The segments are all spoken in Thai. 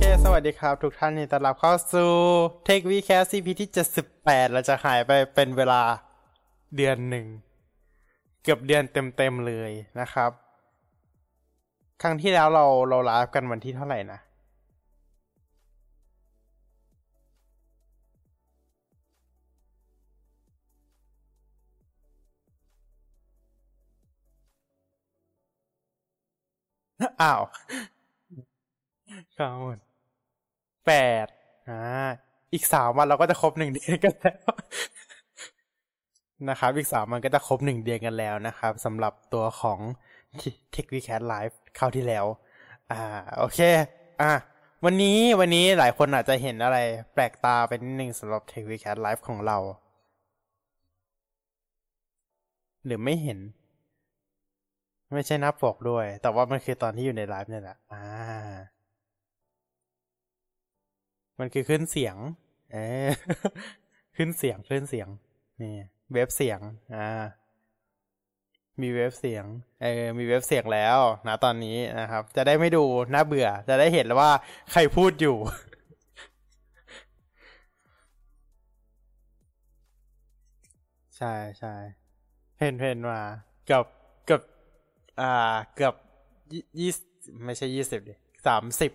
เค สวัสดีครับ ทุกท่านยินต้อนรับเข้าสู่ Take We Cast CP ที่ 78 เราจะหายไปเป็นเวลาเดือนหนึ่ง เกือบเดือนเต็ม ๆ เลยนะครับ ครั้งที่แล้วเราเราไลฟ์กันวันที่เท่าไหร่นะ อ้าวข้าหมด แปดอ่าอีกสามวันเราก็จะครบหนึ่งเดือนกันแล้วนะครับ อีกสามวันก็จะครบหนึ่งเดือนกันแล้วนะครับสำหรับตัวของ Tech w e c a t Live คราวที่แล้ว อ่า โอเค อะวันนี้วันนี้หลายคนอาจจะเห็นอะไรแปลกตาเป็นนิดนึงสำหรับ Tech w e c a t Live ของเรา หรือไม่เห็น ไม่ใช่หน้าปกด้วย แต่ว่ามันคือตอนที่อยู่ในไลฟ์เนี่ยแหละอ่า มันคือขึ้นเสียง เออขึ้นเสียงขึ้นเสียง นี่ เว็บเสียง อ่า มีเว็บเสียง เออ มีเว็บเสียงแล้วนะตอนนี้นะครับ จะได้ไม่ดูน่าเบื่อ จะได้เห็นแล้วว่าใครพูดอยู่ใช่ใช่เห็นเห็นมาเกือบเกือบอ่า เกือบยี่ไม่ใช่ยี่สิบดิสามสิบ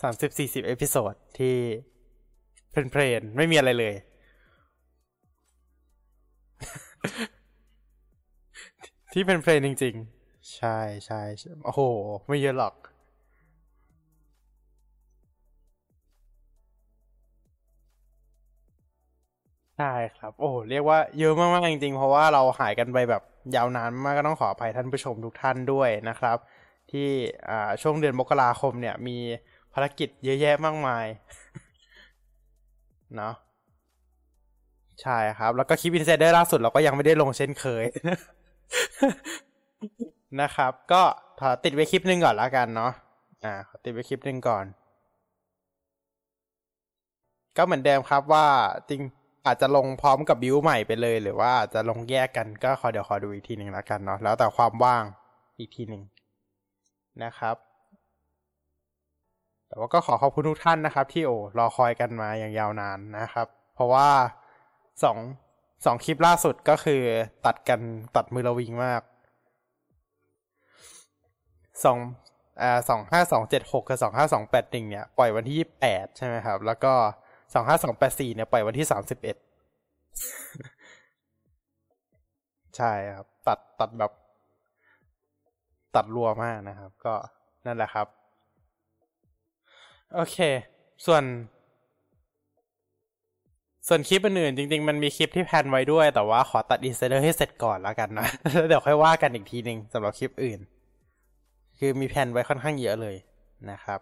สามสิบสี่สิบ episode ที่ plain ๆไม่มีอะไรเลย ที่เป็นเพลงจริง ๆ ใช่ใช่โอ้โห ไม่เยอะหรอกใช่ครับ โอ้เรียกว่าเยอะมากๆจริงๆ เพราะว่าเราหายกันไปแบบยาวนานมากก็ต้องขออภัยท่านผู้ชมทุกท่านด้วยนะครับ ที่ช่วงเดือนมกราคมเนี่ยมีารกิจเยอะแยะมากมายเนาะใช่ครับ แล้วก็คลิปอินไซเดอร์ล่าสุดเราก็ยังไม่ได้ลงเช่นเคย นะครับ ก็ขอติดไว้คลิปหนึ่งก่อนแล้วกันเนาะอ่าติดไว้คลิปหนึ่งก่อน ก็เหมือนเดิมครับว่าจริงอาจจะลงพร้อมกับบิวใหม่ไปเลย หรือว่าจะลงแยกกันก็ขอเดี๋ยวขอดูอีกทีหนึ่งแล้วกันเนาะแล้วแต่ความว่างอีกทีหนึ่งนะครับ แต่ว่าก็ขอขอบคุณทุกท่านนะครับ ที่โอ้รอคอยกันมาอย่างยาวนานนะครับ เพราะว่าสองสองคลิปล่าสุดก็คือตัดกันตัดมือระวิงมากสองอ่าสองห้าสองเจ็ดหกกับสองห้าสองแปดหนึ่งเนี่ยปล่อยวันที่ยี่แปดใช่ไหมครับ แล้วก็สองห้าสองแปดสี่เนี่ยปล่อยวันที่สามสิบเอ็ดใช่ครับ ตัดตัดแบบ ตัดรัวมากนะครับ ก็นั่นแหละครับ โอเค ส่วน ส่วนคลิปอื่นๆจริง ๆ มันมีคลิปที่แพนไว้ด้วย แต่ว่าขอตัดอินเซเดอร์ให้เสร็จก่อนแล้วกันนะแล้วเดี๋ยวค่อยว่ากันอีกทีหนึ่งสำหรับคลิปอื่น คือมีแพนไว้ค่อนข้างเยอะเลยนะครับ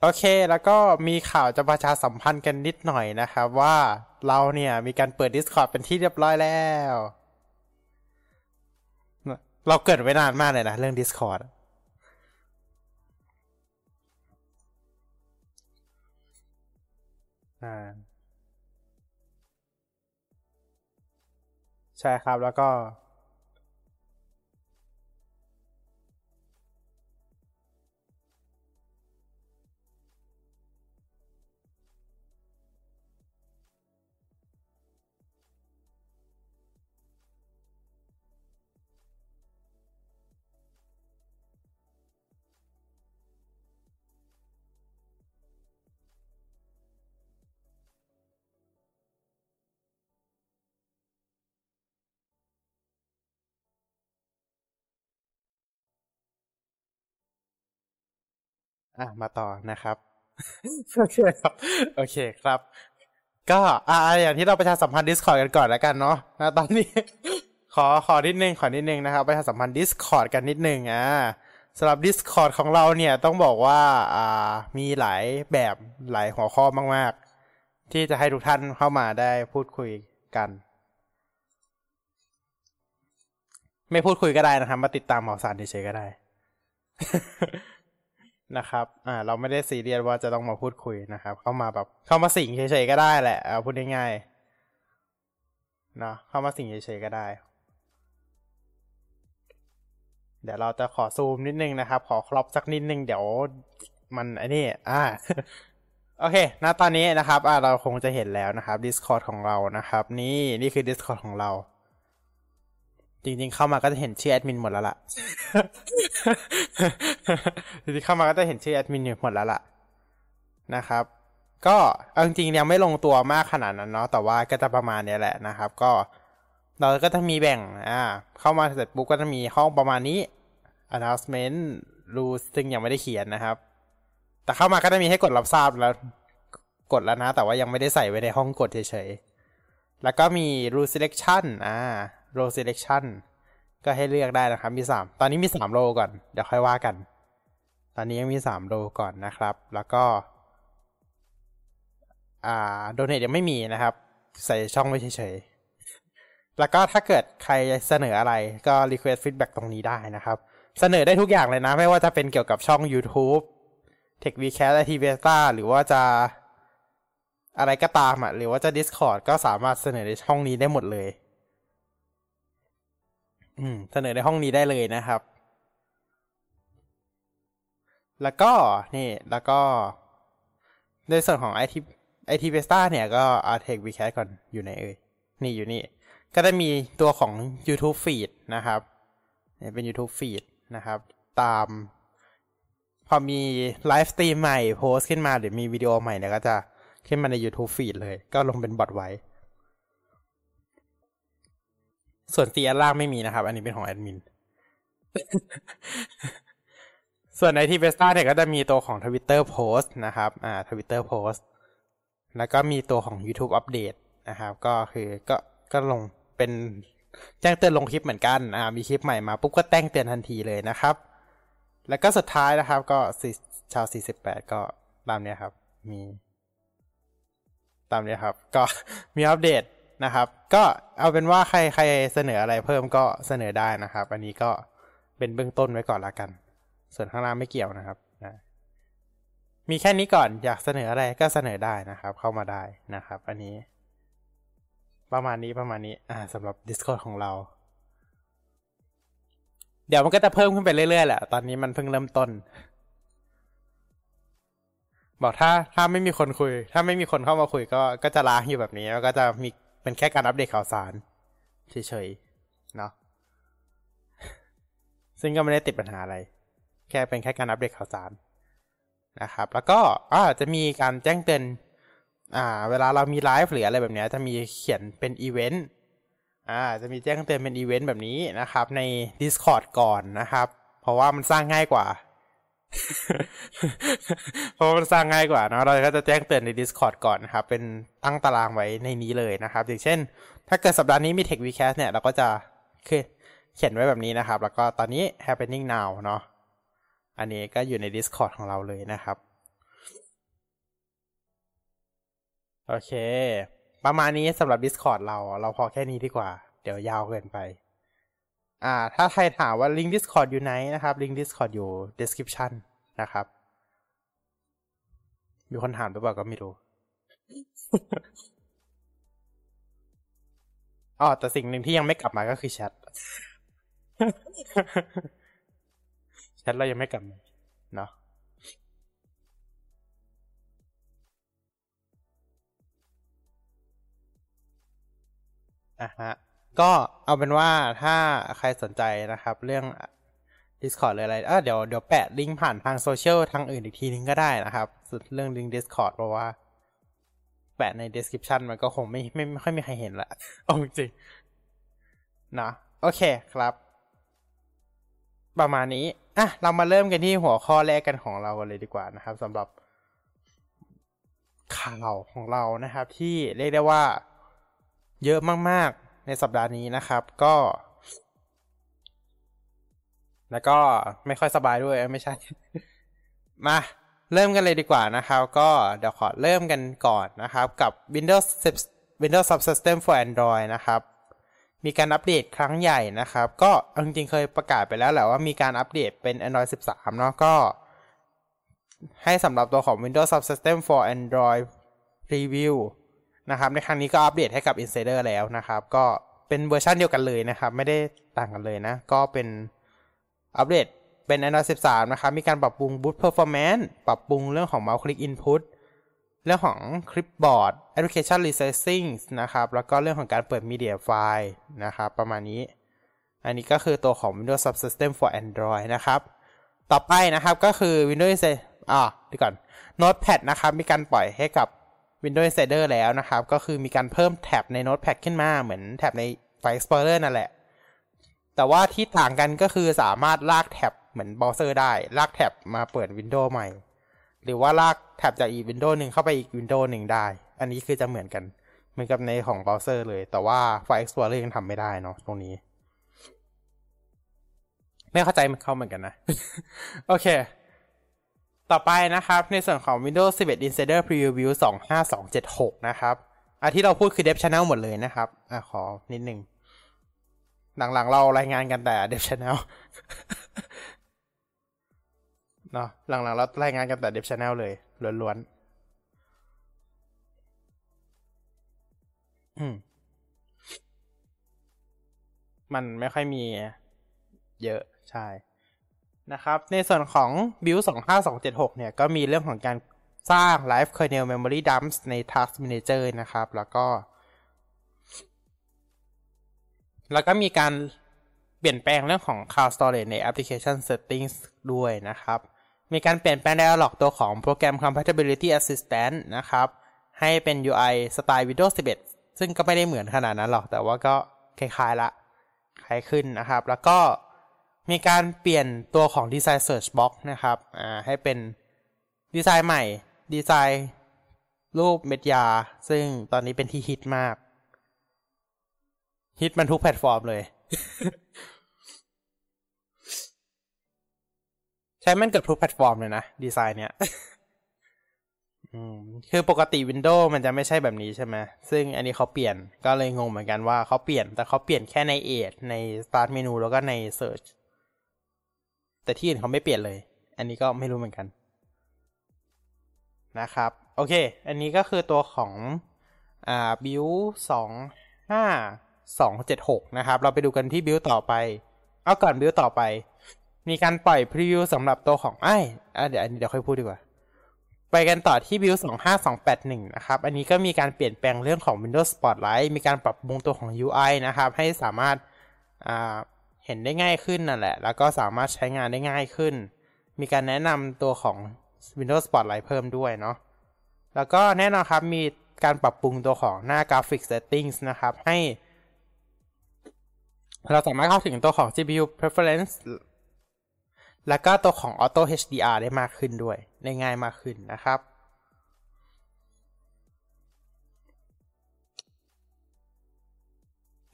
โอเค แล้วก็มีข่าวจะประชาสัมพันธ์กันนิดหน่อยนะครับว่าเราเนี่ยมีการเปิด Discord เป็นที่เรียบร้อยแล้ว เราเกิดไว้นานมากเลยนะ เรื่อง Discord อ่า ใช่ครับแล้วก็ อะมาต่อนะครับโอเคครับ โอเคครับ ก็อ่าอย่างที่เราประชาสัมพันธ์ Discord กันก่อนแล้วกันเนาะนะตอนนี้ ขอขอนิดนึงขอนิดนึงนะครับ ประชาสัมพันธ์ Discord กันนิดนึงอ่าสำหรับ Discord ของเราเนี่ยต้องบอกว่าอ่ามีหลายแบบหลายหัวข้อมาก ๆ ที่จะให้ทุกท่านเข้ามาได้พูดคุยกันไม่พูดคุยก็ได้นะครับ มาติดตามข่าวสารเฉยๆก็ได้ นะครับอ่าเราไม่ได้ซีเรียสว่าจะต้องมาพูดคุยนะครับ เข้ามาแบบเข้ามาสิงเฉยๆก็ได้แหละเอาพูดง่ายๆเนะเข้ามาสิงเฉยๆก็ได้ เดี๋ยวเราจะขอซูมนิดนึงนะครับ ขอครอปสักนิดนึงเดี๋ยวมันไอ้นี่อ่าโอเคณตอนนี้นะครับอ่าเราคงจะเห็นแล้วนะครับ Discord ของเรานะครับ นี่นี่คือ Discord ของเรา จริงๆเข้ามาก็จะเห็นชื่อแอดมินหมดแล้วล่ะ จริงๆเข้ามาก็จะเห็นชื่อแอดมินหมดแล้วล่ะนะครับ ก็เอาจริงๆยังไม่ลงตัวมากขนาดนั้นเนาะแต่ว่าก็จะประมาณนี้แหละนะครับ ก็เราก็จะมีแบ่งอ่าเข้ามาเสร็จปุ๊บก็จะมีห้องประมาณนี้ announcement rules ซึ่งยังไม่ได้เขียนนะครับ แต่เข้ามาก็จะมีให้กดรับทราบแล้วกดแล้วนะ แต่ว่ายังไม่ได้ใส่ไว้ในห้องกดเฉยๆแล้วก็มี rule selection อ่า role selection ก็ให้เลือกได้นะครับ มีสามตอนนี้มีสามโลก่อน เดี๋ยวค่อยว่ากัน ตอนนี้ยังมีสามโลก่อนนะครับ แล้วก็ อ่า donate ยังไม่มีนะครับ ใส่ช่องไว้เฉยๆ แล้วก็ถ้าเกิดใครเสนออะไรก็ request feedback ตรงนี้ได้นะครับ เสนอได้ทุกอย่างเลยนะ ไม่ว่าจะเป็นเกี่ยวกับช่อง YouTube Tech v c a s และ t v s t a หรือว่าจะอะไรก็ตามอะ หรือว่าจะ Discord ก็สามารถเสนอในช่องนี้ได้หมดเลย อืม เสนอในห้องนี้ได้เลยนะครับ แล้วก็นี่แล้วก็ ในส่วนของ IT IT b e s t a เนี่ยก็ Artec v c a s ก่อนอยู่ในเอ่ยนี่อยู่นี่ ก็จะมีตัวของ YouTube Feed นะครับเนี่ยเป็น YouTube Feed นะครับ ตาม พอมีไลฟ์สตรีมใหม่โพสขึ้นมาหรือมีวิดีโอใหม่เนี่ยก็จะขึ้นมาใน YouTube Feed เลย ก็ลงเป็นบอทไว้ ส่วนตีอันล่างไม่มีนะครับ อันนี้เป็นของแอดมิน ส่วนในที่เบสต้าเนี่ยก็จะมีตัวของ Twitter Post นะครับ อ่า Twitter Post แล้วก็มีตัวของ YouTube Update นะครับ ก็คือก็ก็ลงเป็นแจ้งเตือนลงคลิปเหมือนกัน อ่า มีคลิปใหม่มาปุ๊บก็แจ้งเตือนทันทีเลยนะครับ แล้วก็สุดท้ายนะครับ ก็ชาว 48 ก็ตามเนี้ยครับ มี ตามเนี้ยครับ ก็มีอัปเดต นะครับ ก็เอาเป็นว่าใครใครเสนออะไรเพิ่มก็เสนอได้นะครับ อันนี้ก็เป็นเบื้องต้นไว้ก่อนละกัน ส่วนข้างล่างไม่เกี่ยวนะครับนะมีแค่นี้ก่อนอยากเสนออะไรก็เสนอได้นะครับ เข้ามาได้นะครับ อันนี้ ประมาณนี้ประมาณนี้ อ่าสำหรับ Discord ของเรา เดี๋ยวมันก็จะเพิ่มขึ้นไปเรื่อยๆแหละตอนนี้มันเพิ่งเริ่มต้น บอกถ้าถ้าไม่มีคนคุย ถ้าไม่มีคนเข้ามาคุยก็ก็จะร้างอยู่แบบนี้ แล้วก็จะมี เป็นแค่การอัปเดตข่าวสารเฉยๆเนาะซึ่งก็ไม่ได้ติดปัญหาอะไร แค่เป็นแค่การอัปเดตข่าวสารนะครับ แล้วก็อ่าจะมีการแจ้งเตือนอ่า เวลาเรามีไลฟ์หรืออะไรแบบนี้จะมีเขียนเป็นอีเวนต์อ่าจะมีแจ้งเตือนเป็นอีเวนต์แบบนี้นะครับ ใน Discord ก่อนนะครับ เพราะว่ามันสร้างง่ายกว่า เพราะมันสร้างง่ายกว่าเนาะเราก็จะแจ้งเตือนใน Discord ก่อนนะครับ เป็นตั้งตารางไว้ในนี้เลยนะครับ อย่างเช่น ถ้าเกิดสัปดาห์นี้มี Tech Vcast เนี่ย เราก็จะเขียนไว้แบบนี้นะครับ แล้วก็ตอนนี้ happening now เนาะอันนี้ก็อยู่ใน Discord ของเราเลยนะครับ โอเค ประมาณนี้สำหรับ Discord เรา เราพอแค่นี้ดีกว่า เดี๋ยวยาวเกินไป อ่า ถ้าใครถามว่าลิงก์ Discord อยู่ไหนนะครับ ลิงก์ Discord อยู่ description นะครับ มีคนถามหรือเปล่าก็ไม่รู้อ๋อแต่สิ่งหนึ่งที่ยังไม่กลับมาก็คือแชทแชทเรายังไม่กลับเนาะอะฮะ ก็เอาเป็นว่าถ้าใครสนใจนะครับ เรื่อง Discord หรืออะไรเออเดี๋ยวเดี๋ยวแปะลิงก์ผ่านทางโซเชียลทางอื่นอีกทีนึงก็ได้นะครับสุดเรื่องลิงก์ Discord เพราะว่า แปะใน description มันก็คงไม่ไม่ไม่ค่อยมีใครเห็นละเอาจริงนะโอเคครับ ประมาณนี้อะเรามาเริ่มกันที่หัวข้อแรกกันของเรากันเลยดีกว่านะครับสำหรับข่าวของเรานะครับ ที่เรียกได้ว่า เยอะมาก ในสัปดาห์นี้นะครับ ก็ แล้วก็ไม่ค่อยสบายด้วยไม่ใช่ มาเริ่มกันเลยดีกว่านะครับ ก็เดี๋ยวขอเริ่มกันก่อนนะครับ กับ Windows Windows Subsystem for Android นะครับ มีการอัปเดตครั้งใหญ่นะครับ ก็จริงๆเคยประกาศไปแล้วแหละว่ามีการอัปเดตเป็น Android 13 เนาะก็ ให้สำหรับตัวของ Windows Subsystem for Android Preview นะครับ ในครั้งนี้ก็อัปเดตให้กับ Insider แล้วนะครับ ก็เป็นเวอร์ชันเดียวกันเลยนะครับ ไม่ได้ต่างกันเลยนะ ก็เป็นอัปเดตเป็น Android 13 นะครับ มีการปรับปรุง Boot Performance ปรับปรุงเรื่องของ Mouse Click Input เรื่องของ Clipboard Application Resizing นะครับ แล้วก็เรื่องของการเปิด Media File นะครับ ประมาณนี้ อันนี้ก็คือตัวของ Windows Subsystem for Android นะครับ ต่อไปนะครับก็คือ Windows อ่าดีก่อน Notepad นะครับ มีการปล่อยให้กับ Windows Insider แล้วนะครับ ก็คือมีการเพิ่มแท็บใน Notepad ขึ้นมาเหมือนแท็บใน File Explorer นั่นแหละ แต่ว่าที่ต่างกันก็คือสามารถลากแท็บเหมือนเบราว์เซอร์ได้ ลากแท็บมาเปิด Windows ใหม่ หรือว่าลากแท็บจากอีก Windows หนึ่งเข้าไปอีก Windows หนึ่งได้ อันนี้คือจะเหมือนกัน เหมือนกับในของเบราว์เซอร์เลย แต่ว่า File Explorer ยังทำไม่ได้เนาะตรงนี้ ไม่เข้าใจมันเข้าเหมือนกันนะ โอเค ต่อไปนะครับ ในส่วนของ Windows 11 Insider Preview 25276 นะครับอันที่เราพูดคือ Dev Channel หมดเลยนะครับอะขอนิดนึง หลังๆเรารายงานกันแต่ Dev Channel เนาะหลังๆเรารายงานกันแต่ Dev Channel เลยล้วนๆ มันไม่ค่อยมีเยอะใช่ นะครับในส่วนของ build 25276 เนี่ย ก็มีเรื่องของการสร้าง live kernel memory dumps ใน task manager นะครับ แล้วก็ แล้วก็มีการเปลี่ยนแปลงเรื่องของ cloud storage ใน application settings ด้วยนะครับ มีการเปลี่ยนแปลง dialog ตัวของ program compatibility assistant นะครับ ให้เป็น UI สไตล์ Windows 11 ซึ่งก็ไม่ได้เหมือนขนาดนั้นหรอก แต่ว่าก็คล้ายๆละ คล้ายขึ้นนะครับ แล้วก็ มีการเปลี่ยนตัวของ Design Search Box นะครับให้เป็นดีไซน์ใหม่ ดีไซน์รูปเม็ดยา ซึ่งตอนนี้เป็นที่ฮิตมาก ฮิตมันทุกแพลตฟอร์มเลย ใช้มันเกือบทุกแพลตฟอร์มเลยนะ ดีไซน์เนี้ยคือปกติ Windows มันจะไม่ใช่แบบนี้ใช่ไหม ซึ่งอันนี้เขาเปลี่ยนก็เลยงงเหมือนกันว่าเขาเปลี่ยนแต่เขาเปลี่ยนแค่ใน Edge ใน Start Menu แล้วก็ใน Search แต่ที่อื่นเขาไม่เปลี่ยนเลย อันนี้ก็ไม่รู้เหมือนกันนะครับ โอเค อันนี้ก็คือตัวของอ่าบิวสองห้าสองเจ็ดหกนะครับ เราไปดูกันที่บิวต่อไป เอาก่อนบิวต่อไป มีการปล่อยพรีวิวสำหรับตัวของไอ้เดี๋ยวอันนี้เดี๋ยวค่อยพูดดีกว่า ไปกันต่อที่บิวสองห้าสองแปดหนึ่งนะครับ อันนี้ก็มีการเปลี่ยนแปลงเรื่องของ Windows Spotlight มีการปรับปรุงตัวของ UI นะครับ ให้สามารถอ่า เห็นได้ง่ายขึ้นนั่นแหละ แล้วก็สามารถใช้งานได้ง่ายขึ้น มีการแนะนำตัวของ Windows Spotlight เพิ่มด้วยเนาะแล้วก็แน่นอนครับมีการปรับปรุงตัวของหน้ากราฟิก Settings นะครับ ให้ เราสามารถเข้าถึงตัวของ GPU Preference แล้วก็ตัวของ Auto HDR ได้มากขึ้นด้วย ได้ง่ายมากขึ้นนะครับ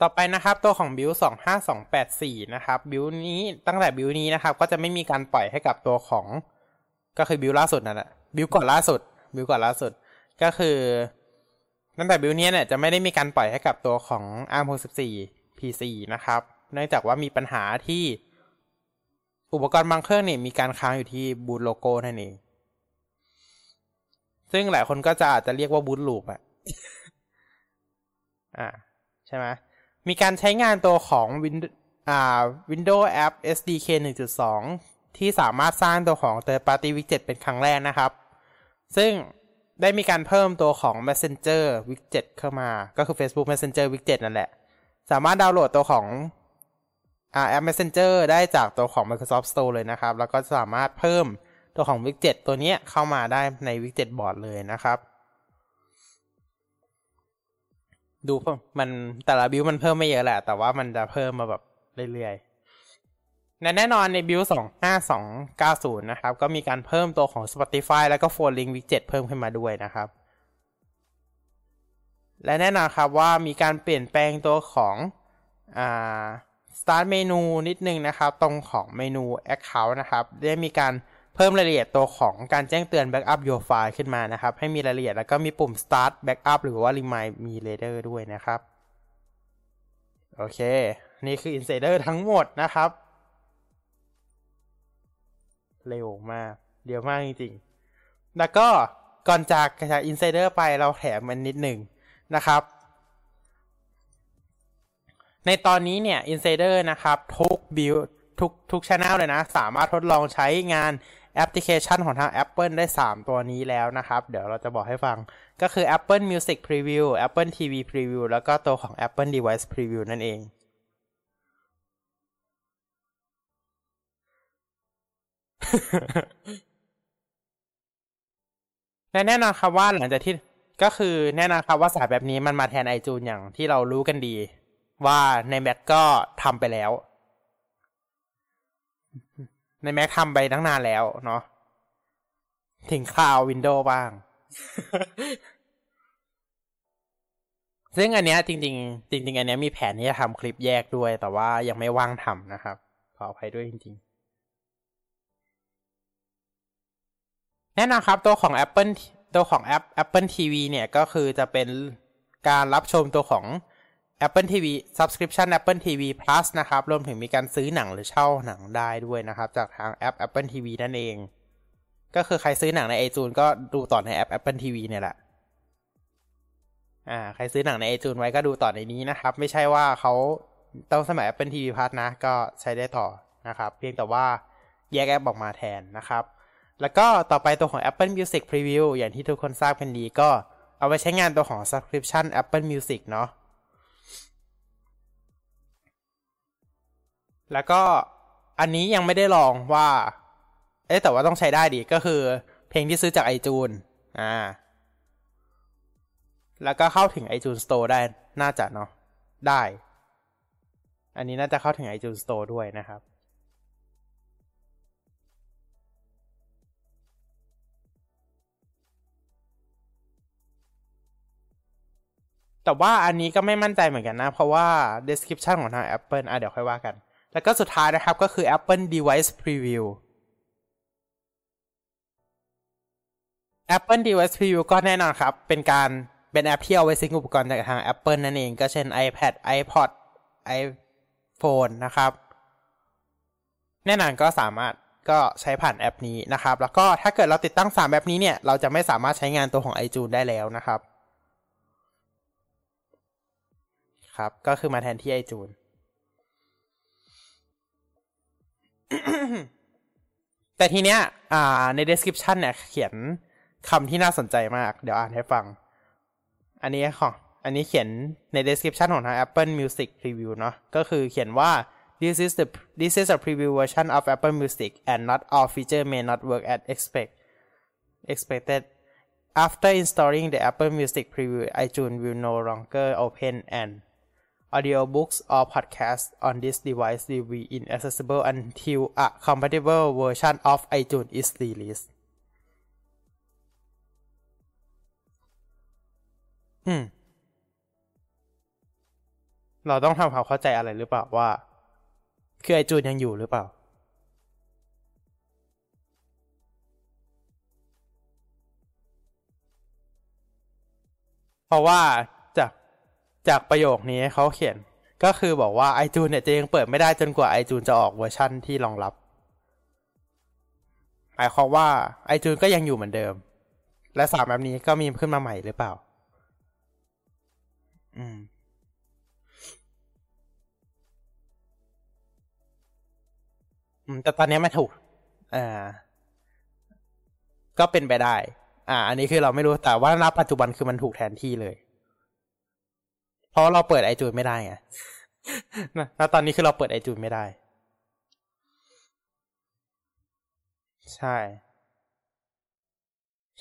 ต่อไปนะครับตัวของบิลสองห้าสองแปดสี่นะครับบิลนี้ตั้งแต่บิลนี้นะครับ ก็จะไม่มีการปล่อยให้กับตัวของ ก็คือบิลล่าสุดนั่นแหละบิลก่อนล่าสุดบิลก่อนล่าสุด ก็คือตั้งแต่บิลนี้เนี่ยจะไม่ได้มีการปล่อยให้กับตัวของ ARM64 PC นะครับ เนื่องจากว่ามีปัญหาที่อุปกรณ์บางเครื่องเนี่ยมีการค้างอยู่ที่บูตโลโก้นั่นเอง ซึ่งหลายคนก็จะอาจจะเรียกว่าบูตลูปอะอ่าใช่ไหม มีการใช้งานตัวของ Windows อ่า Windows App SDK 1.2 ที่สามารถสร้างตัวของ Third Party Widget เป็นครั้งแรกนะครับ ซึ่งได้มีการเพิ่มตัวของ Messenger Widget เข้ามา ก็คือ Facebook Messenger Widget นั่นแหละ สามารถดาวน์โหลดตัวของอแอป Messenger ได้จากตัวของ Microsoft Store เลยนะครับ แล้วก็สามารถเพิ่มตัวของ Widget ตัวนี้เข้ามาได้ใน Widget Board เลยนะครับ ดูมันแต่ละบิวมันเพิ่มไม่เยอะแหละ แต่ว่ามันจะเพิ่มมาแบบเรื่อยๆแน่นอนในบิวสองห้าสองเก้าศูนย์นะครับ ก็มีการเพิ่มตัวของ Spotify แล้วก็ Phone Link Widget เพิ่มขึ้นมาด้วยนะครับ และแน่นอนครับว่ามีการเปลี่ยนแปลงตัวของอ่า Start เมนูนิดนึงนะครับ ตรงของเมนู Account นะครับ ได้มีการ เพิ่มรายละเอียดตัวของการแจ้งเตือน Backup Your File ขึ้นมานะครับ ให้มีรายละเอียดแล้วก็มีปุ่ม Start Backup หรือว่า Remind มี Later ด้วยนะครับ โอเค นี่คือ Insider ทั้งหมดนะครับ เร็วมากเดี๋ยวมากจริงๆ แล้วก็ก่อนจากจาก Insider ไปเราแถมมันนิดหนึ่งนะครับ ในตอนนี้เนี่ย Insider นะครับ ทุกบิลทุกทุกช anel เลยนะ สามารถทดลองใช้งาน แอปพลิเคชันของทาง Apple ได้ 3 ตัวนี้แล้วนะครับ เดี๋ยวเราจะบอกให้ฟังก็คือ Apple Music Preview Apple TV Preview แล้วก็ตัวของ Apple Device Preview นั่นเองและแน่นอนครับว่าหลังจากที่ก็คือแน่นอนครับว่าสายแบบนี้มันมาแทนไอจูนอย่างที่เรารู้กันดี ว่าใน Mac ก็ทำไปแล้ว ใน Mac ทำไปตั้งนานแล้วเนาะถึงข่าว Windows บ้าง ซึ่งอันเนี้ยจริง ๆ จริง ๆ อันเนี้ยมีแผนที่จะทำคลิปแยกด้วย แต่ว่ายังไม่ว่างทำนะครับ ขออภัยด้วยจริง ๆ แน่นอนครับตัวของ Apple ตัวของแอป Apple TV เนี่ยก็คือจะเป็นการรับชมตัวของ Apple TV Subscription Apple TV Plus นะครับ รวมถึงมีการซื้อหนังหรือเช่าหนังได้ด้วยนะครับ จากทางแอป Apple TV นั่นเอง ก็คือใครซื้อหนังใน iTunes ก็ดูต่อในแอป Apple TV เนี่ยแหละอ่าใครซื้อหนังใน iTunes ไว้ก็ดูต่อในนี้นะครับ ไม่ใช่ว่าเขาต้องสมัย Apple TV Plus นะ ก็ใช้ได้ต่อนะครับ เพียงแต่ว่าแยกแอปออกมาแทนนะครับ แล้วก็ต่อไปตัวของ Apple Music Preview อย่างที่ทุกคนทราบกันดีก็เอาไว้ใช้งานตัวของ Subscription Apple Music เนาะ แล้วก็อันนี้ยังไม่ได้ลองว่า เอ๊แต่ว่าต้องใช้ได้ดีก็คือ เพลงที่ซื้อจาก iTunes อ่า แล้วก็เข้าถึง iTunes Store ได้น่าจะเนาะได้ อันนี้น่าจะเข้าถึง iTunes Store ด้วยนะครับแต่ว่าอันนี้ก็ไม่มั่นใจเหมือนกันนะ เพราะว่า description ของทาง Apple อะเดี๋ยวค่อยว่ากัน แล้วก็สุดท้ายนะครับก็คือ Apple Device Preview Apple Device Preview ก็แน่นอนครับ เป็นการเป็นแอปที่เอาไว้ซิงอุปกรณ์จากทาง Apple นั่นเอง ก็เช่น iPad iPod iPhone นะครับ แน่นอนก็สามารถก็ใช้ผ่านแอปนี้นะครับ แล้วก็ถ้าเกิดเราติดตั้ง 3 แอปนี้เนี่ย เราจะไม่สามารถใช้งานตัวของ iTunes ได้แล้วนะครับ ครับ ก็คือมาแทนที่ไแต่ทีเนี้ย อ่า ใน description เนี่ย เขียนคำที่น่าสนใจมาก เดี๋ยวอ่านให้ฟัง อันนี้ของอันนี้เขียนใน description ของทาง Apple Music Preview เนาะก็คือเขียนว่า this is the this is a preview version of Apple Music and not all feature may not work as expect expected after installing the Apple Music Preview iTunes will no longer open and audiobooks or podcasts on this device will be inaccessible until a compatible version of iTunes is released อืม เราต้องทำความเข้าใจอะไรหรือเปล่าว่า คือไอจูนยังอยู่หรือเปล่า เพราะว่า จากประโยคนี้เขาเขียนก็คือบอกว่า iTunes เนี่ยจะยังเปิดไม่ได้จนกว่า iTunes จะออกเวอร์ชั่นที่รองรับ หมายความว่า iTunes ก็ยังอยู่เหมือนเดิม และสามแบบนี้ก็มีขึ้นมาใหม่หรือเปล่าอืมอืม แต่ตอนนี้ไม่ถูก อ่า ก็เป็นไปได้ อ่า อันนี้คือเราไม่รู้แต่ว่าณปัจจุบันคือมันถูกแทนที่เลย เพราะเราเปิดไอจูนไม่ได้ไงแล้วตอนนี้คือเราเปิดไอจูนไม่ได้ ใช่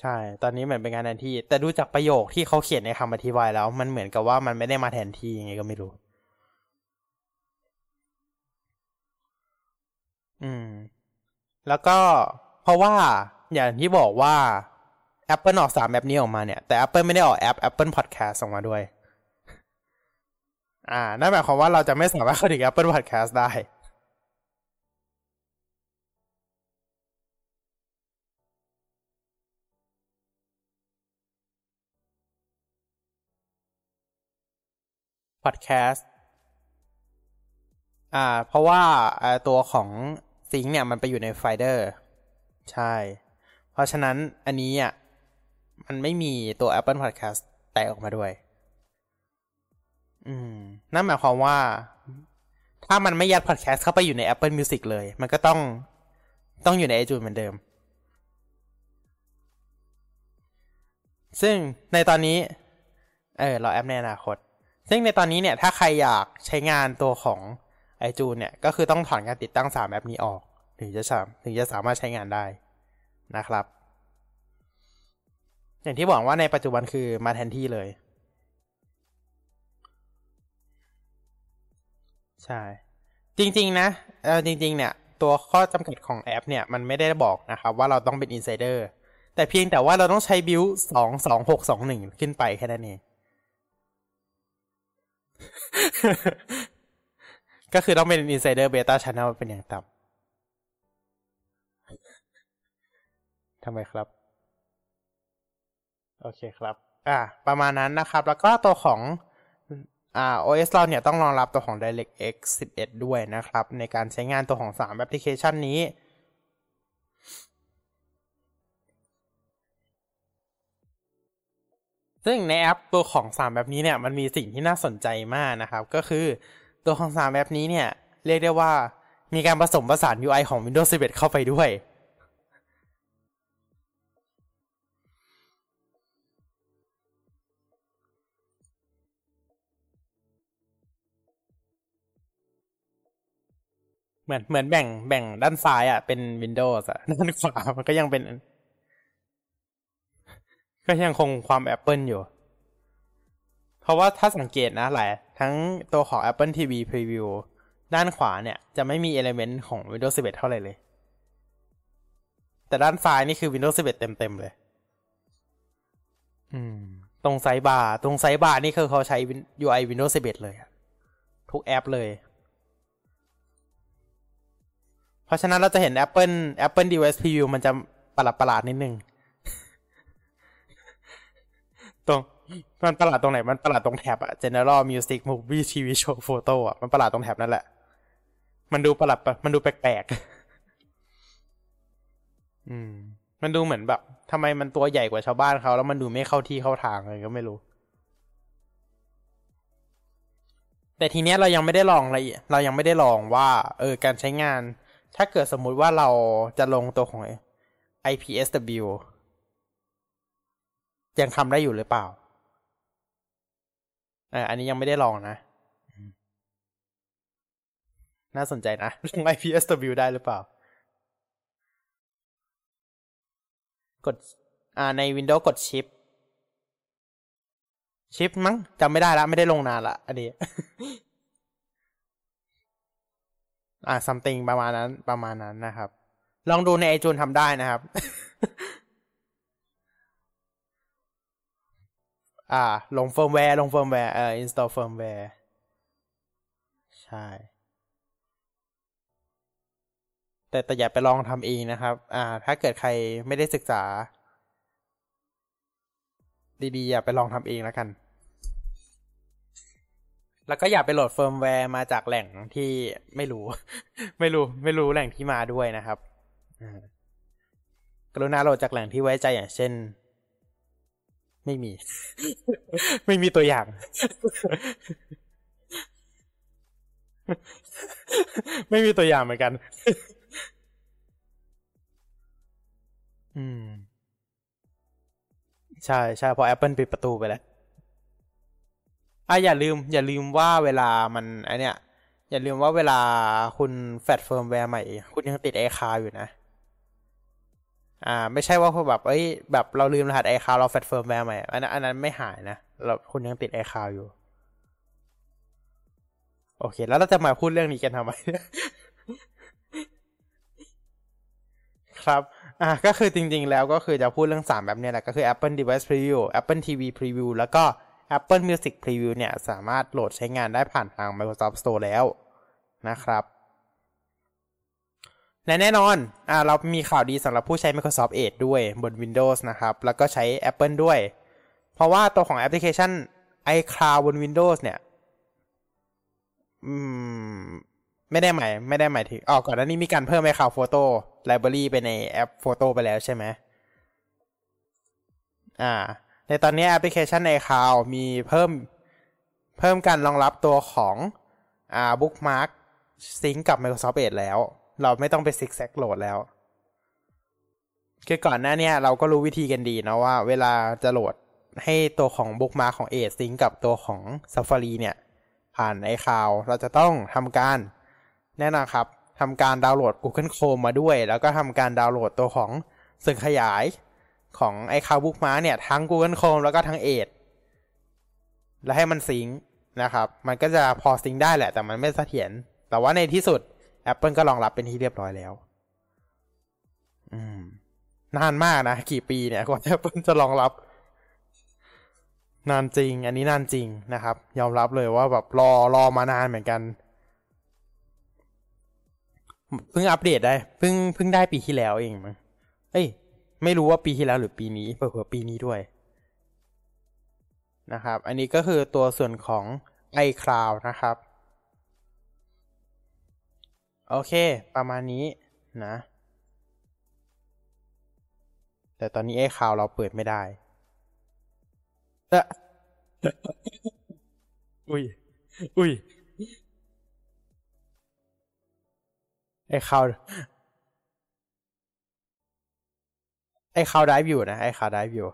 ใช่ ตอนนี้เหมือนเป็นงานแทนที่ แต่ดูจากประโยคที่เขาเขียนในคำอธิบายแล้ว มันเหมือนกับว่ามันไม่ได้มาแทนที่ยังไงก็ไม่รู้ อืม แล้วก็เพราะว่าอย่างที่บอกว่า Apple ออกสามแอปนี้ออกมาเนี่ย แต่ Apple ไม่ได้ออกแอป Apple Podcast ออกมาด้วย อ่า นั่นหมายความว่าเราจะไม่สามารถเข้าถึง Apple Podcast ได้ Podcast อ่า เพราะว่าตัวของ sync เนี่ยมันไปอยู่ใน Finder ใช่ เพราะฉะนั้นอันนี้อะมันไม่มีตัว Apple Podcast แตกออกมาด้วย อืม นั่นหมายความว่า ถ้ามันไม่ยัดพอดแคสต์เข้าไปอยู่ใน Apple Music เลย มันก็ต้องต้องอยู่ใน iTunes เหมือนเดิม ซึ่งในตอนนี้ เออ เราแอปในอนาคต ซึ่งในตอนนี้เนี่ย ถ้าใครอยากใช้งานตัวของ iTunes เนี่ย ก็คือต้องถอนการติดตั้ง 3 แอปนี้ออก ถึงจะสามถึงจะสามารถใช้งานได้นะครับ อย่างที่บอกว่าในปัจจุบันคือมาแทนที่เลย ใช่ จริง ๆ นะเออจริง ๆ เนี่ย ตัวข้อจำกัดของแอป เนี่ย มันไม่ได้บอกนะครับว่าเราต้องเป็นอินไซเดอร์แต่เพียงแต่ว่าเราต้องใช้บิลสองสองหกสองหนึ่งขึ้นไปแค่นั้นเองก็คือต้องเป็น Insider Beta Channel เป็นอย่างต่ำทำไมครับ โอเคครับ อ่า ประมาณนั้นนะครับ แล้วก็ตัวของ อ่า OS เราเนี่ยต้องรองรับตัวของ DirectX 11 ด้วยนะครับ ในการใช้งานตัวของ 3 แอปพลิเคชันนี้ ซึ่งในแอปตัวของ 3 แบบนี้เนี่ยมันมีสิ่งที่น่าสนใจมากนะครับ ก็คือตัวของ 3แบบนี้เนี่ย เรียกได้ว่ามีการผสมผสาน UI ของ Windows 11 เข้าไปด้วย เหมือนเหมือนแบ่งแบ่งด้านซ้ายอะเป็น Windows อะด้านขวามันก็ยังเป็น ก็ยังคงความ Apple อยู่ เพราะว่าถ้าสังเกตนะหลายทั้งตัวของ Apple TV Preview ด้านขวาเนี่ยจะไม่มี element ของ Windows 11 เท่าไหร่เลย แต่ด้านซ้ายนี่คือ Windows 11 เต็ม ๆ เลย อืม ตรง sidebar ตรง sidebar นี่คือเขาใช้ UI Windows 11 เลย ทุกแอปเลย เพราะฉะนั้นเราจะเห็น Apple Apple Device Preview มันจะประหลาดประหลาดนิดนึง ตรง มันประหลาดตรงไหน มันประหลาดตรงแท็บอะ General Music Movie TV Show Photo อะมันประหลาดตรงแท็บนั่นแหละ มันดูประหลาดมันดูแปลกๆ อืม มันดูเหมือนแบบทำไมมันตัวใหญ่กว่าชาวบ้านเขา แล้วมันดูไม่เข้าที่เข้าทางเลยก็ไม่รู้ แต่ทีเนี้ยเรายังไม่ได้ลองอะไรเรายังไม่ได้ลองว่า เออ การใช้งาน ถ้าเกิดสมมุติว่าเราจะลงตัวของ IPSW ยังทำได้อยู่หรือเปล่าอ่าอันนี้ยังไม่ได้ลองนะ น่าสนใจนะลง IPSW ได้หรือเปล่า กด อ่า ใน Windows กดชิป Shift มั้งจำไม่ได้แล้วไม่ได้ลงนานละ อันนี้ อ่า something ประมาณนั้นประมาณนั้นนะครับ ลองดูในไอจูนทำได้นะครับ อ่า ลงเฟิร์มแวร์ลงเฟิร์มแวร์เอ่อ install เฟิร์มแวร์ใช่ แต่แต่อย่าไปลองทำเองนะครับ อ่า ถ้าเกิดใครไม่ได้ศึกษา ดีๆ อย่าไปลองทำเองแล้วกัน แล้วก็อย่าไปโหลดเฟิร์มแวร์มาจากแหล่งที่ไม่รู้ ไม่รู้ ไม่รู้แหล่งที่มาด้วยนะครับกรุณาโหลดจากแหล่งที่ไว้ใจอย่างเช่น ไม่มี ไม่มีตัวอย่าง ไม่มีตัวอย่างเหมือนกัน อืม ใช่ใช่พอ Apple ปิดประตูไปแล้ว อะอย่าลืม อย่าลืมว่าเวลามันไอเนี้ยอย่าลืมว่าเวลาคุณแฟดเฟิร์มแวร์ใหม่ คุณยังติดไอคาอยู่นะ อ่า ไม่ใช่ว่าแบบเอ้ยแบบเราลืมรหัสไอคาวเราแฟดเฟิร์มแวร์ใหม่อันนั้นอันนั้นไม่หายนะเราคุณยังติดไอคาวอยู่ โอเค แล้วเราจะมาพูดเรื่องนี้กันทำไมครับ อ่าก็คือจริงๆแล้วก็คือจะพูดเรื่อง 3 แบบเนี้ยแหละ ก็คือ Apple Device Preview Apple TV Preview แล้วก็ Apple Music Preview เนี่ย สามารถโหลดใช้งานได้ผ่านทาง Microsoft Store แล้วนะครับและแน่นอนอ่าเรามีข่าวดีสำหรับผู้ใช้ Microsoft Edge ด้วยบน Windows นะครับ แล้วก็ใช้ Apple ด้วย เพราะว่าตัวของแอปพลิเคชัน iCloud บน Windows เนี่ย อืม ไม่ได้หมายไม่ได้หมายถึงออกก่อนหน้านี้มีการเพิ่ม iCloud Photo Library ไปในแอป Photo ไปแล้วใช่ไหมอ่า ในตอนนี้แอปพลิเคชัน iCloud มีเพิ่มเพิ่มการรองรับตัวของอ่า Bookmark ซิงกับ Microsoft Edge แล้ว เราไม่ต้องไปซิกแซกโหลดแล้ว คือก่อนหน้านี้เราก็รู้วิธีกันดีนะว่า เวลาจะโหลดให้ตัวของบุ๊กมาของ Edge ซิงกับตัวของ Safari เนี่ย ผ่านไอคาวเราจะต้องทำการแน่นอนครับทำการดาวน์โหลด Google Chrome มาด้วย แล้วก็ทำการดาวน์โหลดตัวของสื่อขยาย ของไอคาวบุ๊กมาเนี่ย ทั้ง Google Chrome แล้วก็ทั้ง Edge แล้วให้มันซิงนะครับ มันก็จะพอซิงได้แหละ แต่มันไม่เสถียรแต่ว่าในที่สุด Apple ก็รองรับเป็นที่เรียบร้อยแล้ว อืม นานมากนะ กี่ปีเนี่ยกว่า Apple จะรองรับ นานจริง อันนี้นานจริงนะครับ ยอมรับเลยว่าแบบรอรอมานานเหมือนกันเพิ่งอัปเดตได้เพิ่งเพิ่งได้ปีที่แล้วเองมั้งเอ้ย ไม่รู้ว่าปีที่แล้วหรือปีนี้เผื่อปีนี้ด้วยนะครับ อันนี้ก็คือตัวส่วนของ iCloud นะครับ โอเค ประมาณนี้นะ แต่ตอนนี้ iCloud เราเปิดไม่ได้เอะอุ้ย อุ้ย iCloud ไอ้คาวได้อยู่นะไอ้คาวได้อยู่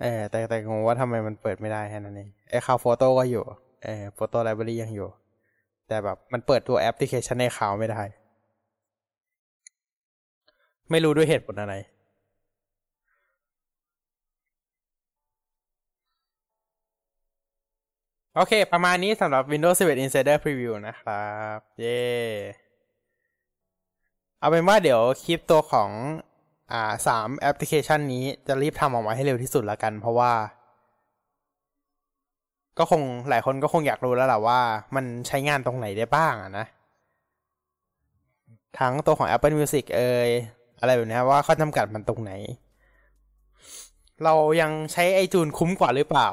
เออแต่แต่งงว่าทำไมมันเปิดไม่ได้แค่นั้นเองไอคาวโฟโต้ก็อยู่เออโฟโต้ไลบรารียังอยู่ แต่แบบมันเปิดตัวแอปพลิเคชันในคาวไม่ได้ ไม่รู้ด้วยเหตุผลอะไรโอเค ประมาณนี้สำหรับ Windows 11 Insider Preview นะครับ เย้เอาเป็นว่าเดี๋ยวคลิปตัวของ อ่าสามแอปพลิเคชันนี้จะรีบทำออกมาให้เร็วที่สุดละกัน เพราะว่า ก็คงหลายคนก็คงอยากรู้แล้วแหละว่า มันใช้งานตรงไหนได้บ้างอะนะ ทั้งตัวของ Apple Music เอ่ยอะไรแบบนี้ว่าข้อจำกัดมันตรงไหน เรายังใช้ไอจูนคุ้มกว่าหรือเปล่า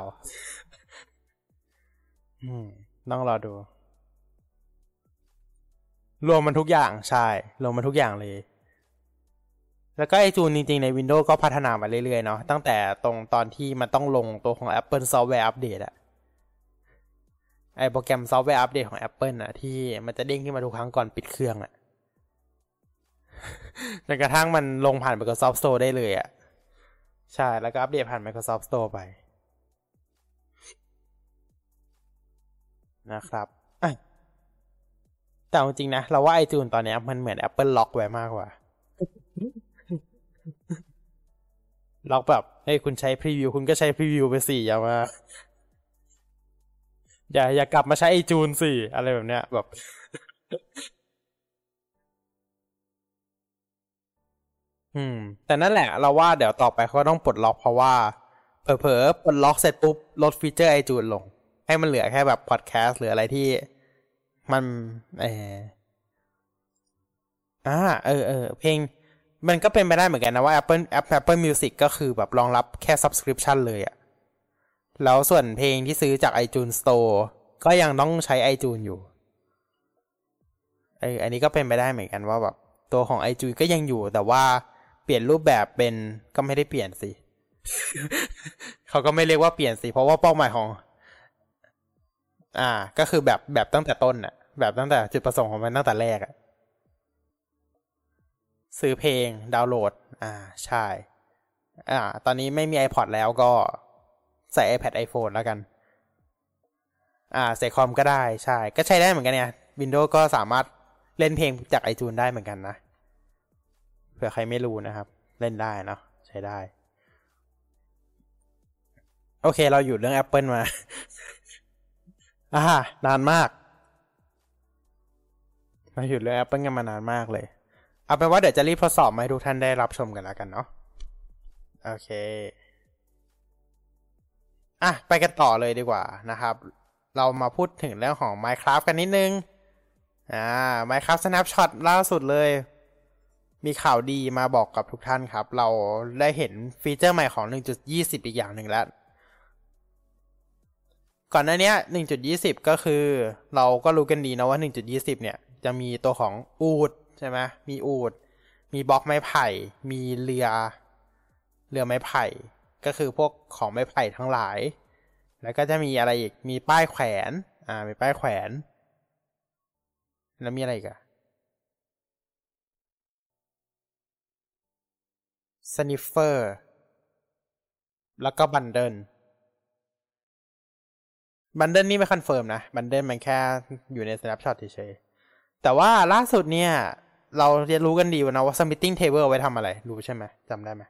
อืมต้องรอดู รวมมันทุกอย่างใช่ รวมมันทุกอย่างเลย แล้วก็ไอจูนจริงๆ ใน Windows ก็พัฒนามาเรื่อยๆ เนาะตั้งแต่ตรงตอนที่มันต้องลงตัวของ Apple Software Update อะไอโปรแกรมซอฟต์แวร์อัปเดตของ Apple อะที่มันจะเด้งขึ้นมาทุกครั้งก่อนปิดเครื่องอะจนกระทั่งมันลงผ่าน Microsoft Store ได้เลยอะใช่ แล้วก็อัปเดตผ่าน Microsoft Store ไป นะครับแต่จริงๆนะ เราว่าไอจูนตอนนี้มันเหมือน Apple ล็อกไว้มากกว่า ล็อกแบบเฮ้ยคุณใช้พรีวิวคุณก็ใช้พรีวิวไปสี่อย่ามาอย่าอย่ากลับมาใช้ไอจูนสี่อะไรแบบเนี้ยแบบ อืม แต่นั่นแหละ เราว่าเดี๋ยวต่อไปเขาต้องปลดล็อกเพราะว่า เผลอๆปลดล็อกเสร็จปุ๊บลดฟีเจอร์ไอจูนลง ให้มันเหลือแค่แบบพอดแคสต์หรืออะไรที่ มันเอออ่าเออเออเพลง มันก็เป็นไปได้เหมือนกันนะว่า Apple App Apple Music ก็คือแบบรองรับแค่ subscription เลยอะแล้วส่วนเพลงที่ซื้อจาก iTunes Store ก็ยังต้องใช้ iTunes อยู่ไออันนี้ก็เป็นไปได้เหมือนกันว่าแบบตัวของ iTunes ก็ยังอยู่ แต่ว่าเปลี่ยนรูปแบบเป็นก็ไม่ได้เปลี่ยนสิเขาก็ไม่เรียกว่าเปลี่ยนสิเพราะว่าเป้าหมายของ อ่า ก็คือแบบแบบตั้งแต่ต้นอะแบบตั้งแต่จุดประสงค์ของมันตั้งแต่แรกอะ ซื้อเพลงดาวน์โหลด อ่าใช่อ่า ตอนนี้ไม่มี iPod แล้วก็ใส่ iPad iPhone แล้วกัน อ่าใส่คอมก็ได้ใช่ ก็ใช้ได้เหมือนกันเนี่ย Windows ก็สามารถเล่นเพลงจาก iTunes ได้เหมือนกันนะ เผื่อใครไม่รู้นะครับ เล่นได้เนาะใช้ได้ โอเค เราอยู่เรื่อง Apple มา อ่านานมาก เราหยุดเรื่อง Apple กันมานานมากเลย เอาเป็นว่าเดี๋ยวจะรีบทดสอบมาให้ทุกท่านได้รับชมกันแล้วกันเนาะโอเคอะไปกันต่อเลยดีกว่านะครับ เรามาพูดถึงเรื่องของ Minecraft กันนิดนึงอ่า Minecraft Snapshot ล่าสุดเลย มีข่าวดีมาบอกกับทุกท่านครับ เราได้เห็นฟีเจอร์ใหม่ของ 1.20 อีกอย่างหนึ่งแล้ว ก่อนหน้านี้ 1.20 ก็คือเราก็รู้กันดีนะว่า 1.20 เนี่ย จะมีตัวของอูด ใช่ไหมมีอูดมีบล็อกไม้ไผ่ มีเรือ เรือไม้ไผ่ ก็คือพวกของไม้ไผ่ทั้งหลาย แล้วก็จะมีอะไรอีก มีป้ายแขวน อ่า มีป้ายแขวน แล้วมีอะไรอีกอะ Sniffer แล้วก็ bundle bundle นี่ไม่ confirm นะ bundle มันแค่อยู่ใน snapshot เฉยๆแต่ว่าล่าสุดเนี่ย เราเรียนรู้กันดีนะว่า submitting table ไว้ทำอะไร รู้ใช่ไหมจำได้ไหม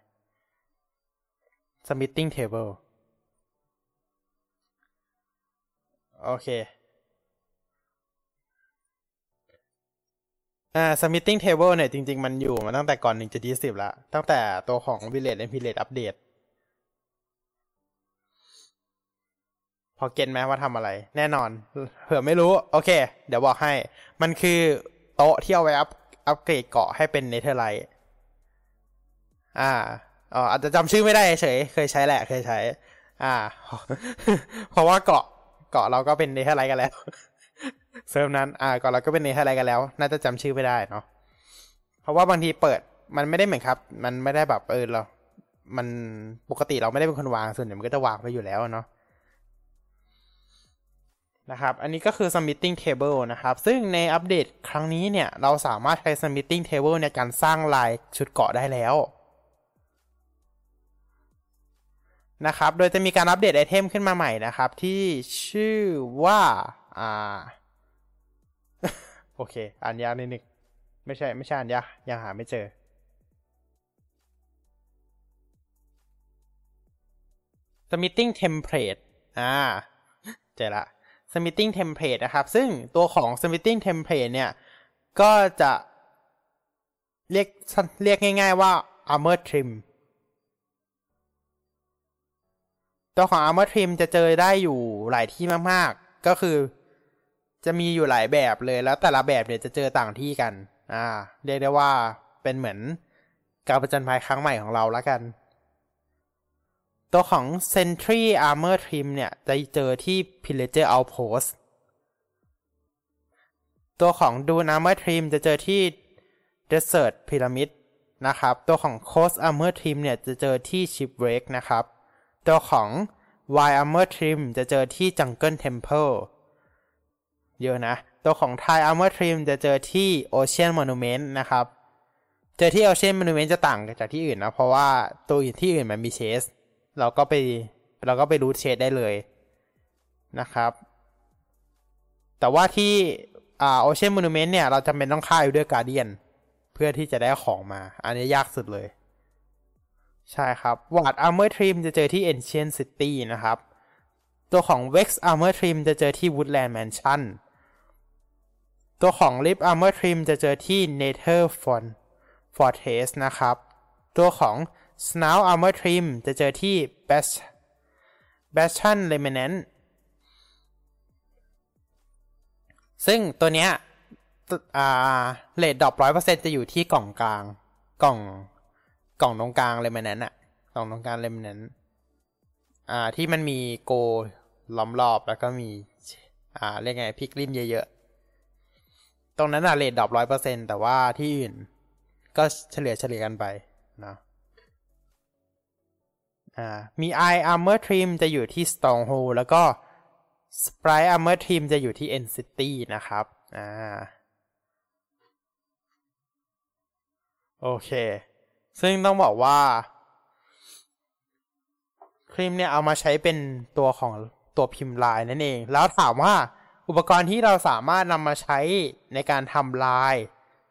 submitting table โอเค อ่า submitting table เนี่ย จริง ๆ มันอยู่มาตั้งแต่ก่อน1.20แล้วตั้งแต่ตัวของ village and village update พอเก็ตไหมว่าทำอะไร แน่นอน เผื่อไม่รู้ โอเค เดี๋ยวบอกให้ มันคือโต๊ะที่เอาไว้อัพ อัปเกรดเกราะให้เป็น Netherite อ่าอ๋ออาจจะจำชื่อไม่ได้เฉย เคยใช้แหละ เคยใช้ อ่า เพราะว่าเกราะเกราะเราก็เป็น Netherite กันแล้วเซิร์ฟนั้น อ่า เกราะเราก็เป็น Netherite กันแล้ว น่าจะจำชื่อไม่ได้เนาะ เพราะว่าบางทีเปิดมันไม่ได้เหมือนครับ มันไม่ได้แบบเออเรา มันปกติเราไม่ได้เป็นคนวาง ส่วนใหญ่มันก็จะวางไปอยู่แล้วเนาะ นะครับ อันนี้ก็คือ submitting table นะครับ ซึ่งในอัปเดตครั้งนี้เนี่ย เราสามารถใช้ submitting table ในการสร้างลายชุดเกาะได้แล้วนะครับ โดยจะมีการอัปเดตไอเทมขึ้นมาใหม่นะครับ ที่ชื่อว่า อ่า โอเค อ่านยากนิดนึงไม่ใช่ ไม่ใช่อ่านยากยังหาไม่เจอ submitting template อ่า เจอละ submitting template นะครับ ซึ่งตัวของ submitting template เนี่ย ก็จะเรียกเรียกง่ายๆว่า armor trim ตัวของ armor trim จะเจอได้อยู่หลายที่มากๆ ก็คือจะมีอยู่หลายแบบเลยแล้วแต่ละแบบเนี่ยจะเจอต่างที่กัน อ่า เรียกได้ว่าเป็นเหมือนการประจันภัยครั้งใหม่ของเราแล้วกัน ตัวของ Sentry Armor Trim เนี่ย จะเจอที่ Pillager Outpost ตัวของ Dune Armor Trim จะเจอที่ Desert Pyramid นะครับ ตัวของ Coast Armor Trim เนี่ย จะเจอที่ Shipwreck นะครับ ตัวของ Wild Armor Trim จะเจอที่ Jungle Temple เยอะนะ ตัวของ Thai Armor Trim จะเจอที่ Ocean Monument นะครับ เจอที่ Ocean Monument จะต่างจากที่อื่นนะ เพราะว่าตัวอื่นที่อื่นมันมีเชส เราก็ไปเราก็ไปรูทเชสได้เลยนะครับ แต่ว่าที่อ่า Ocean Monument เนี่ย เราจำเป็นต้องฆ่าอยู่ด้วย Guardian เพื่อที่จะได้ของมา อันนี้ยากสุดเลย ใช่ครับ Ward Armor Trim จะเจอที่ Ancient City นะครับ ตัวของ Vex Armor Trim จะเจอที่ Woodland Mansion ตัวของ Lip Armor Trim จะเจอที่ Nether Fortress นะครับ ตัวของ Snout Armor Trim จะเจอที่ Bastion Remnant ซึ่งตัวเนี้ยอ่าเลดดรอปร้อยเปอร์เซ็นจะอยู่ที่กล่องกลาง กล่องกล่องตรงกลางเลยมันนั้นอะกล่องตรงกลางเลยมันนั้นอ่าที่มันมีโกล้อมรอบแล้วก็มี อ่าเรียกไง Piglin เยอะๆ ตรงนั้นอะ rate drop ร้อยเปอร์เซ็นต์แต่ว่าที่อื่น ก็เฉลี่ยเฉลี่ยกันไปนะ อ่ามี Eye Armor Trim จะอยู่ที่ Stronghold แล้วก็ Spire Armor Trim จะอยู่ที่ End City นะครับอ่าโอเค ซึ่งต้องบอกว่า Trim เนี่ยเอามาใช้เป็นตัวของตัวพิมพ์ลายนั่นเอง แล้วถามว่าอุปกรณ์ที่เราสามารถนำมาใช้ในการทำลาย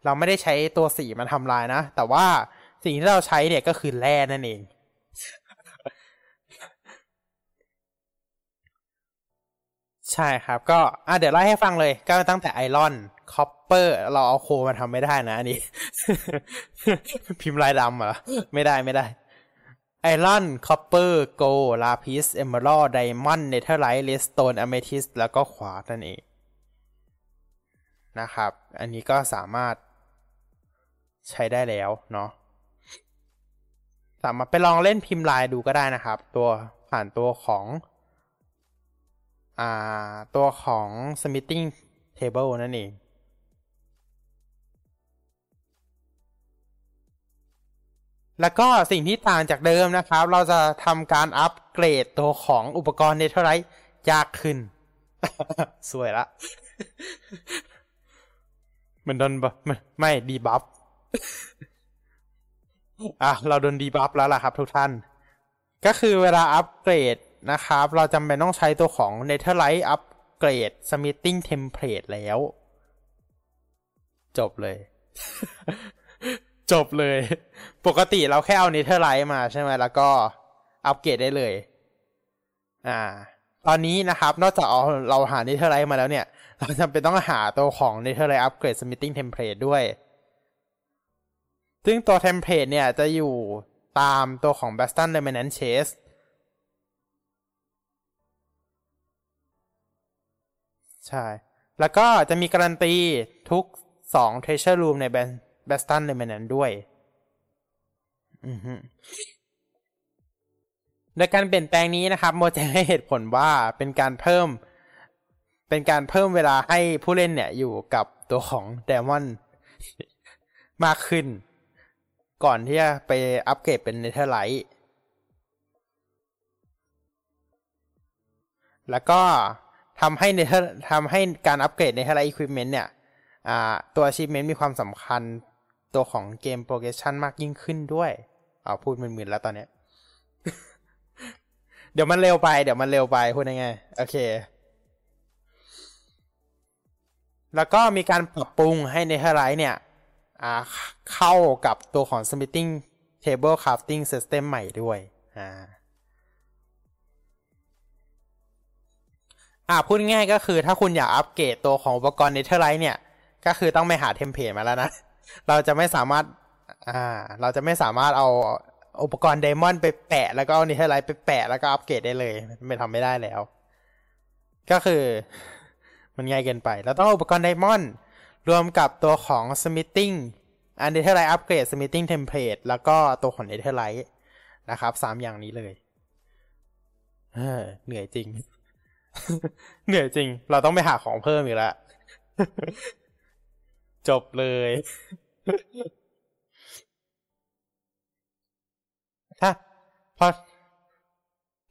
เราไม่ได้ใช้ตัวสีมาทำลายนะ แต่ว่าสิ่งที่เราใช้เนี่ยก็คือแร่นั่นเอง ใช่ครับ ก็อะเดี๋ยวไล่ให้ฟังเลย ก็ตั้งแต่ iron copper เราเอา coal มาทำไม่ได้นะอันนี้ พิมพ์ลายดำเหรอ ไม่ได้ไม่ได้ iron copper gold lapis emerald diamond Netherite redstone amethyst แล้วก็ขวานั่นเองนะครับ อันนี้ก็สามารถใช้ได้แล้วเนาะสามารถไปลองเล่นพิมพ์ลายดูก็ได้นะครับ ตัวผ่านตัวของ ตัวของ smithing table นั่นเอง แล้วก็สิ่งที่ต่างจากเดิมนะครับ เราจะทำการอัปเกรดตัวของอุปกรณ์ Netherite ยากขึ้น ซวยละเหมือนโดนบัฟ ไม่ไม่ debuff อะ เราโดน debuff แล้วล่ะครับทุกท่าน ก็คือเวลาอัปเกรด นะครับ เราจำเป็นต้องใช้ตัวของ Netherite Upgrade Smithing Template แล้ว จบเลย จบเลย ปกติเราแค่เอา Netherite มาใช่ไหมแล้วก็อัปเกรดได้เลย อ่า ตอนนี้นะครับ นอกจากเอาเราหา Netherite มาแล้วเนี่ย เราจำเป็นต้องหาตัวของ Netherite Upgrade Smithing Template ด้วย ซึ่งตัว Template เนี่ยจะอยู่ตามตัวของ Baston Remnant Chase ใช่ แล้วก็จะมีการันตีทุกสอง Treasure Room ใน Bastion Remnant ด้วยอือฮึโดยการเปลี่ยนแปลงนี้นะครับ โมจะให้เหตุผลว่าเป็นการเพิ่ม เป็นการเพิ่มเวลาให้ผู้เล่นเนี่ยอยู่กับตัวของ diamond มากขึ้น ก่อนที่จะไปอัปเกรดเป็น Netheriteแล้วก็ ทำให้เนเธอร์ทำให้การอัปเกรด Netherite อุปกรณ์เนี่ยตัว achievement มีความสำคัญตัวของ game progression มากยิ่งขึ้นด้วยเอาพูดมึนๆแล้วตอนเนี้ย เดี๋ยวมันเร็วไป เดี๋ยวมันเร็วไปพูดยังไงโอเค แล้วก็มีการปรับปรุงให้ Netherite เนี่ยเข้ากับตัวของ Smithing Table Crafting System ใหม่ด้วย อ่า อ่าพูดง่ายก็คือถ้าคุณอยากอัปเกรดตัวของอุปกรณ์ Netherite เนี่ย ก็คือต้องไปหา template มาแล้วนะ เราจะไม่สามารถอ่าเราจะไม่สามารถเอาอุปกรณ์ diamond ไปแปะ แล้วก็เอา Netherite ไปแปะแล้วก็อัปเกรดได้เลยไม่ทำไม่ได้แล้ว ก็คือ มันง่ายเกินไป เราต้องอุปกรณ์ diamond รวมกับตัวของ smithing อัน Netherite Upgrade smithing template แล้วก็ตัวของ Netherite นะครับสามอย่างนี้เลยเหนื่อยจริง เหนื่อยจริง เราต้องไปหาของเพิ่มอีกแล้วจบเลย ถ้าเพราะ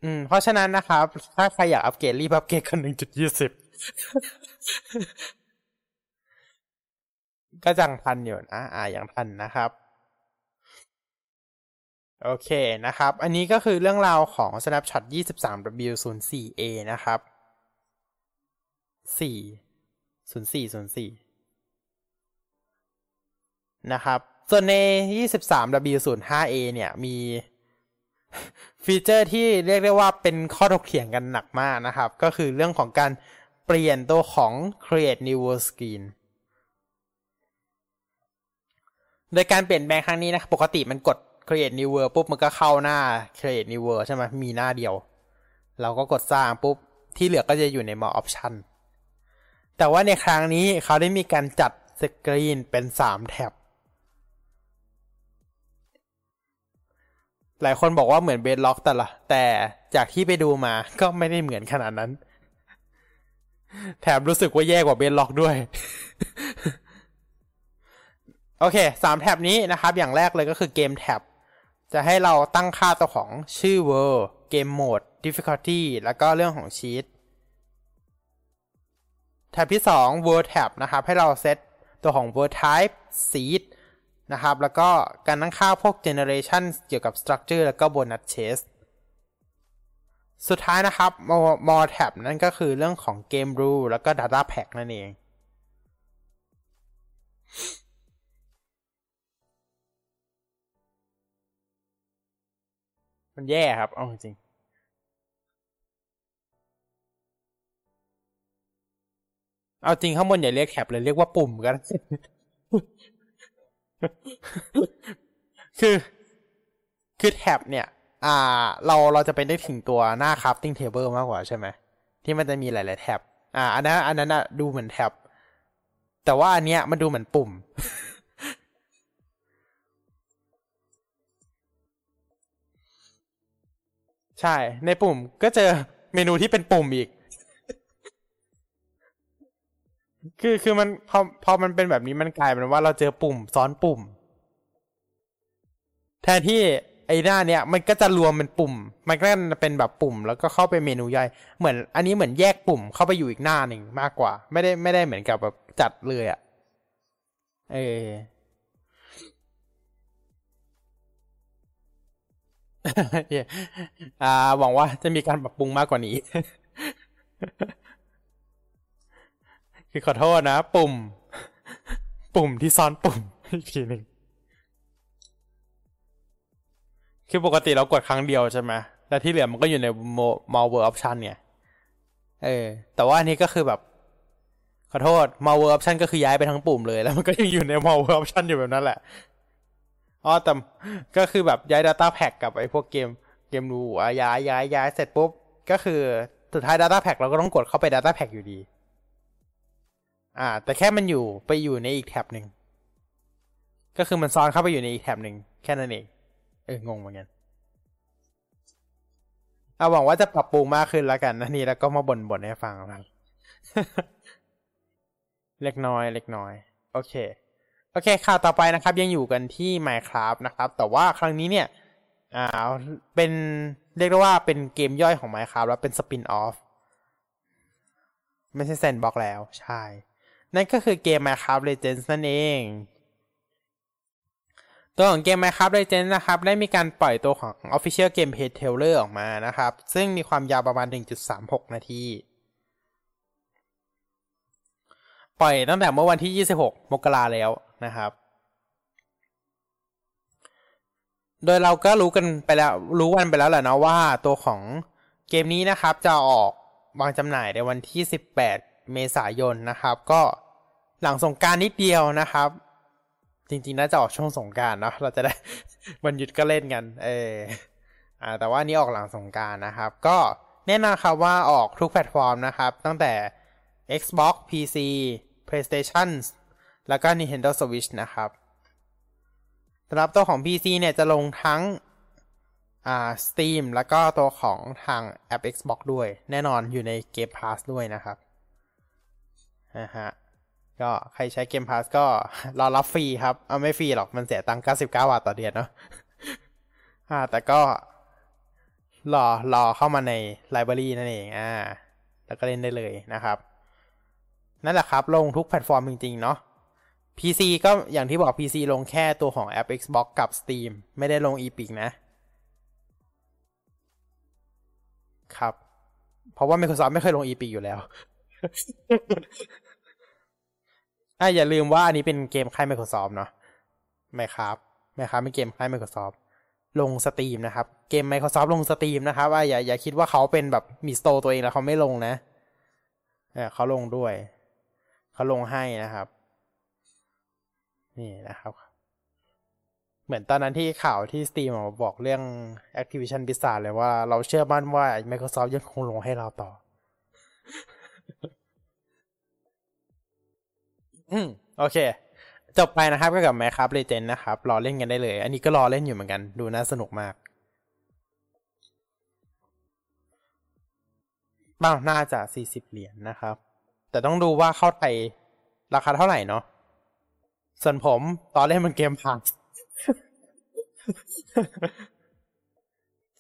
อืม เพราะฉะนั้นนะครับ ถ้าใครอยากอัปเกรดรีบอัปเกรดกันหนึ่งจุดยี่สิบก็จังทันอยู่นะ อ่าอย่างทันนะครับ โอเคนะครับ อันนี้ก็คือเรื่องราวของ Snapshot 23W04A นะครับ 4 0404นะครับ ส่วนใน 23W05A เนี่ย มีฟีเจอร์ที่เรียกได้ว่าเป็นข้อถกเถียงกันหนักมากนะครับ ก็คือเรื่องของการเปลี่ยนตัวของ create new world screen โดยการเปลี่ยนแปลงครั้งนี้นะ ปกติมันกด create new world ปุ๊บ มันก็เข้าหน้า create new world ใช่ไหมมีหน้าเดียว เราก็กดสร้างปุ๊บ ที่เหลือก็จะอยู่ใน more option แต่ว่าในครั้งนี้เขาได้มีการจัดสกรีนเป็นสามแท็บ หลายคนบอกว่าเหมือนเบสล็อกแต่ละ แต่จากที่ไปดูมาก็ไม่ได้เหมือนขนาดนั้น แถมรู้สึกว่าแย่กว่าเบสล็อกด้วย โอเคสามแท็บนี้นะครับ อย่างแรกเลยก็คือเกมแท็บ จะให้เราตั้งค่าตัวของชื่อ world เกมโหมด difficulty แล้วก็เรื่องของชีต แท็บที่ 2 word tab นะครับ ให้เราเซตตัวของ word type seed นะครับ แล้วก็การตั้งค่าพวก generation เกี่ยวกับ structure แล้วก็ bonus chase สุดท้ายนะครับ more tab นั่นก็คือเรื่องของ game rule แล้วก็ data pack นั่นเอง มันแย่ครับ เอาจริง เอาจริงข้างบนอย่าเรียกแท็บเลยเรียกว่าปุ่มกัน คือ คือแท็บเนี่ย อ่า เราเราจะไปได้ถึงตัวหน้า crafting table มากกว่าใช่ไหม ที่มันจะมีหลาย ๆ แท็บ อ่า อันนั้น อันนั้นอะดูเหมือนแท็บ แต่ว่าอันเนี้ยมันดูเหมือนปุ่ม ใช่ ในปุ่มก็เจอเมนูที่เป็นปุ่มอีก คือคือมันพอพอมันเป็นแบบนี้มันกลายเป็นว่าเราเจอปุ่มซ้อนปุ่ม แทนที่ไอ้หน้าเนี้ยมันก็จะรวมเป็นปุ่ม มันก็เป็นแบบปุ่ม แล้วก็เข้าไปเมนูย่อย เหมือน อันนี้เหมือนแยกปุ่มเข้าไปอยู่อีกหน้าหนึ่งมากกว่า ไม่ได้ไม่ได้เหมือนกับแบบจัดเลยอะเอออ่าหวังว่าจะมีการปรับปรุงมากกว่านี้ คือขอโทษนะ ปุ่ม ปุ่มที่ซ้อนปุ่มอีกทีหนึ่งคือปกติเรากดครั้งเดียวใช่ไหมแล้วที่เหลือมันก็อยู่ใน malware option เนี่ย เออ แต่ว่าอันนี้ก็คือแบบ ขอโทษ malware option ก็คือย้ายไปทั้งปุ่มเลย แล้วมันก็ยังอยู่ใน malware option อยู่แบบนั้นแหละ อ๋อ แต่ก็คือแบบย้าย data pack กับไอ้พวกเกม เกมรูอะย้ายย้ายย้ายเสร็จปุ๊บ ก็คือ สุดท้าย data pack เราก็ต้องกดเข้าไป data pack อยู่ดี อ่า แต่แค่มันอยู่ไปอยู่ในอีกแท็บหนึ่งก็คือมันซ้อนเข้าไปอยู่ในอีกแท็บหนึ่งแค่นั้นเอง เอองงเหมือนกันเอาหวังว่าจะปรับปรุงมากขึ้นแล้วกันนะนี่แล้วก็มาบ่นบ่นให้ฟังนะเล็กน้อย เล็กน้อย โอเค โอเคข่าวต่อไปนะครับ ยังอยู่กันที่ Minecraft นะครับ แต่ว่าครั้งนี้เนี่ย อ่า เป็นเรียกได้ว่าเป็นเกมย่อยของ Minecraft แล้วเป็นสปินออฟไม่ใช่แซนบ็อกแล้ว ใช่ นั่นก็คือเกม Minecraft Legends นั่นเอง ตัวของเกม Minecraft Legends นะครับ ได้มีการปล่อยตัวของ Official Gameplay Trailer ออกมานะครับ ซึ่งมีความยาวประมาณ 1.36 นาที ปล่อยตั้งแต่เมื่อวันที่ 26 มกราแล้วนะครับ โดยเราก็รู้กันไปแล้ว รู้วันไปแล้วแหละนะว่าตัวของเกมนี้นะครับจะออกวางจำหน่ายในวันที่ 18 เมษายนนะครับ ก็ หลังสงการนิดเดียวนะครับ จริงๆน่าจะออกช่วงสงการเนาะเราจะได้วันหยุดก็เล่นกัน เอออ่าแต่ว่านี้ออกหลังสงการนะครับ ก็แน่นอนครับว่าออกทุกแพลตฟอร์มนะครับ ตั้งแต่ Xbox PC PlayStation แล้วก็ Nintendo Switch นะครับสำหรับตัวของ PC เนี่ยจะลงทั้งอ่า Steam แล้วก็ตัวของทางแอป Xbox ด้วย แน่นอนอยู่ใน Game Pass ด้วยนะครับนะฮะ ก็ใครใช้ Game Pass ก็รอรับฟรีครับ เอาไม่ฟรีหรอกมันเสียตังค์99 บาทต่อเดือนเนาะอ่าแต่ก็รอรอเข้ามาใน library นั่นเองอ่าแล้วก็เล่นได้เลยนะครับ นั่นแหละครับลงทุกแพลตฟอร์มจริง ๆ เนาะ PC ก็อย่างที่บอก PC ลงแค่ตัวของแอป Xbox กับ Steam ไม่ได้ลง Epic นะ ครับ เพราะว่า Microsoft ไม่เคยลง Epic อยู่แล้ว อะอย่าลืมว่าอันนี้เป็นเกมค่าย Microsoft เนาะไม่ครับไม่ครับเป็นเกมค่าย Microsoft ลงสตรีมนะครับ เกม Microsoft ลงสตรีมนะครับว่าอย่าอย่าคิดว่าเขาเป็นแบบมี store ตัวเองแล้วเขาไม่ลงนะเออเขาลงด้วย เขาลงให้นะครับ นี่นะครับ เหมือนตอนนั้นที่ข่าวที่ Steam บอกเรื่อง Activision Blizzard เลยว่าเราเชื่อมั่นว่า Microsoft ยังคงลงให้เราต่อ อืมโอเค จบไปนะครับก็กับ Minecraft Legend นะครับ รอเล่นกันได้เลย อันนี้ก็รอเล่นอยู่เหมือนกัน ดูน่าสนุกมากบ้างน่าจะสี่สิบเหรียญนนะครับ แต่ต้องดูว่าเข้าไทยราคาเท่าไหร่เนาะส่วนผมตอนเล่นมันเกมพัง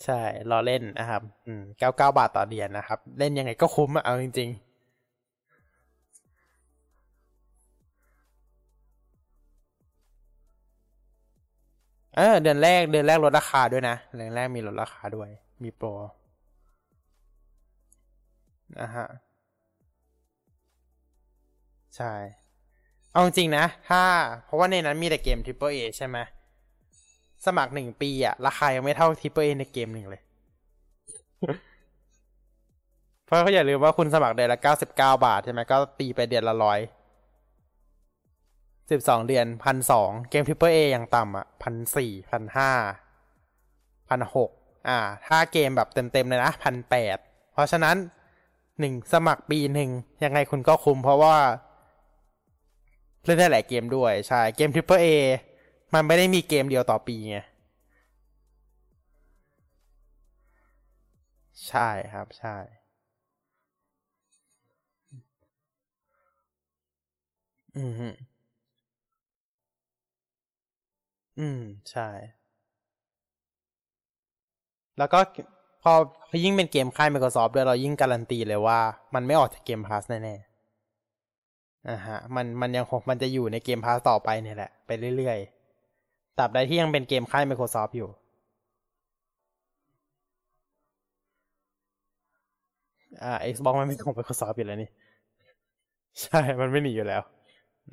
ใช่ รอเล่นนะครับ อืมเก้าเก้าบาทต่อเดือนนะครับ เล่นยังไงก็คุ้มอะเอาจริง ๆ เออเดือนแรกเดือนแรกลดราคาด้วยนะเดือนแรกมีลดราคาด้วย มีโปรนะฮะใช่ เอาจริงนะ ถ้า เพราะว่าในนั้นมีแต่เกม Triple A ใช่ไหมสมัครหนึ่งปีอะราคายังไม่เท่า Triple A ในเกมหนึ่งเลย เพราะเขาอย่าลืมว่าคุณสมัครเดือนละเก้าสิบเก้าบาทใช่ไหมก็ตีไปเดือนละร้อย สิบสองเดือนพันสองเกม Triple A อย่างต่ำอะพันสี่พันห้าพันหกอ่า ถ้าเกมแบบเต็มๆเลยนะพันแปดเพราะฉะนั้นหนึ่งสมัครปีหนึ่งยังไงคุณก็คุ้มเพราะว่า เล่นได้หลายเกมด้วย ใช่ เกม Triple A มันไม่ได้มีเกมเดียวต่อปีไง ใช่ครับใช่ อืม อืม ใช่ แล้วก็พอยิ่งเป็นเกมค่าย Microsoft ด้วยเรายิ่งการันตีเลยว่า มันไม่ออกจากเกมพาสแน่ๆอ่าฮะ มันมันยังคงมันจะอยู่ในเกมพาสต่อไปเนี่ยแหละ ไปเรื่อยๆตราบใดที่ยังเป็นเกมค่าย Microsoft อยู่อ่า Xbox มันไม่ของ Microsoft อยู่แล้วนี่ ใช่ มันไม่หนีอยู่แล้ว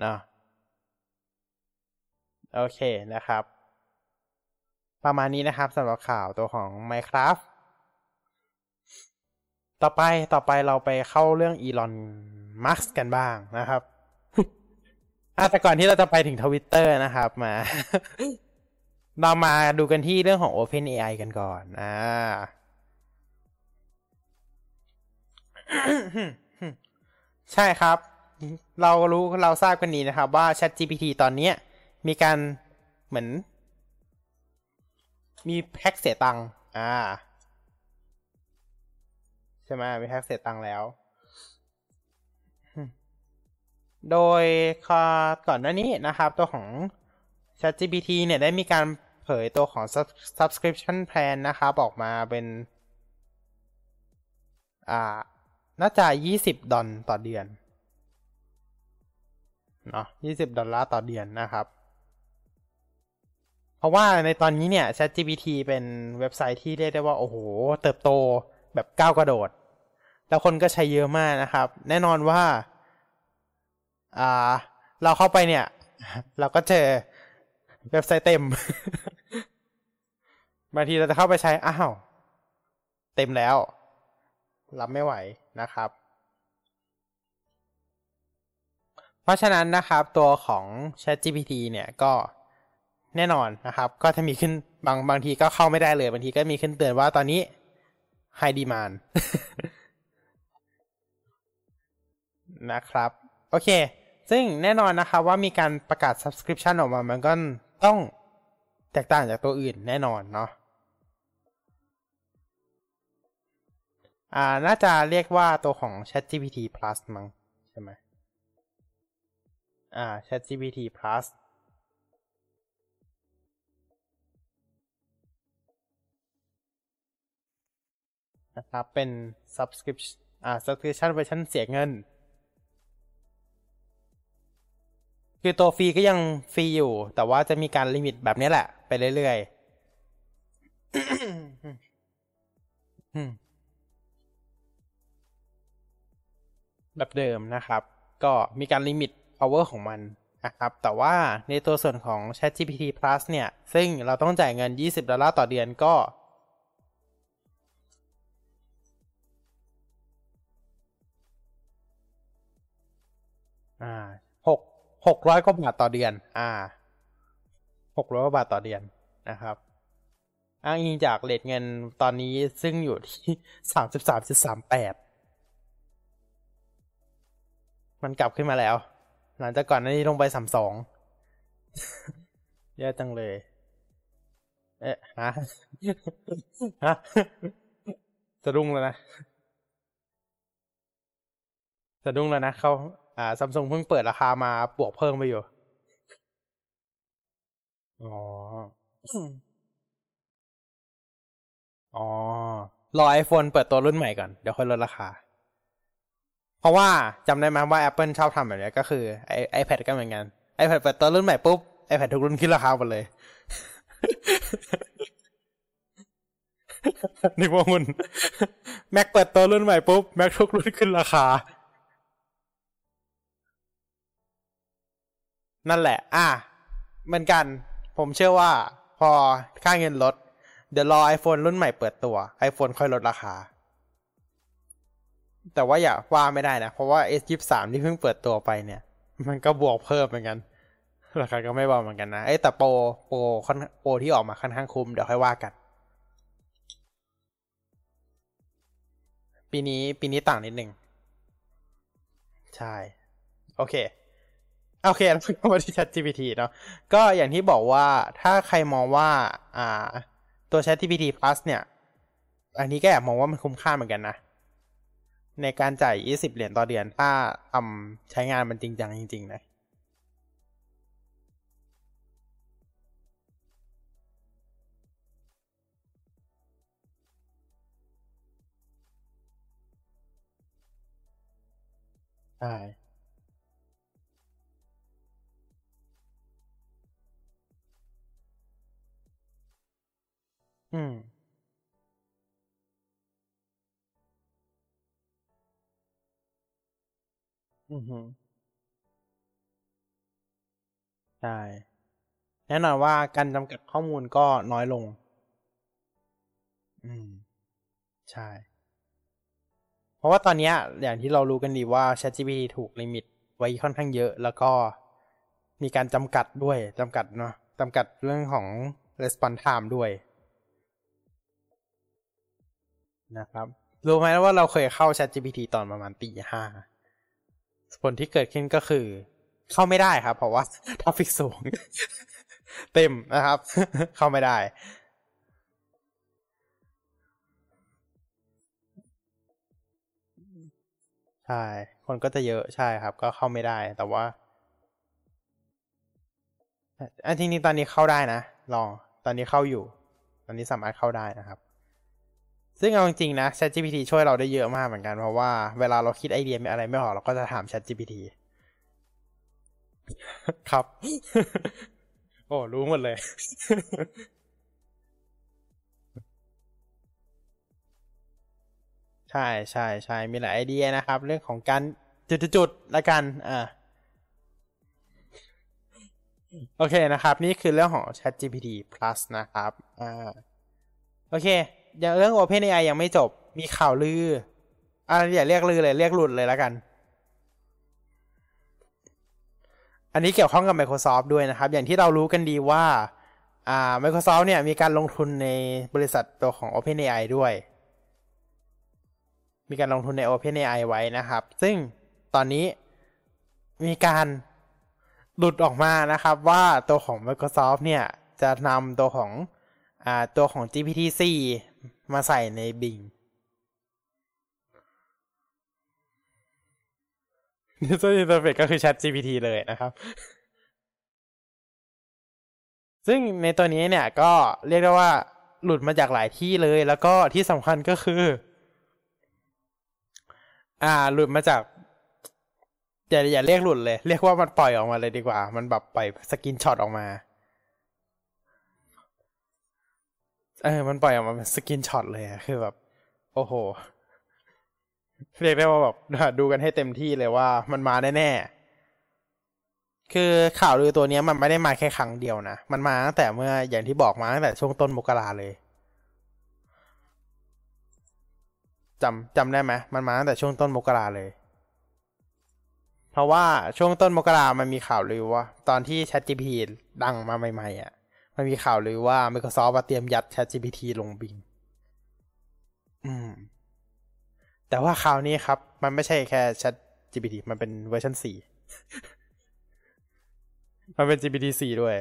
นะ โอเคนะครับ ประมาณนี้นะครับสำหรับข่าวตัวของ Minecraft ต่อไปต่อไปเราไปเข้าเรื่องอีลอนมัสกันบ้างนะครับอาแต่ก่อนที่เราจะไปถึงทวิตเตอร์นะครับมา เรามาดูกันที่เรื่องของ OpenAI กันก่อนอ่าใช่ครับ เรารู้เราทราบกันดีนะครับว่า ChatGPT ตอนนี้ มีการเหมือน มีแพ็กเสียตังค์อ่า ใช่ไหมมีแพ็กเสียตังค์แล้ว โดยก่อนหน้านี้นะครับตัวของ ChatGPT เนี่ยได้มีการเผยตัวของ subscription plan นะครับออกมาเป็น อ่า น่าจะ 20 ดอลต่อเดือน เนาะ20 ดอลลาร์ต่อเดือนนะครับ เพราะว่าในตอนนี้เนี่ย ChatGPT เป็นเว็บไซต์ที่เรียกได้ว่า โอ้โห เติบโตแบบก้าวกระโดด แล้วคนก็ใช้เยอะมากนะครับ แน่นอนว่าอ่า เราเข้าไปเนี่ย เราก็เจอเว็บไซต์เต็ม บางทีเราจะเข้าไปใช้ อ้าว เต็มแล้ว รับไม่ไหวนะครับ เพราะฉะนั้นนะครับ ตัวของ ChatGPT เนี่ยก็ แน่นอนนะครับ ก็จะมีขึ้นบางบางทีก็เข้าไม่ได้เลย บางทีก็มีขึ้นเตือนว่าตอนนี้ High Demand นะครับ โอเค ซึ่งแน่นอนนะครับว่ามีการประกาศ subscription ออกมา มันก็ต้องแตกต่างจากตัวอื่นแน่นอนเนาะอ่า น่าจะเรียกว่าตัวของ ChatGPT Plus มั้งใช่ไหมอ่า ChatGPT Plus นะครับ เป็น subscription อ่า subscription version เสียเงิน คือตัวฟรีก็ยังฟรีอยู่ แต่ว่าจะมีการ limit แบบนี้แหละ ไปเรื่อยๆ แบบเดิมนะครับ ก็มีการ limit power ของมันนะครับ แต่ว่าในตัวส่วนของ ChatGPT Plus เนี่ย ซึ่งเราต้องจ่ายเงิน 20 ดอลลาร์ต่อเดือนก็ หกหกร้อยกว่าบาทต่อเดือน อ่าหกร้อยกว่าบาทต่อเดือนนะครับ อ้างอิงจากเลทเงินตอนนี้ซึ่งอยู่ที่สามสิบสามจุดสามแปดมันกลับขึ้นมาแล้ว หลังจากก่อนหน้านี้ลงไปสามสองแย่จังเลย เอ๊ะฮะฮะจะรุ่งแล้วนะจะรุ่งแล้วนะเขา อ่าซัมซุงเพิ่งเปิดราคามาบวกเพิ่มไปอยู่ อ๋อ อ๋อ รอ iPhone เปิดตัวรุ่นใหม่ก่อน เดี๋ยวค่อยลดราคา เพราะว่าจำได้ไหมว่า Apple ชอบทำแบบนี้ก็คือไอ iPad ก็เหมือนกัน iPad เปิดตัวรุ่นใหม่ปุ๊บ iPad ทุกรุ่นขึ้นราคาหมดเลย นึกว่าหุ่น Mac เปิดตัวรุ่นใหม่ปุ๊บ Mac ทุกรุ่นขึ้นราคา นั่นแหละ อะเหมือนกัน ผมเชื่อว่าพอค่าเงินลด เดี๋ยวรอ iPhone รุ่นใหม่เปิดตัว iPhone ค่อยลดราคา แต่ว่าอย่าว่าไม่ได้นะ เพราะว่า S23 ที่เพิ่งเปิดตัวไปเนี่ย มันก็บวกเพิ่มเหมือนกัน ราคาก็ไม่เบาเหมือนกันนะเอ้แต่โปรโปรค่อนโปรที่ออกมาค่อนข้างคุ้มเดี๋ยวค่อยว่ากัน ปีนี้ปีนี้ต่างนิดหนึ่งใช่ โอเค โอเคแล้วก็มาที่ ChatGPT เนาะก็อย่างที่บอกว่าถ้าใครมองว่าอ่าตัว ChatGPT Plus เนี่ย อันนี้ก็แอบมองว่ามันคุ้มค่าเหมือนกันนะ ในการจ่าย 20 เหรียญต่อเดือน ถ้าทำใช้งานมันจริงจังจริง ๆ นะใช่ อือฮึใช่ แน่นอนว่าการจำกัดข้อมูลก็น้อยลง อืม ใช่ เพราะว่าตอนนี้อย่างที่เรารู้กันดีว่า ChatGPT ถูกลิมิตไว้ค่อนข้างเยอะ แล้วก็มีการจำกัดด้วยจำกัดเนาะจำกัดเรื่องของ response time ด้วยนะครับ รู้ไหมว่าเราเคยเข้า ChatGPT ตอนประมาณตีห้า ผลที่เกิดขึ้นก็คือ เข้าไม่ได้ครับ เพราะว่าทราฟิกสูง เต็มนะครับ เข้าไม่ได้ ใช่ คนก็จะเยอะใช่ครับ ก็เข้าไม่ได้ แต่ว่าอันที่นี้ตอนนี้เข้าได้นะ ลอง ตอนนี้เข้าอยู่ ตอนนี้สามารถเข้าได้นะครับ ซึ่งเอาจริงๆนะ ChatGPT ช่วยเราได้เยอะมากเหมือนกัน เพราะว่าเวลาเราคิดไอเดียอะไรไม่ออกเราก็จะถาม ChatGPT ครับ โอ้ รู้หมดเลย ใช่ใช่ใช่มีหลายไอเดียนะครับ เรื่องของการจุดๆละกัน อ่าโอเคนะครับ นี่คือเรื่องของ ChatGPT Plus นะครับ อ่า โอเค อย่างเรื่อง OpenAI ยังไม่จบมีข่าวลืออ่าอย่าเรียกลือเลยเรียกหลุดเลยแล้วกัน อันนี้เกี่ยวข้องกับ Microsoft ด้วยนะครับ อย่างที่เรารู้กันดีว่าอ่า Microsoft เนี่ยมีการลงทุนในบริษัทตัวของ OpenAI ด้วย มีการลงทุนใน OpenAI ไว้นะครับ ซึ่งตอนนี้มีการหลุดออกมานะครับว่าตัวของ Microsoft เนี่ยจะนำตัวของอ่าตัวของ GPT-4 มาใส่ใน Bing User Interface ก็คือ ChatGPT เลยนะครับ ซึ่งในตัวนี้เนี่ยก็เรียกได้ว่าหลุดมาจากหลายที่เลย แล้วก็ที่สำคัญก็คือ อ่า หลุดมาจากอย่าอย่าเรียกหลุดเลย เรียกว่ามันปล่อยออกมาเลยดีกว่า มันแบบปล่อย screenshot ออกมา เออ มันปล่อยออกมาเป็น screenshot เลยคือแบบ โอ้โห เรียกได้ว่าแบบดูกันให้เต็มที่เลยว่ามันมาแน่ๆ คือข่าวลือตัวนี้มันไม่ได้มาแค่ครั้งเดียวนะ มันมาตั้งแต่เมื่ออย่างที่บอกมาตั้งแต่ช่วงต้นมกราเลยจำจำได้ไหมมันมาตั้งแต่ช่วงต้นมกราเลย เพราะว่าช่วงต้นมกรามันมีข่าวลือว่า ตอนที่ ChatGPT ดังมาใหม่ๆอะ มันมีข่าวเลือว่า Microsoft เตรียมยัด ChatGPT ลงบิงอืม แต่ว่าคราวนี้ครับ มันไม่ใช่แค่ Chat GPT มันเป็นเวอร์ชันสี่มันเป็น GPT สี่ด้วย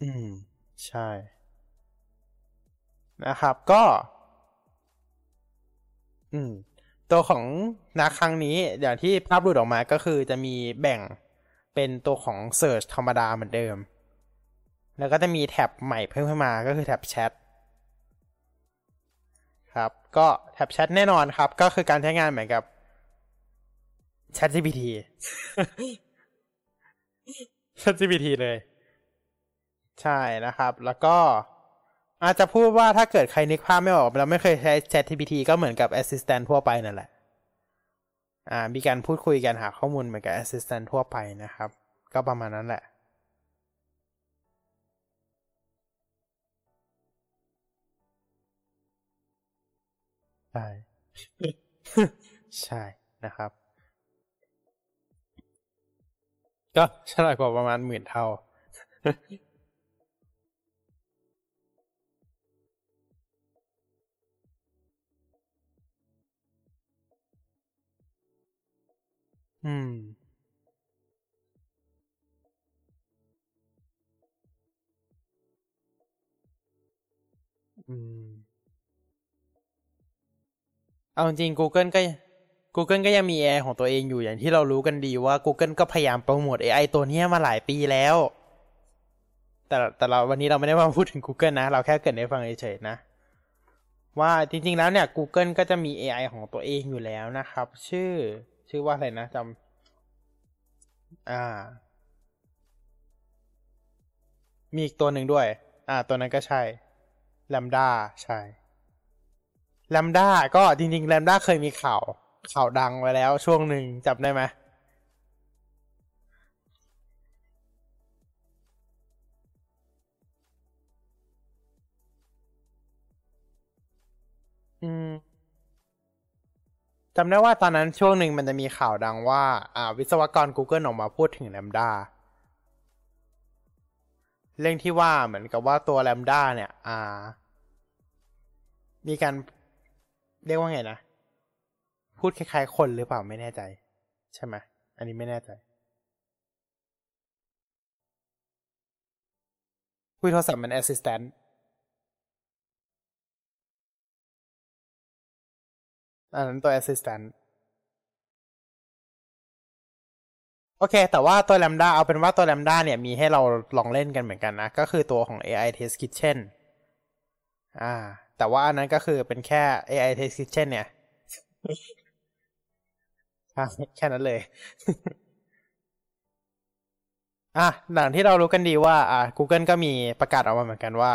อืม ใช่ นะครับ ก็ อืม ตัวของนาครั้งนี้ อย่างที่ภาพหลุดออกมาก็คือจะมีแบ่ง เป็นตัวของ Search ธรรมดาเหมือนเดิม แล้วก็จะมีแท็บใหม่เพิ่มขึ้นมาก็คือแท็บแชทครับ ก็แท็บแชทแน่นอนครับ ก็คือการใช้งานเหมือนกับ ChatGPT ChatGPT เลย ใช่นะครับ แล้วก็อาจจะพูดว่าถ้าเกิดใครนึกภาพไม่ออกเราไม่เคยใช้ ChatGPT ก็เหมือนกับ Assistant ทั่วไปนั่นแหละ อ่ามีการพูดคุยกันหาข้อมูลเหมือนกับ Assistant ทั่วไปนะครับ ก็ประมาณนั้นแหละ ใช่ ใช่นะครับ ก็ฉลาดกว่าประมาณหมื่นเท่า อืม อืม เอาจริง Google ก็ Google ก็ยังมี AI ของตัวเองอยู่อย่างที่เรารู้กันดีว่า Google ก็พยายามโปรโมท AI ตัวนี้มาหลายปีแล้ว แต่แต่เราวันนี้เราไม่ได้มาพูดถึง Google นะ เราแค่เกิดในฟังเฉยๆนะ ว่าจริงๆแล้วเนี่ย Google ก็จะมี AI ของตัวเองอยู่แล้วนะครับ ชื่อ ชื่อว่าอะไรนะจำอ่า มีอีกตัวหนึ่งด้วย อ่า ตัวนั้นก็ใช่แลมด้าใช่แลมด้าก็จริงๆแลมด้าเคยมีข่าวข่าวดังไว้แล้วช่วงหนึ่งจำได้ไหม จำได้ว่าตอนนั้นช่วงหนึ่งมันจะมีข่าวดังว่าอ่าวิศวกร Google ออกมาพูดถึง LaMDA เรื่องที่ว่าเหมือนกับว่าตัว LaMDA เนี่ย อ่า มีการเรียกว่าไงนะ พูดคล้ายๆคนหรือเปล่าไม่แน่ใจ ใช่ไหมอันนี้ไม่แน่ใจ คุยโทรศัพท์มัน Assistant อันนั้นตัว Assistant โอเค แต่ว่าตัว LaMDA เอาเป็นว่าตัว LaMDA เนี่ย มีให้เราลองเล่นกันเหมือนกันนะ ก็คือตัวของ AI Test Kitchen อ่า แต่ว่าอันนั้นก็คือเป็นแค่ AI Test Kitchen เนี่ยแค่นั้นเลย อะหลังที่เรารู้กันดีว่า อ่า Google ก็มีประกาศออกมาเหมือนกันว่า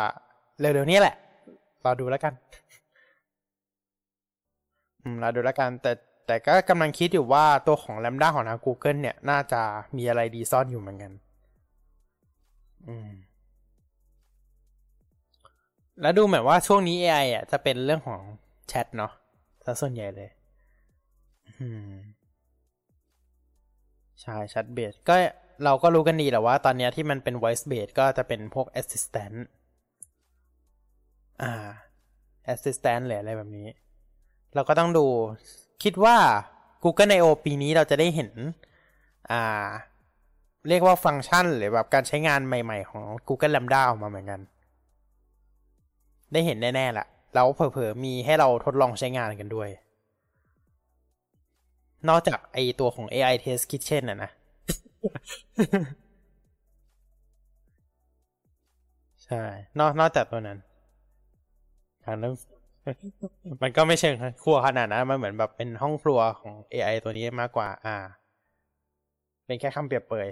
เร็วๆนี้แหละ รอดูแล้วกัน อืมรอดูแล้วกันแต่แต่ก็กำลังคิดอยู่ว่าตัวของ Lambda ของทาง Google เนี่ย น่าจะมีอะไรดีซ่อนอยู่เหมือนกัน อืม แล้วดูเหมือนว่าช่วงนี้ AI อะจะเป็นเรื่องของแชทเนาะซะส่วนใหญ่เลย อืมใช่แชทเบสก็เราก็รู้กันดีแหละว่าตอนนี้ที่มันเป็น voice base ก็จะเป็นพวก assistant อ่า assistant หรืออะไรแบบนี้ เราก็ต้องดูคิดว่า Google I/O ปีนี้เราจะได้เห็น อ่า เรียกว่าฟังก์ชันหรือแบบการใช้งานใหม่ๆ ของ Google Lambda ออกมาเหมือนกัน ได้เห็นแน่ๆละแล้วเผลอๆ มีให้เราทดลองใช้งานกันด้วย นอกจากไอตัวของ AI Test Kitchen น่ะนะ ใช่ นอกนอกจากตัวนั้นทางเรื่อง มันก็ไม่เชิงครัวขนาดนั้นมันเหมือนแบบเป็นห้องครัวของ AI ตัวนี้มากกว่า อ่า เป็นแค่คำเปรียบเปย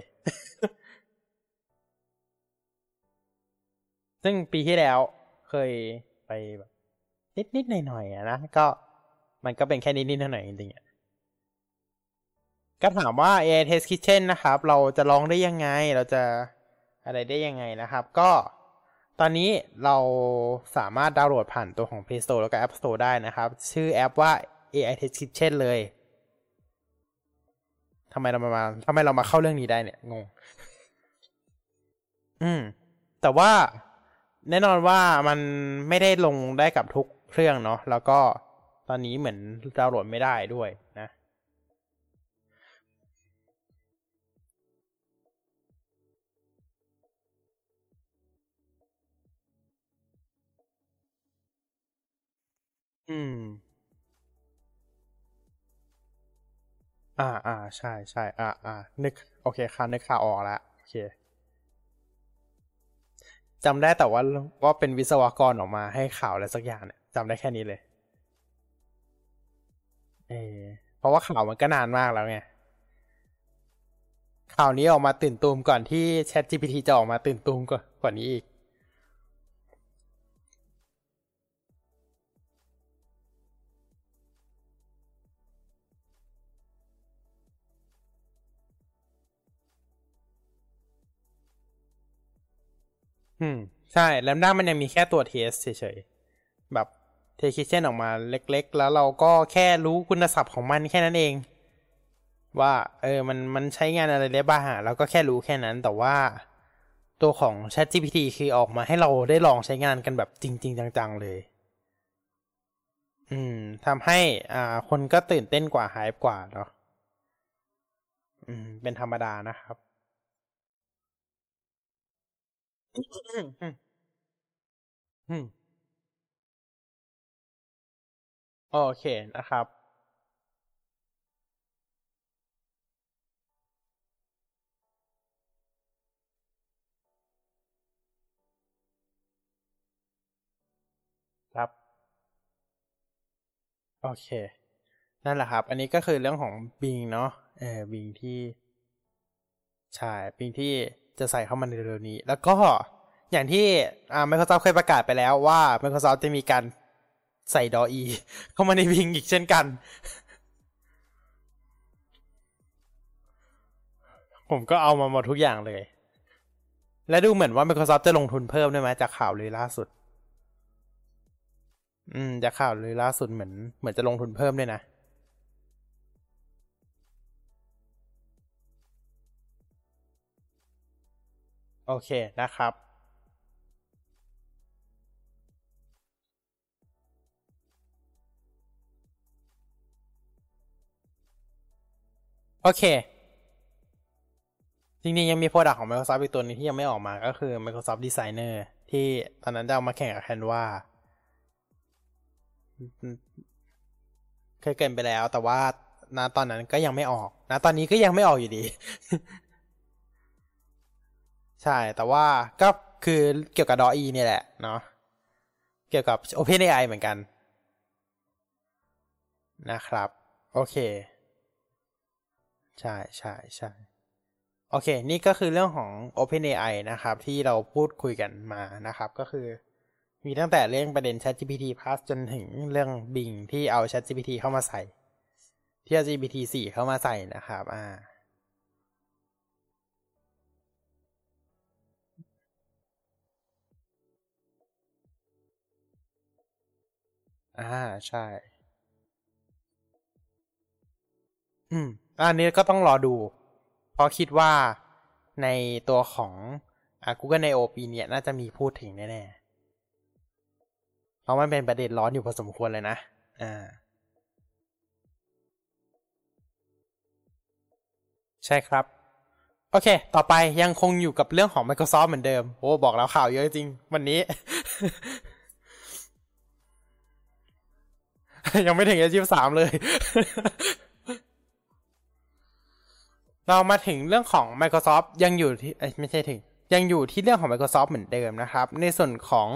ซึ่งปีที่แล้วเคยไปแบบนิดนิดหน่อยหน่อยนะก็มันก็เป็นแค่นิดนิดหน่อยหน่อยจริงๆก็ถามว่า AI Test Kitchen นะครับ เราจะลองได้ยังไง เราจะอะไรได้ยังไงนะครับ ก็ ตอนนี้เราสามารถดาวน์โหลดผ่านตัวของ Play Store แล้วก็ App Store ได้นะครับ ชื่อแอปว่า AI Test Kitchen เลยทำไมเรามาทำไมเรามาเข้าเรื่องนี้ได้เนี่ยงง อืม แต่ว่าแน่นอนว่ามันไม่ได้ลงได้กับทุกเครื่องเนาะแล้วก็ตอนนี้เหมือนดาวน์โหลดไม่ได้ด้วยนะ อืม อ่า อ่า ใช่ใช่ อ่า อ่า นึก โอเคค่ะนึกข่าวออกแล้ว โอเค จำได้แต่ว่าว่าเป็นวิศวกรออกมาให้ข่าวอะไรสักอย่างเนี่ยจำได้แค่นี้เลย เออเพราะว่าข่าวมันก็นานมากแล้วไง ข่าวนี้ออกมาตื่นตูมก่อนที่ ChatGPT จะออกมาตื่นตูมกว่ากว่านี้อีก ใช่แลมด้ามันยังมีแค่ตัวเทสเฉยๆ แบบเทคิเช่นออกมาเล็กๆ แล้วเราก็แค่รู้คุณศัพท์ของมันแค่นั้นเอง ว่า เออมันมันใช้งานอะไรได้บ้างเราก็แค่รู้แค่นั้นแต่ว่าตัวของ ChatGPT คือออกมาให้เราได้ลองใช้งานกันแบบจริง ๆ จัง ๆ เลย อืมทำให้อ่า คนก็ตื่นเต้นกว่าหายกว่าเนาะอืม เป็นธรรมดานะครับ โอเคนะครับ ครับ โอเค นั่นแหละครับ อันนี้ก็คือเรื่องของบิงเนาะเออบิงที่ใช่บิงที่จะใส่เข้ามาในเร็วนี้ แล้วก็ อย่างที่อ่า Microsoft เคยประกาศไปแล้วว่า Microsoft จะมีการใส่ดออีเข้ามาในบิงอีกเช่นกัน ผมก็เอามาหมดทุกอย่างเลย และดูเหมือนว่า Microsoft จะลงทุนเพิ่มด้วยไหมจากข่าวเลยล่าสุด อืม จากข่าวเลยล่าสุดเหมือนเหมือนจะลงทุนเพิ่มด้วยนะโอเคนะครับ โอเค จริงๆ ยังมีโปรดักของ Microsoft อีกตัวนึงที่ยังไม่ออกมาก็คือ Microsoft Designer ที่ตอนนั้นจะเอามาแข่งกับ Canva เคยเกินไปแล้ว แต่ว่าณตอนนั้นก็ยังไม่ออกณตอนนี้ก็ยังไม่ออกอยู่ดี ใช่ แต่ว่าก็คือเกี่ยวกับ DOE เนี่ยแหละเนาะ เกี่ยวกับ OpenAI เหมือนกัน นะครับ โอเค ใช่ใช่ใช่โอเค นี่ก็คือเรื่องของ OpenAI นะครับ ที่เราพูดคุยกันมานะครับ ก็คือ มีตั้งแต่เรื่องประเด็น ChatGPT Plus จนถึงเรื่อง Bing ที่เอา ChatGPT เข้ามาใส่ ที่เอา GPT 4เข้ามาใส่นะครับ อ่า อ่า ใช่ อืม อันนี้ก็ต้องรอดู เพราะคิดว่าในตัวของอ่า Google I/O ปีนี้น่าจะมีพูดถึงแน่ๆ เพราะมันเป็นประเด็นร้อนอยู่พอสมควรเลยนะ อ่า ใช่ครับ โอเค ต่อไปยังคงอยู่กับเรื่องของ Microsoft เหมือนเดิม โอ้ บอกแล้วข่าวเยอะจริง วันนี้ ยังไม่ถึงอาชีพสามเลย เรามาถึงเรื่องของ Microsoft ยังอยู่ที่ไม่ใช่ถึง ยังอยู่ที่เรื่องของ Microsoft เหมือนเดิมนะครับ ในส่วนของ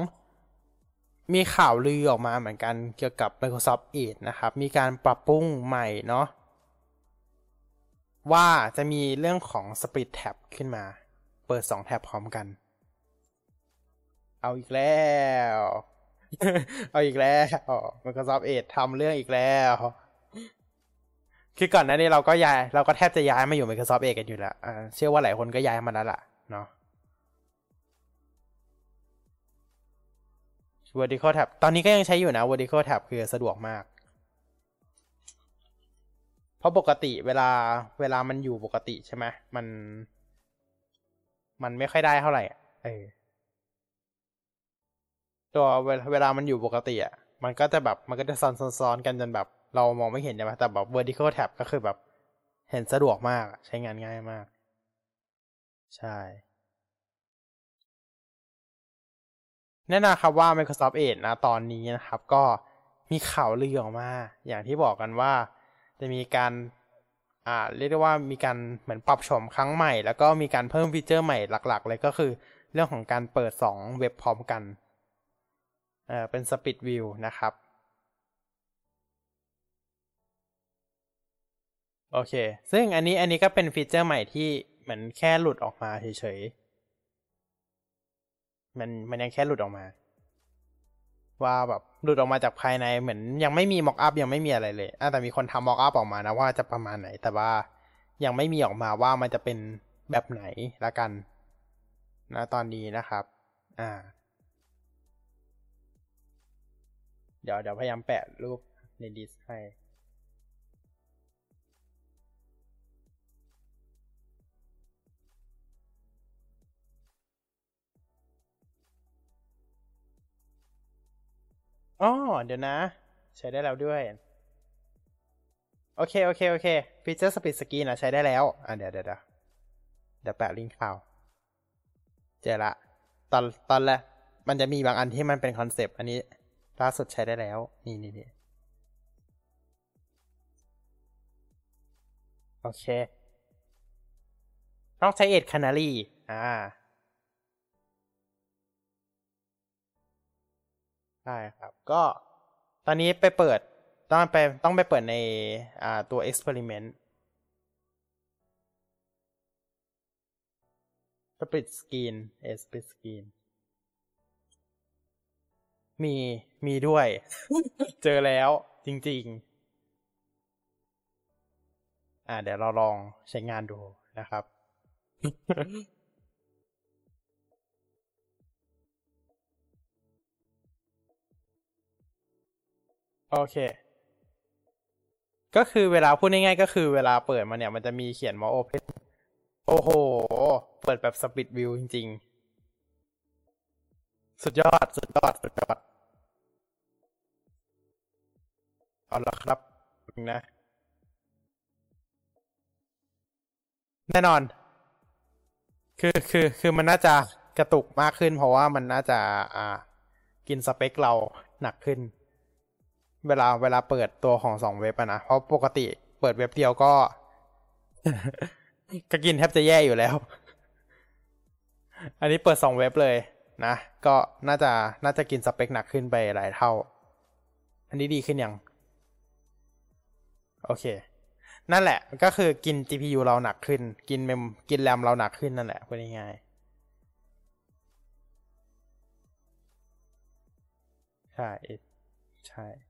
มีข่าวลือออกมาเหมือนกันเกี่ยวกับ Microsoft Edge นะครับ มีการปรับปรุงใหม่เนาะว่าจะมีเรื่องของ Split Tab ขึ้นมา เปิด 2 แท็บพร้อมกัน เอาอีกแล้ว เอาอีกแล้ว Microsoft Edge ทำเรื่องอีกแล้ว คือก่อนหน้านี้เราก็ย้ายเราก็แทบจะย้ายมาอยู่ Microsoft Edge กันอยู่แล้วเชื่อว่าหลายคนก็ย้ายมาแล้วล่ะเนาะ vertical tab ตอนนี้ก็ยังใช้อยู่นะ vertical tab คือสะดวกมาก เพราะปกติเวลาเวลามันอยู่ปกติใช่ไหมมัน มันไม่ค่อยได้เท่าไหร่เออตัวเวลาเวลามันอยู่ปกติอะ มันก็จะแบบมันก็จะซ้อนซ้อนกันจนแบบ เรามองไม่เห็นใช่ไหมแต่แบบ vertical tab ก็คือแบบ เห็นสะดวกมากใช้งานง่ายมาก ใช่ แน่นอนครับว่า Microsoft Edge นะตอนนี้นะครับ ก็มีข่าวลือออกมา อย่างที่บอกกันว่า จะมีการอ่าเรียกได้ว่ามีการเหมือนปรับชมครั้งใหม่ แล้วก็มีการเพิ่มฟีเจอร์ใหม่หลัก ๆ เลยก็คือ เรื่องของการเปิด 2 เว็บพร้อมกันเอ่อเป็น Split View นะครับ โอเค ซึ่งอันนี้อันนี้ก็เป็นฟีเจอร์ใหม่ที่เหมือนแค่หลุดออกมาเฉยๆ มันมันยังแค่หลุดออกมา ว่าแบบหลุดออกมาจากภายในเหมือนยังไม่มีม็อกอัพยังไม่มีอะไรเลยแต่มีคนทำม็อกอัพออกมานะว่าจะประมาณไหน แต่ว่ายังไม่มีออกมาว่ามันจะเป็นแบบไหนละกันนะตอนนี้นะครับ อ่า เดี๋ยวเดี๋ยวพยายามแปะรูปในดิสให้ อ๋อเดี๋ยวนะ ใช้ได้แล้วด้วย โอเค โอเค โอเคฟีเจอร์ split screen อะใช้ได้แล้วอะเดี๋ยวเดี๋ยวเดี๋ยวแปะลิงก์ข่าวเจอละตอนตอนแรกมันจะมีบางอันที่มันเป็นคอนเซปต์อันนี้ล่าสุดใช้ได้แล้ว นี่นี่นี่โอเค ต้องใช้ Edge Canary อ่า ใช่ครับ ก็ตอนนี้ไปเปิดต้องไปต้องไปเปิดในอ่าตัว experiment split screen split screen มีมีด้วย เจอแล้วจริง ๆ อ่าเดี๋ยวเราลองใช้งานดูนะครับ โอเค ก็คือเวลาพูดง่ายๆก็คือเวลาเปิดมาเนี่ย มันจะมีเขียนว่า Open โอ้โห เปิดแบบสปิดวิวจริง ๆ สุดยอด สุดยอด สุดยอด เอาละครับนะ แน่นอน คือคือคือมันน่าจะกระตุกมากขึ้น เพราะว่ามันน่าจะ อ่า กินสเปคเราหนักขึ้น เวลาเวลาเปิดตัวของสองเว็บอะนะ เพราะปกติเปิดเว็บเดียวก็ ก็กินแทบจะแย่อยู่แล้ว อันนี้เปิดสองเว็บเลยนะ ก็น่าจะน่าจะกินสเปคหนักขึ้นไปหลายเท่า อันนี้ดีขึ้นยัง โอเค นั่นแหละ ก็คือกิน GPU เราหนักขึ้น กินเมมกินแรมเราหนักขึ้นนั่นแหละพูดง่ายๆใช่ ใช่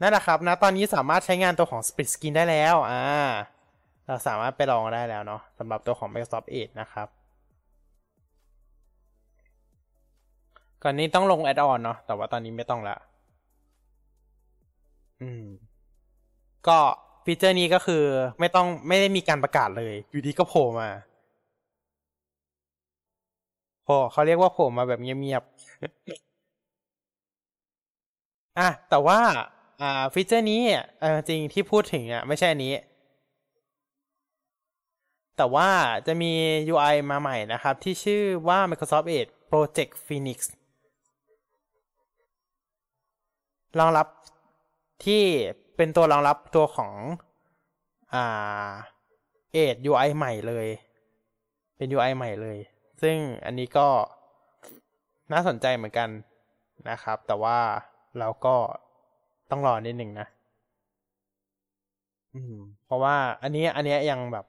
นั่นแหละครับนะตอนนี้สามารถใช้งานตัวของ Split Screen ได้แล้วอ่าเราสามารถไปลองได้แล้วเนาะสำหรับตัวของ Microsoft Edge นะครับ ก่อนนี้ต้องลงแอดออนเนาะแต่ว่าตอนนี้ไม่ต้องละอืม ก็ฟีเจอร์นี้ก็คือไม่ต้องไม่ได้มีการประกาศเลย อยู่ดีก็โผล่มาโผล่เขาเรียกว่าโผล่มาแบบเงียบๆอะแต่ว่า อ่าฟีเจอร์นี้เออจริงที่พูดถึงอะไม่ใช่อันนี้ แต่ว่าจะมี UI มาใหม่นะครับ ที่ชื่อว่า Microsoft Edge Project Phoenix รองรับที่เป็นตัวรองรับตัวของอ่า Edge UI ใหม่เลย เป็น UI ใหม่เลย ซึ่งอันนี้ก็น่าสนใจเหมือนกันนะครับ แต่ว่าเราก็ ต้องรอนิดหนึ่งนะอืม เพราะว่า อันนี้ อันนี้ยังแบบ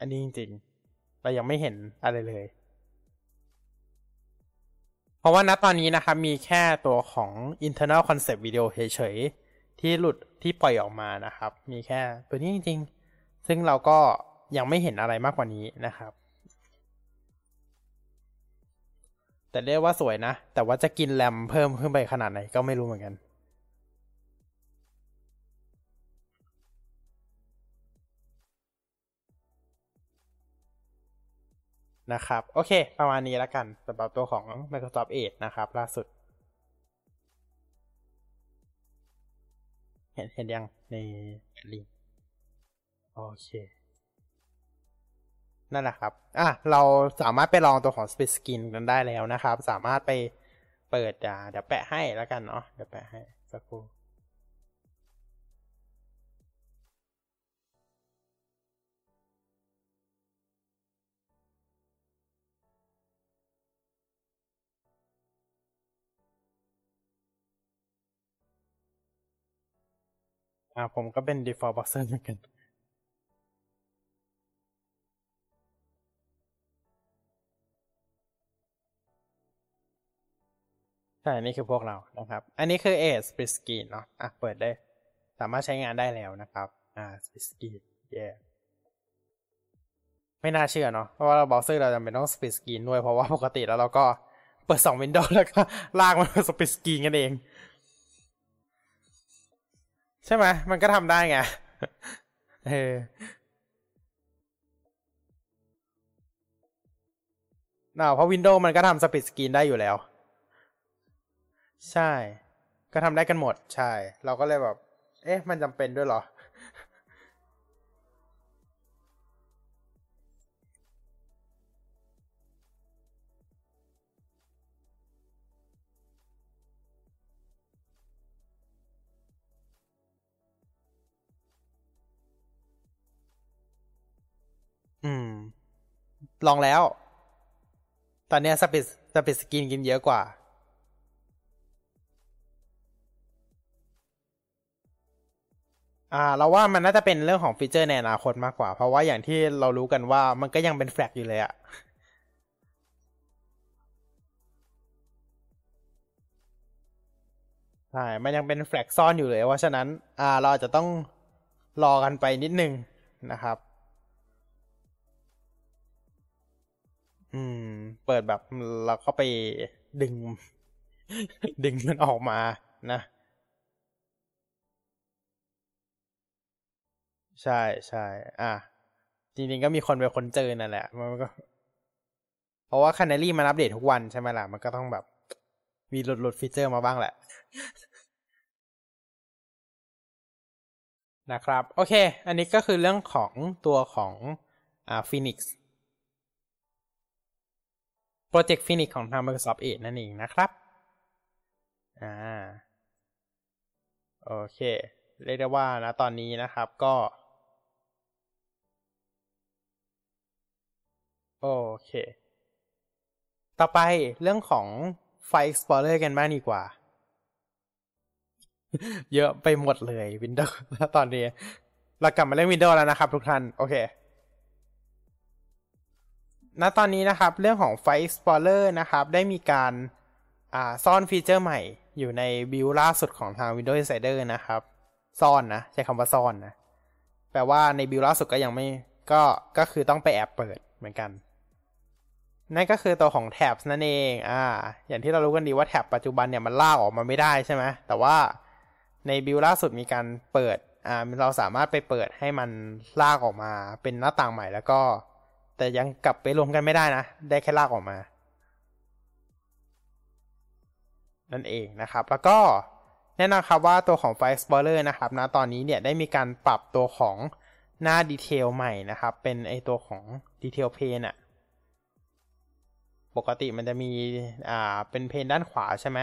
อันนี้จริงๆเรายังไม่เห็นอะไรเลย เพราะว่าณตอนนี้นะครับ มีแค่ตัวของ internal concept video เฉยๆที่หลุดที่ปล่อยออกมานะครับ มีแค่ตัวนี้จริงๆ ซึ่งเราก็ยังไม่เห็นอะไรมากกว่านี้นะครับ แต่เรียกว่าสวยนะ แต่ว่าจะกินแรมเพิ่มขึ้นไปขนาดไหนก็ไม่รู้เหมือนกัน นะครับ โอเค ประมาณนี้แล้วกันสำหรับตัวของ Microsoft Edge นะครับ ล่าสุด เห็นเห็นยังในลิงโอเค นั่นแหละครับ อะ เราสามารถไปลองตัวของ Split Screen กันได้แล้วนะครับ สามารถไปเปิดเดี๋ยวแปะให้แล้วกันเนาะเดี๋ยวแปะให้สักครู่ อ่าผมก็เป็น default browser เหมือนกัน ใช่ นี่คือพวกเรานะครับ อันนี้คือ Edge Split Screen เนาะอะเปิดได้ สามารถใช้งานได้แล้วนะครับ อ่า Split Screen เย่ไม่น่าเชื่อเนาะ เพราะว่าเราเบราว์เซอร์เราจำเป็นต้อง Split Screen ด้วย เพราะว่าปกติแล้วเราก็เปิดสองวินโดว์แล้วก็ลากมันมา Split Screen กันเอง ใช่ไหมมันก็ทำได้ไงเออน่าเพราะวินโดว์มันก็ทำสปิดสกรีนได้อยู่แล้ว ใช่ ก็ทำได้กันหมด ใช่ เราก็เลยแบบ เอ๊ะ มันจำเป็นด้วยเหรอ ลองแล้ว ตอนนี้ split split screen กินเยอะกว่า อ่า เราว่ามันน่าจะเป็นเรื่องของฟีเจอร์ในอนาคตมากกว่า เพราะว่าอย่างที่เรารู้กันว่ามันก็ยังเป็น flag อยู่เลยอะใช่ มันยังเป็น flag ซ่อนอยู่เลย เพราะฉะนั้น อ่า เราจะต้องรอกันไปนิดนึงนะครับ อืม เปิดแบบเราก็ไปดึง ดึงมันออกมานะ ใช่ใช่อะ จริงๆก็มีคนเป็นคนเจอนั่นแหละ มันก็ เพราะว่าคานารี่มันอัปเดตทุกวันใช่ไหมล่ะ มันก็ต้องแบบ มีหลุดหลุดฟีเจอร์มาบ้างแหละนะครับ โอเค อันนี้ก็คือเรื่องของตัวของอ่า Phoenix โปร เจกต์ Phoenix ของทาง Microsoft Edge นั่นเองนะครับ อ่า โอเค เรียกได้ว่านะตอนนี้นะครับก็ โอเค ต่อไปเรื่องของ File Explorer กันบ้างดีกว่า เยอะไปหมดเลย Windows ตอนนี้ เรากลับมาเล่น Windows แล้วนะครับทุกท่าน โอเค ณตอนนี้นะครับเรื่องของ File Explorer นะครับได้มีการซ่อนฟีเจอร์ใหม่อยู่ในบิลล่าสุดของทาง Windows Insider นะครับ ซ่อนนะใช้คำว่าซ่อนนะ แปลว่าในบิลล่าสุดก็ยังไม่ก็ก็คือต้องไปแอบเปิดเหมือนกัน นั่นก็คือตัวของแท็บนั่นเองอ่าอย่างที่เรารู้กันดีว่าแท็บปัจจุบันเนี่ยมันลากออกมาไม่ได้ใช่ไหมแต่ว่าในบิลล่าสุดมีการเปิดอ่าเราสามารถไปเปิดให้มันลากออกมาเป็นหน้าต่างใหม่แล้วก็ แต่ยังกลับไปรวมกันไม่ได้นะ ได้แค่ลากออกมา นั่นเองนะครับ แล้วก็แน่นอนครับว่าตัวของ File Explorer นะครับนะตอนนี้เนี่ยได้มีการปรับตัวของหน้าดีเทลใหม่นะครับ เป็นไอตัวของ Detail Pane อะปกติมันจะมีอ่าเป็นเพนด้านขวาใช่ไหม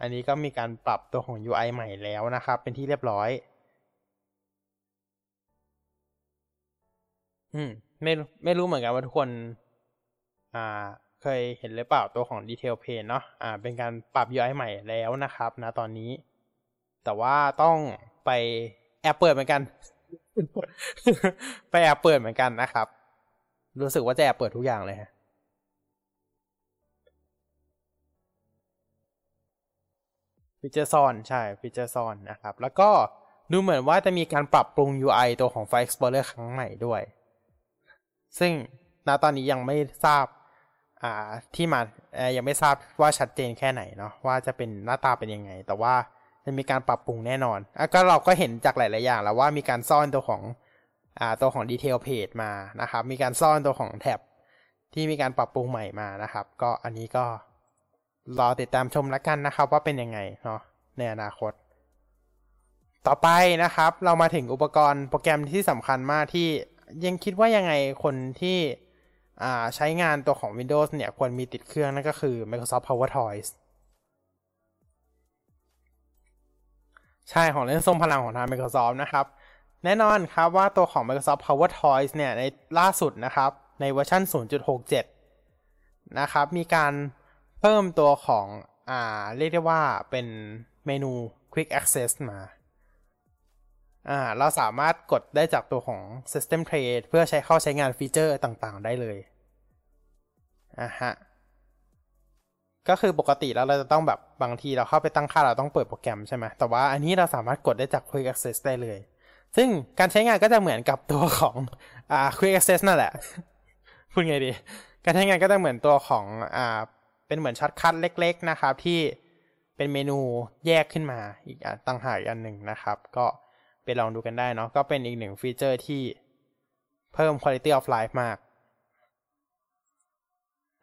อันนี้ก็มีการปรับตัวของ UI ใหม่แล้วนะครับ เป็นที่เรียบร้อย อืม ไม่ไม่รู้เหมือนกันว่าทุกคน อ่า เคยเห็นหรือเปล่าตัวของ Detail Pane เนาะอ่า เป็นการปรับ UI ใหม่แล้วนะครับนะตอนนี้ แต่ว่าต้องไปแอบเปิดเหมือนกัน ไปแอบเปิดเหมือนกันนะครับ รู้สึกว่าจะแอบเปิดทุกอย่างเลยฮะฟีเจอร์ซอนใช่ฟีเจอร์ซอนนะครับ แล้วก็ดูเหมือนว่าจะมีการปรับปรุง UI ตัวของ File Explorer ครั้งใหม่ด้วย ซึ่งณตอนนี้ยังไม่ทราบที่มายังไม่ทราบว่าชัดเจนแค่ไหนเนาะว่าจะเป็นหน้าตาเป็นยังไง แต่ว่าจะมีการปรับปรุงแน่นอนอก็เราก็เห็นจากหลาย ๆ อย่าง แล้วว่ามีการซ่อนตัวของอตัวของ Detail Page มานะครับ มีการซ่อนตัวของแท็บที่มีการปรับปรุงใหม่มานะครับ ก็อันนี้ก็รอติดตามชมแล้วกันนะครับ ว่าเป็นยังไงเนาะในอนาคต ต่อไปนะครับ เรามาถึงอุปกรณ์โปรแกรมที่สำคัญมากที่ ยังคิดว่ายังไงคนที่ใช้งานตัวของ Windows เนี่ย ควรมีติดเครื่องนั่นก็คือ Microsoft Power Toys ใช่ของเล่นทรงพลังของทาง Microsoft นะครับ แน่นอนครับว่าตัวของ Microsoft Power Toys เนี่ย ในล่าสุดนะครับ ในเวอร์ชัน0.67 นะครับ มีการเพิ่มตัวของ อ่า เรียกได้ว่าเป็นเมนู Quick Access มา อ่าเราสามารถกดได้จากตัวของ System Tray เพื่อใช้เข้าใช้งานฟีเจอร์ต่างๆ ได้เลยอ่าฮะก็คือปกติแล้วเราจะต้องแบบบางทีเราเข้าไปตั้งค่าเราต้องเปิดโปรแกรมใช่ไหมแต่ว่าอันนี้เราสามารถกดได้จาก Quick Access ได้เลย ซึ่งการใช้งานก็จะเหมือนกับตัวของอ่า Quick Access นั่นแหละ พูดไงดี การใช้งานก็จะเหมือนตัวของอ่าเป็นเหมือน shortcut เล็ก ๆนะครับที่เป็นเมนูแยกขึ้นมาอีกตั้งหากอันหนึ่งนะครับ ก็ ไปลองดูกันได้เนาะก็เป็นอีกหนึ่งฟีเจอร์ที่เพิ่ม quality of life มาก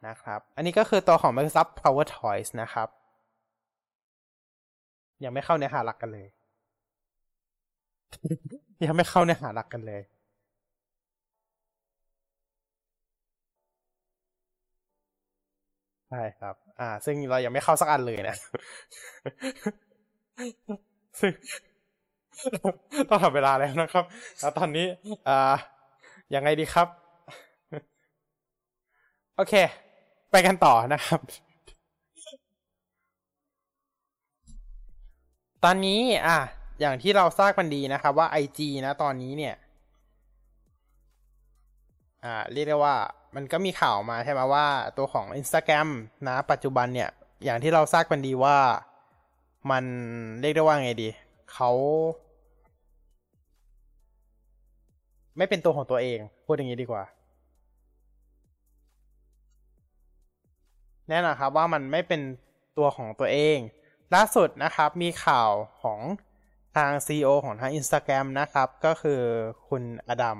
นะครับ อันนี้ก็คือตัวของ Microsoft Power Toys นะครับ ยังไม่เข้าเนื้อหาหลักกันเลย ยังไม่เข้าเนื้อหาหลักกันเลยใช่ครับ อ่า ซึ่งเรายังไม่เข้าสักอันเลยนะซึ่ง ต้องทำเวลาแล้วนะครับแล้วตอนนี้อ่ายังไงดีครับ โอเค ไปกันต่อนะครับ ตอนนี้อะอย่างที่เราทราบกันดีนะครับว่า IG นะตอนนี้เนี่ย อ่า เรียกได้ว่ามันก็มีข่าวมาใช่ไหมว่าตัวของ Instagram นะ ปัจจุบันเนี่ย อย่างที่เราทราบกันดีว่ามันเรียกได้ว่าไงดี เขา ไม่เป็นตัวของตัวเอง พูดอย่างนี้ดีกว่า แน่นอนครับว่ามันไม่เป็นตัวของตัวเอง ล่าสุดนะครับมีข่าวของทาง CEO ของทาง Instagram นะครับ ก็คือคุณอดัม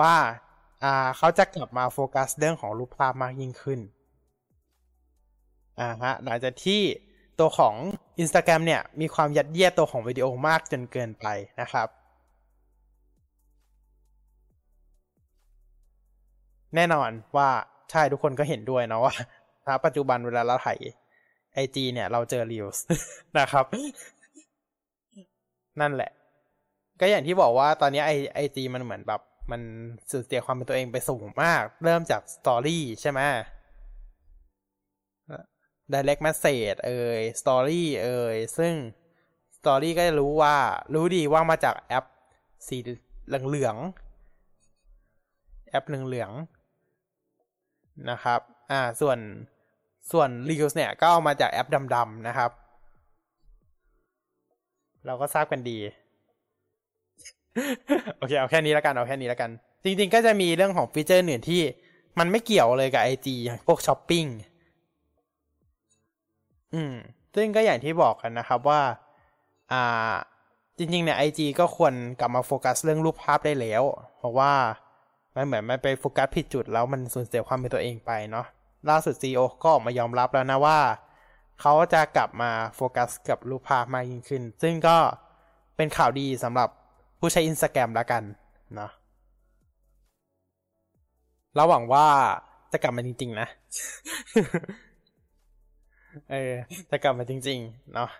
ว่าอ่าเขาจะกลับมาโฟกัสเรื่องของรูปภาพมากยิ่งขึ้นอ่าฮะหลังจากที่ ตัวของ Instagram เนี่ย มีความยัดเยียดตัวของวิดีโอมากจนเกินไปนะครับ แน่นอนว่าใช่ทุกคนก็เห็นด้วยนะว่าณปัจจุบันเวลาเราถ่ายไอจีเนี่ย เราเจอรีวส์นะครับ นั่นแหละ ก็อย่างที่บอกว่าตอนนี้ไอไอจีมันเหมือนแบบ มันสูญเสียความเป็นตัวเองไปสูงมาก เริ่มจากสตอรี่ใช่ไหม direct message เอ่ย story เอ่ย ซึ่ง story ก็จะรู้ว่า รู้ดีว่ามาจากแอปสีเหลืองๆแอปเหลืองๆนะครับ อ่า ส่วน ส่วน Reels เนี่ย ก็เอามาจากแอปดำๆนะครับ เราก็ทราบกันดี โอเค เอาแค่นี้แล้วกัน เอาแค่นี้แล้วกัน จริงๆ ก็จะมีเรื่องของฟีเจอร์อื่นที่มันไม่เกี่ยวเลยกับ IG พวกช้อปปิ้ง อืม ซึ่งก็อย่างที่บอกกันนะครับว่า อ่า จริงๆเนี่ย IG ก็ควรกลับมาโฟกัสเรื่องรูปภาพได้แล้ว เพราะว่ามันเหมือนมันไปโฟกัสผิดจุดแล้วมันสูญเสียความเป็นตัวเองไปเนาะ ล่าสุด CEO ก็ออกมายอมรับแล้วนะว่า เขาจะกลับมาโฟกัสกับรูปภาพมากยิ่งขึ้น ซึ่งก็เป็นข่าวดีสำหรับผู้ใช้อินสตาแกรมแล้วกันเนาะเราหวังว่าจะกลับมาจริง ๆ นะ เออ จะกลับมาจริง ๆ เนาะ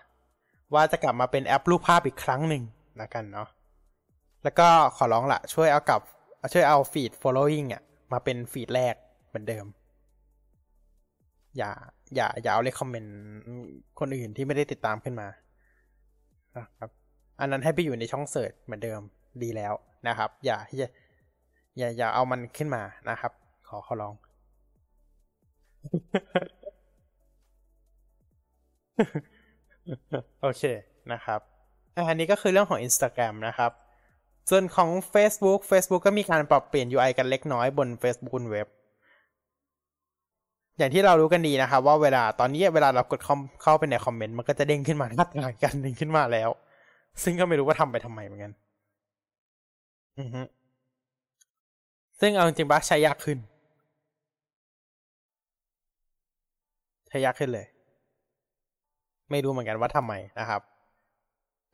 ว่าจะกลับมาเป็นแอปรูปภาพอีกครั้งหนึ่งนะกันเนาะแล้วก็ขอร้องละช่วยเอากลับช่วยเอาฟีด following อะมาเป็นฟีดแรกเหมือนเดิม อย่า อย่า อย่าเอาเลยคอมเมนต์คนอื่นที่ไม่ได้ติดตามขึ้นมานะครับ อันนั้นให้ไปอยู่ในช่องเสิร์ชเหมือนเดิมดีแล้วนะครับ อย่าอย่าอย่าอย่าเอามันขึ้นมานะครับ ขอขอร้อง โอเคนะครับอันนี้ก็คือเรื่องของ Instagram นะครับ ส่วนของ Facebook Facebook ก็มีการปรับเปลี่ยน UI กันเล็กน้อยบน Facebook เว็บ อย่างที่เรารู้กันดีนะครับว่าเวลาตอนนี้เวลาเรากดเข้าไปในคอมเมนต์มันก็จะเด้งขึ้นมาหน้าต่างกันเด้งขึ้นมาแล้ว ซึ่งก็ไม่รู้ว่าทำไปทำไมเหมือนกัน อือฮึซึ่งเอาจริงๆบ้าใช้ยากขึ้นใช้ยากขึ้นเลย ไม่รู้เหมือนกันว่าทำไมนะครับ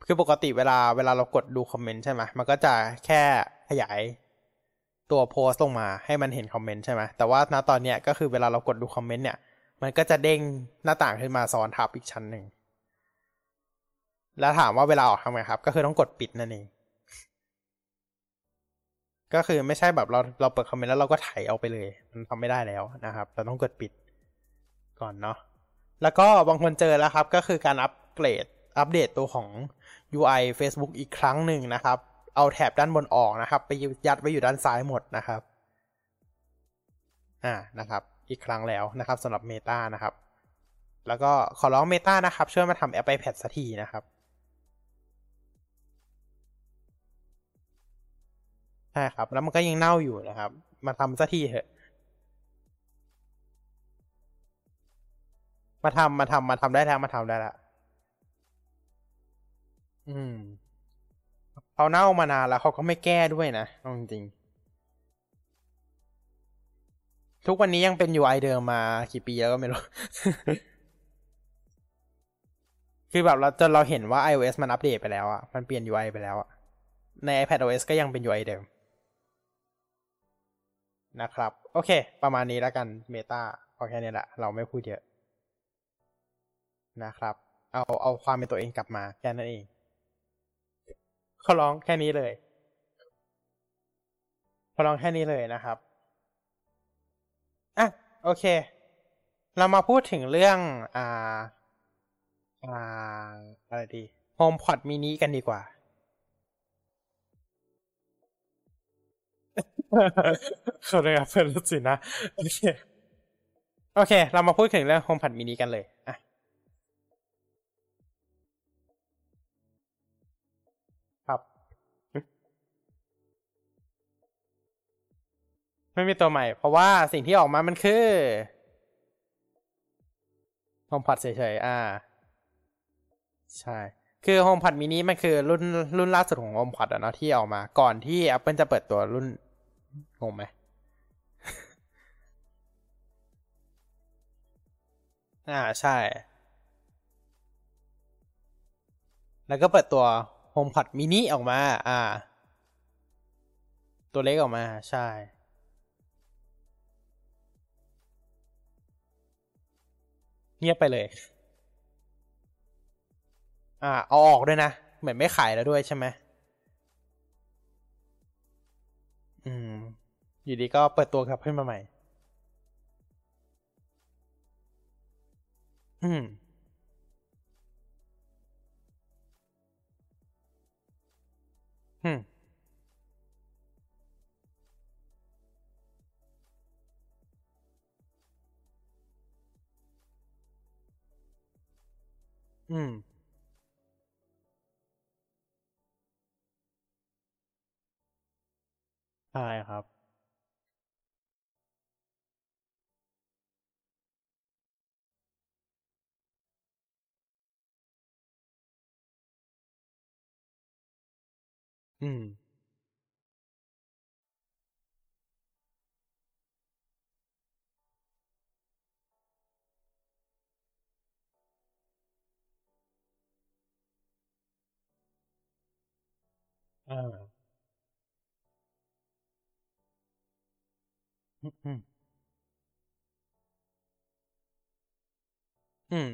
คือปกติเวลาเวลาเรากดดูคอมเมนต์ใช่ไหมมันก็จะแค่ขยายตัวโพสต์ลงมาให้มันเห็นคอมเมนต์ใช่ไหมแต่ว่าณตอนเนี้ยก็คือเวลาเรากดดูคอมเมนต์เนี่ย มันก็จะเด้งหน้าต่างขึ้นมาซ้อนทับอีกชั้นหนึ่ง แล้วถามว่าเวลาออกทำไงครับ ก็คือต้องกดปิดนั่นเอง ก็คือไม่ใช่แบบเราเราเปิดคอมเมนต์แล้วเราก็ถ่ายเอาไปเลย มันทำไม่ได้แล้วนะครับ เราต้องกดปิดก่อนเนาะ แล้วก็บางคนเจอแล้วครับ ก็คือการอัปเกรดอัปเดตตัวของ UI Facebook อีกครั้งหนึ่งนะครับ เอาแถบด้านบนออกนะครับ ไปยัดไว้อยู่ด้านซ้ายหมดนะครับอ่านะครับ อีกครั้งแล้วนะครับสำหรับ Meta นะครับ แล้วก็ขอร้อง Meta นะครับ ช่วยมาทำแอป iPad สักทีนะครับใช่ครับ แล้วมันก็ยังเน่าอยู่นะครับ มาทำสักทีเถอะ มาทำมาทำมาทำได้แล้วมาทำได้ละอืมเขาเน่ามานานแล้วเขาก็ไม่แก้ด้วยนะจริงทุกวันนี้ยังเป็น UI เดิมมากี่ปีแล้วก็ไม่รู้ คือแบบเราจนเราเห็นว่า iOS มันอัปเดตไปแล้วอะมันเปลี่ยน UI ไปแล้วอะใน iPadOS ก็ยังเป็น UI เดิม นะครับ โอเค ประมาณนี้แล้วกัน Meta พอแค่นี้แหละ เราไม่พูดเยอะ นะครับ เอาเอาความเป็นตัวเองกลับมาแค่นั้นเองเขาร้องแค่นี้เลยเขาร้องแค่นี้เลยนะครับอะโอเค เรามาพูดถึงเรื่องอ่าอ่าอะไรดี HomePod mini กันดีกว่าเขาเรียกเพื่อนสินะ โอเค โอเค เรามาพูดถึงเรื่อง HomePod mini กันเลยอะ ไม่มีตัวใหม่ เพราะว่าสิ่งที่ออกมามันคือ HomePod เฉยๆ อ่า ใช่ คือ HomePod mini มันคือรุ่นรุ่นล่าสุดของ HomePod อะเนาะที่ออกมา ก่อนที่ Apple จะเปิดตัวรุ่น งงไหมอ่าใช่ แล้วก็เปิดตัว HomePod mini ออกมา อ่า ตัวเล็กออกมา ใช่ เงียบไปเลย อ่าเอาออกด้วยนะ เหมือนไม่ขายแล้วด้วยใช่ไหมอืม อยู่ดีก็เปิดตัวกลับขึ้นมาใหม่ อืมอืม อืม ใช่ครับ อืม อ่าอืม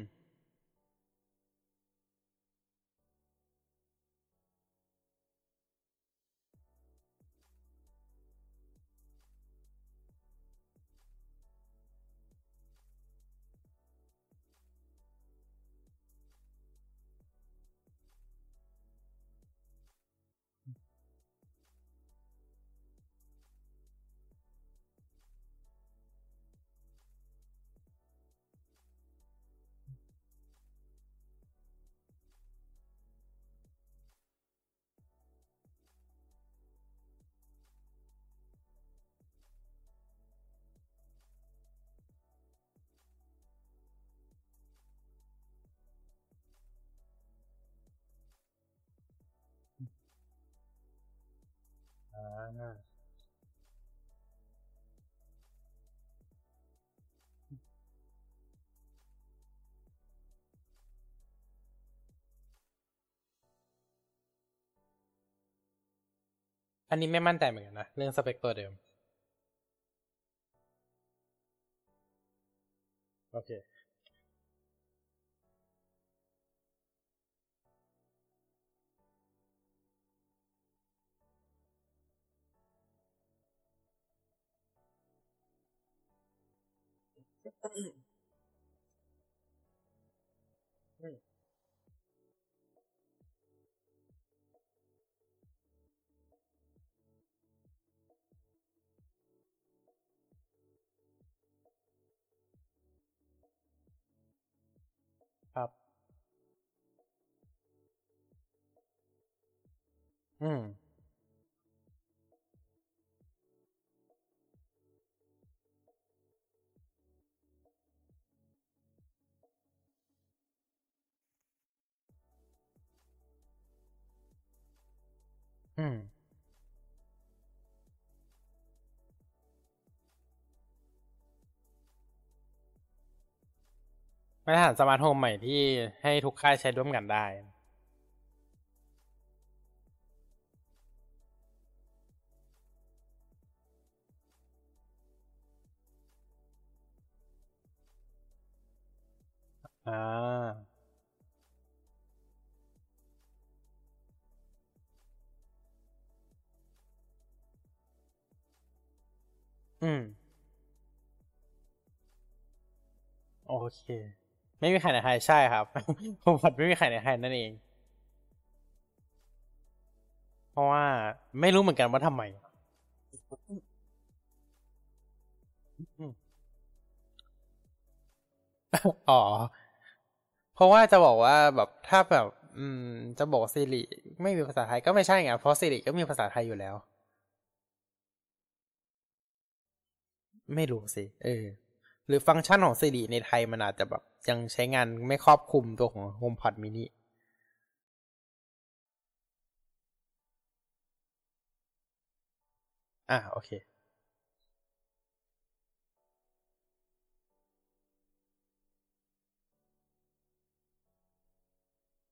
ง่ายอันนี้ไม่มั่นใจเหมือนกันนะ เรื่องสเปคตัวเดิม โอเค อืมครับ อืม มาตรฐานสมาร์ทโฮมใหม่ที่ให้ทุกค่ายใช้ร่วมกันได้ อ่า อืม โอเค ไม่มีใครในไทยใช่ครับผมผัดไม่มีใครในไทยนั่นเอง เพราะว่าไม่รู้เหมือนกันว่าทำไม อ๋อ เพราะว่าจะบอกว่าแบบถ้าแบบ อืม จะบอกสิริไม่มีภาษาไทยก็ไม่ใช่ไงเพราะสิริก็มีภาษาไทยอยู่แล้ว ไม่รู้สิ เออ หรือฟังก์ชันของสิริในไทยมันอาจจะแบบยังใช้งานไม่ครอบคลุมตัวของ HomePod mini อะโอเค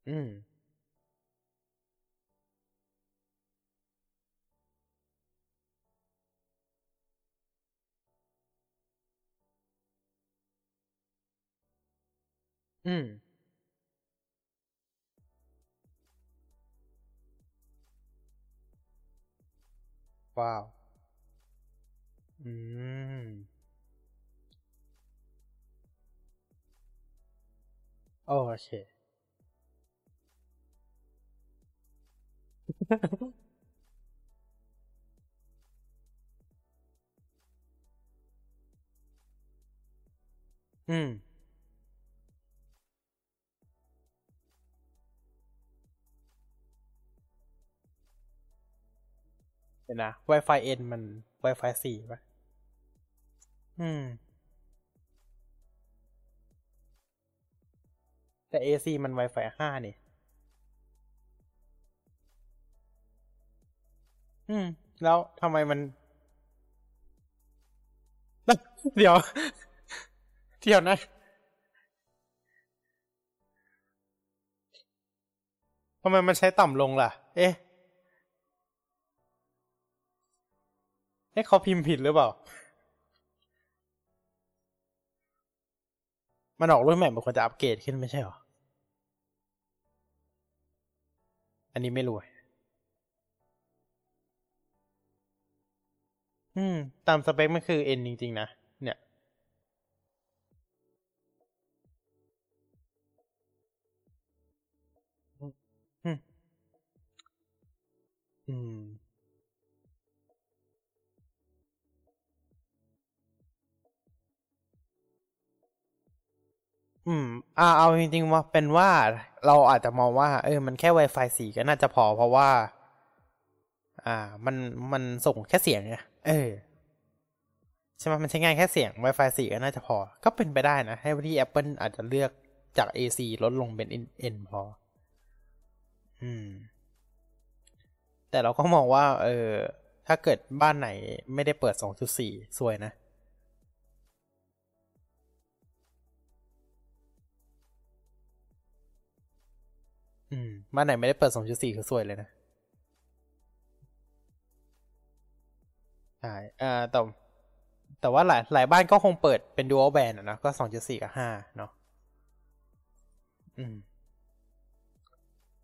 อืม อืมว้าวอืมโอเค เดี๋ยวนะ Wi-Fi N มัน Wi-Fi สี่ปะอืม แต่ AC มัน Wi-Fi ห้านี่ อืม แล้วทำไมมัน เดี๋ยว เดี๋ยวนะทำไมมันใช้ต่ำลงล่ะ เอ๊ะ เอ๊ะเขาพิมพ์ผิดหรือเปล่า มันออกรุ่นใหม่มันควรจะอัปเกรดขึ้นไม่ใช่หรอ อันนี้ไม่รู้อืม ตามสเปคมันคือ N จริง ๆ นะ เนี่ย อืม อืมอ่าเอาจริงๆว่าเป็นว่าเราอาจจะมองว่า เออ มันแค่ Wi-Fi สี่ก็น่าจะพอเพราะว่า อ่า มันมันส่งแค่เสียงไงเออใช่ไหมมันใช้งานแค่เสียง Wi-Fi สี่ก็น่าจะพอ ก็เป็นไปได้นะให้ที่ Apple อาจจะเลือกจาก AC ลดลงเป็น N พอ อืม แต่เราก็มองว่า เออถ้าเกิดบ้านไหนไม่ได้เปิด 2.4 สวยนะ อืมบ้านไหนไม่ได้เปิด2.4คือสวยเลยนะ ใช่อ่อแต่แต่ว่าหลายหลายบ้านก็คงเปิดเป็น dual band อะนะก็2.4กับ5เนาะอืม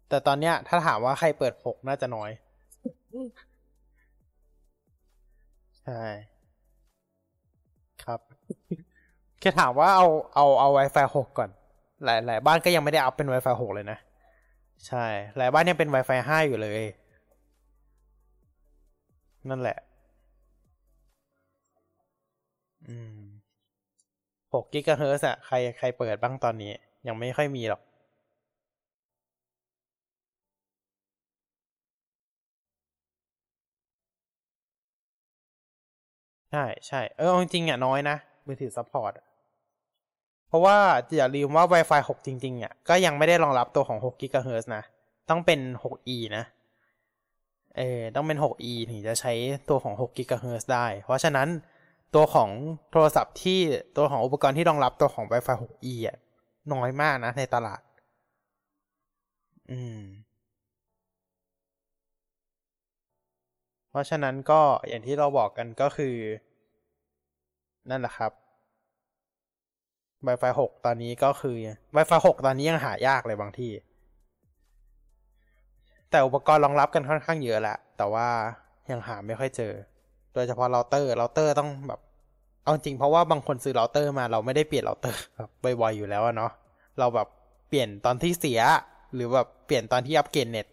แต่ตอนเนี้ย ถ้าถามว่าใครเปิด6น่าจะน้อย ใช่ ครับแค่ถามว่าเอาเอาเอา Wi-Fi 6 ก่อน หลายหลายบ้านก็ยังไม่ได้อัพเป็น Wi-Fi 6 เลยนะ ใช่หลายบ้านยังเป็น Wi-Fi 5 อยู่เลย นั่นแหละ อืม6กิกะเฮิรตซ์อะใครใครเปิดบ้างตอนนี้ ยังไม่ค่อยมีหรอก ใช่ใช่เออจริงๆอะน้อยนะมือถือ support เพราะว่าอย่าลืมว่า Wi-Fi 6 จริงๆอะก็ยังไม่ได้รองรับตัวของ6 GHz นะ ต้องเป็น 6E นะ เออต้องเป็น 6E ถึงจะใช้ตัวของ6 GHz ได้ เพราะฉะนั้นตัวของโทรศัพท์ที่ตัวของอุปกรณ์ที่รองรับตัวของ Wi-Fi 6E อะน้อยมากนะในตลาด อืม เพราะฉะนั้นก็อย่างที่เราบอกกันก็คือ นั่นแหละครับ Wi-Fi 6 ตอนนี้ก็คือ Wi-Fi 6 ตอนนี้ยังหายากเลยบางที่ แต่อุปกรณ์รองรับกันค่อนข้างเยอะแหละ แต่ว่ายังหาไม่ค่อยเจอ โดยเฉพาะเราเตอร์เราเตอร์ต้องแบบ เอาจริงเพราะว่าบางคนซื้อเราเตอร์มาเราไม่ได้เปลี่ยนเราเตอร์แบบบ่อยๆอยู่แล้วเนาะ เราแบบเปลี่ยนตอนที่เสีย หรือแบบเปลี่ยนตอนที่อัปเกรดเน็ต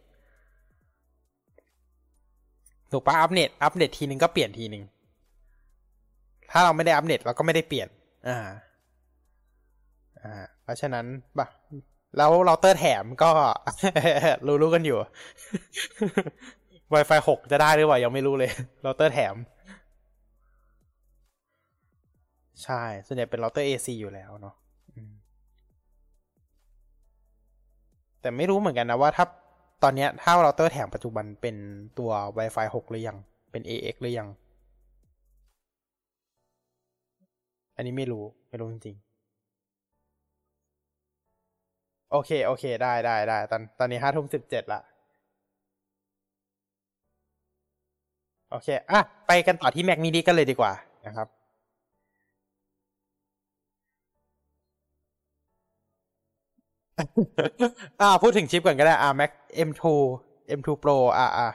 ถูกปะอัปเน็ตอัปเน็ตทีนึงก็เปลี่ยนทีนึง ถ้าเราไม่ได้อัปเน็ตเราก็ไม่ได้เปลี่ยน อ่า อ่าเพราะฉะนั้นบะแล้วเราเตอร์แถมก็ รู้รู้กันอยู่ Wi-Fi หกจะได้หรือเปล่ายังไม่รู้เลยเราเตอร์แถม ใช่ ส่วนใหญ่เป็นเราเตอร์ AC อยู่แล้วเนาะแต่ไม่รู้เหมือนกันนะว่าถ้าตอนนี้ถ้าเราเตอร์แถมปัจจุบันเป็นตัว Wi-Fi 6 หรือยัง เป็น AX หรือยัง อันนี้ไม่รู้ ไม่รู้จริง โอเค โอเค ได้ได้ได้ตอนตอนนี้ห้าทุ่มสิบเจ็ดละ โอเค อะ ไปกันต่อที่ Mac mini กันเลยดีกว่านะครับ อ่า พูดถึงชิปก่อนก็ได้ อ่า Mac M2 M2 Pro อ่าอ่า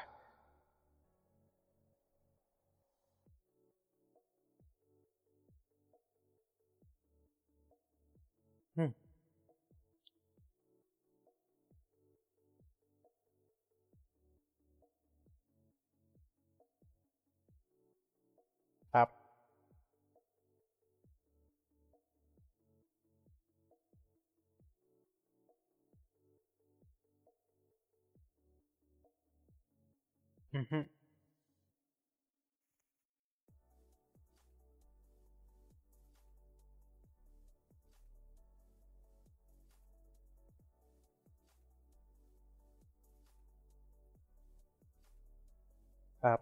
ครับ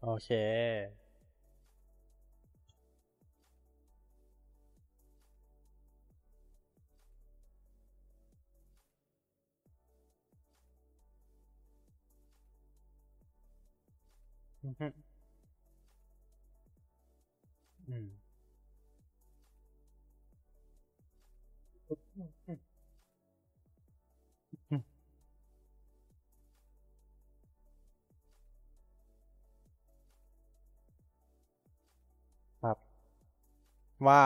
โอเค อืมครับ ว่า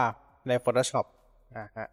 ใน Photoshop อ่าฮะ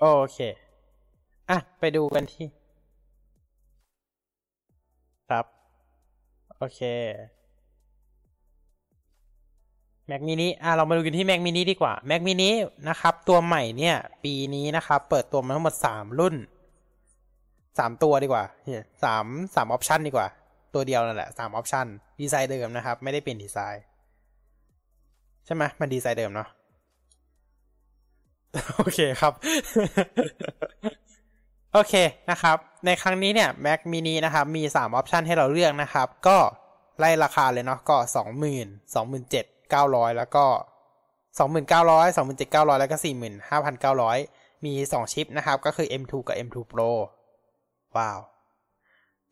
โอเค อะ ไปดูกันที่ ครับ โอเค Mac mini อะ เรามาดูกันที่ Mac mini ดีกว่า Mac mini นะครับ ตัวใหม่เนี่ย ปีนี้นะครับ เปิดตัวมาทั้งหมดสามรุ่นสามตัวดีกว่าสามสามออปชันดีกว่า ตัวเดียวนั่นแหละสามออปชันดีไซน์เดิมนะครับ ไม่ได้เปลี่ยนดีไซน์ ใช่ไหมมันดีไซน์เดิมเนาะ โอเคครับ โอเคนะครับ ในครั้งนี้เนี่ย Mac mini นะครับ มีสามออปชันให้เราเลือกนะครับ ก็ไล่ราคาเลยเนาะก็สองหมื่นสองหมื่นเจ็ดเก้าร้อยแล้วก็สองหมื่นเก้าร้อยสองหมื่นเจ็ดเก้าร้อยแล้วก็สี่หมื่นห้าพันเก้าร้อยมีสองชิปนะครับ ก็คือ M2 กับ M2 Pro ว้าว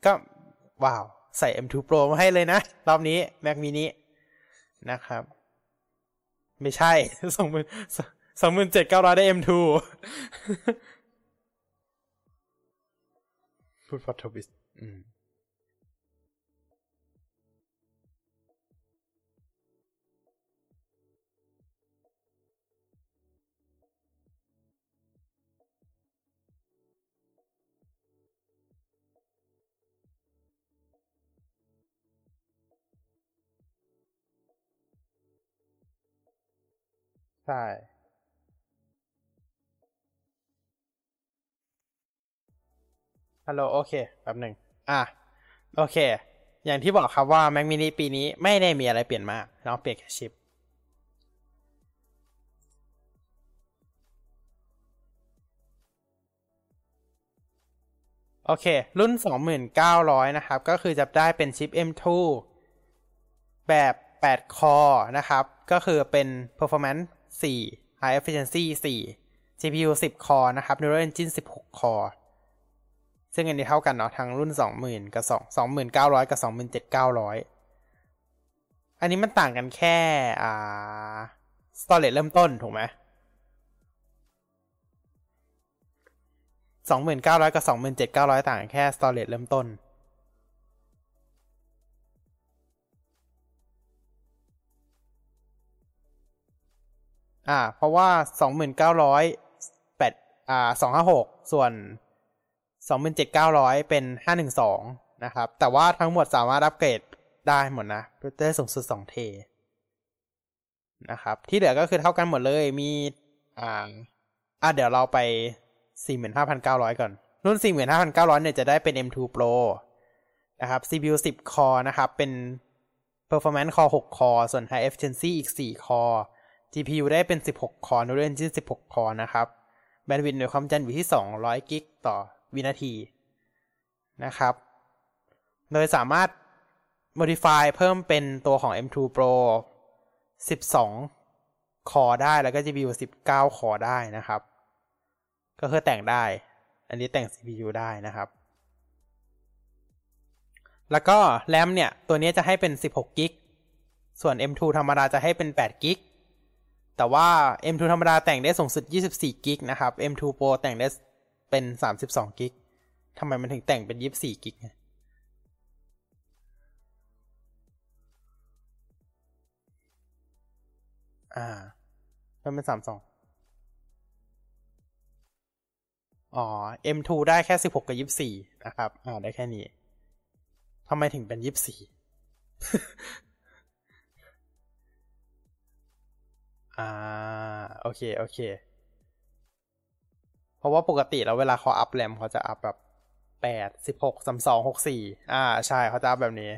ก็ว้าว ใส่ M2 Pro มาให้เลยนะ รอบนี้ Mac mini นะครับ ไม่ใช่สองหมื่น สองหมื่นเจ็ดเก้าร้อยได้ M2 พูดฟอร์ทบิสใช่ ฮัลโหลโอเคแป๊บหนึ่งอะโอเค อย่างที่บอกครับว่า Mac mini ปีนี้ไม่ได้มีอะไรเปลี่ยนมากเนาะเปลี่ยนแค่ชิปโอเค รุ่น 2900 นะครับ ก็คือจะได้เป็นชิป M2 แบบ 8 คอนะครับ ก็คือเป็น performance 4 high efficiency 4 GPU 10 คอนะครับ Neural Engine 16 คอ ซึ่งอันนี้เท่ากันเนาะทั้งรุ่น 20,000 กับ 2 2900กับ 27,900 อันนี้มันต่างกันแค่อ่า storage เริ่มต้นถูกไหมสองหมื่นเก้าร้อยกับสองหมื่นเจ็ดเก้าร้อยต่างแค่ storage เริ่มต้นอ่าเพราะว่าสองหมื่นเก้าร้อยแปดอ่าสองห้าหกส่วน สองหมื่นเจ็ดเก้าร้อยเป็นห้าหนึ่งสองนะครับ แต่ว่าทั้งหมดสามารถอัปเกรดได้หมดนะได้สูงสุดสองเทนะครับ ที่เหลือก็คือเท่ากันหมดเลยมีอ่าอะเดี๋ยวเราไป 45,900 ก่อน รุ่น 45,900 เนี่ยจะได้เป็น M2 Pro นะครับ CPU 10 core นะครับ เป็น performance core 6 core ส่วน high efficiency อีก 4 core GPU ได้เป็น 16 core Neural Engine 16 core นะครับ bandwidth หน่วยความจำอยู่ที่ 200 กิกต่อ วินาทีนะครับ โดยสามารถ modify เพิ่มเป็นตัวของ M2 Pro 12 core ได้แล้วก็ GPU 19 core ได้นะครับ ก็คือแต่งได้ อันนี้แต่ง CPU ได้นะครับ แล้วก็แรมเนี่ย ตัวนี้จะให้เป็น 16กิกส่วน M2 ธรรมดาจะให้เป็น8กิกแต่ว่า M2 ธรรมดาแต่งได้สูงสุด 24กิกนะครับ M2 Pro แต่งได้ เป็น32กิกทำไมมันถึงแต่งเป็น24กิกอ่า มันเป็น32อ๋อ M2 ได้แค่สิบหกกับยี่สี่นะครับ อ่า ได้แค่นี้ทำไมถึงเป็นยี่สี่อ่า โอเค โอเค ราะว่าปกติแล้วเวลาเขาอัพแรมเขาจะอัพแบบแปดสิบหกสามสองหกสี่อ่าใช่เขาจะอัพแบบนี้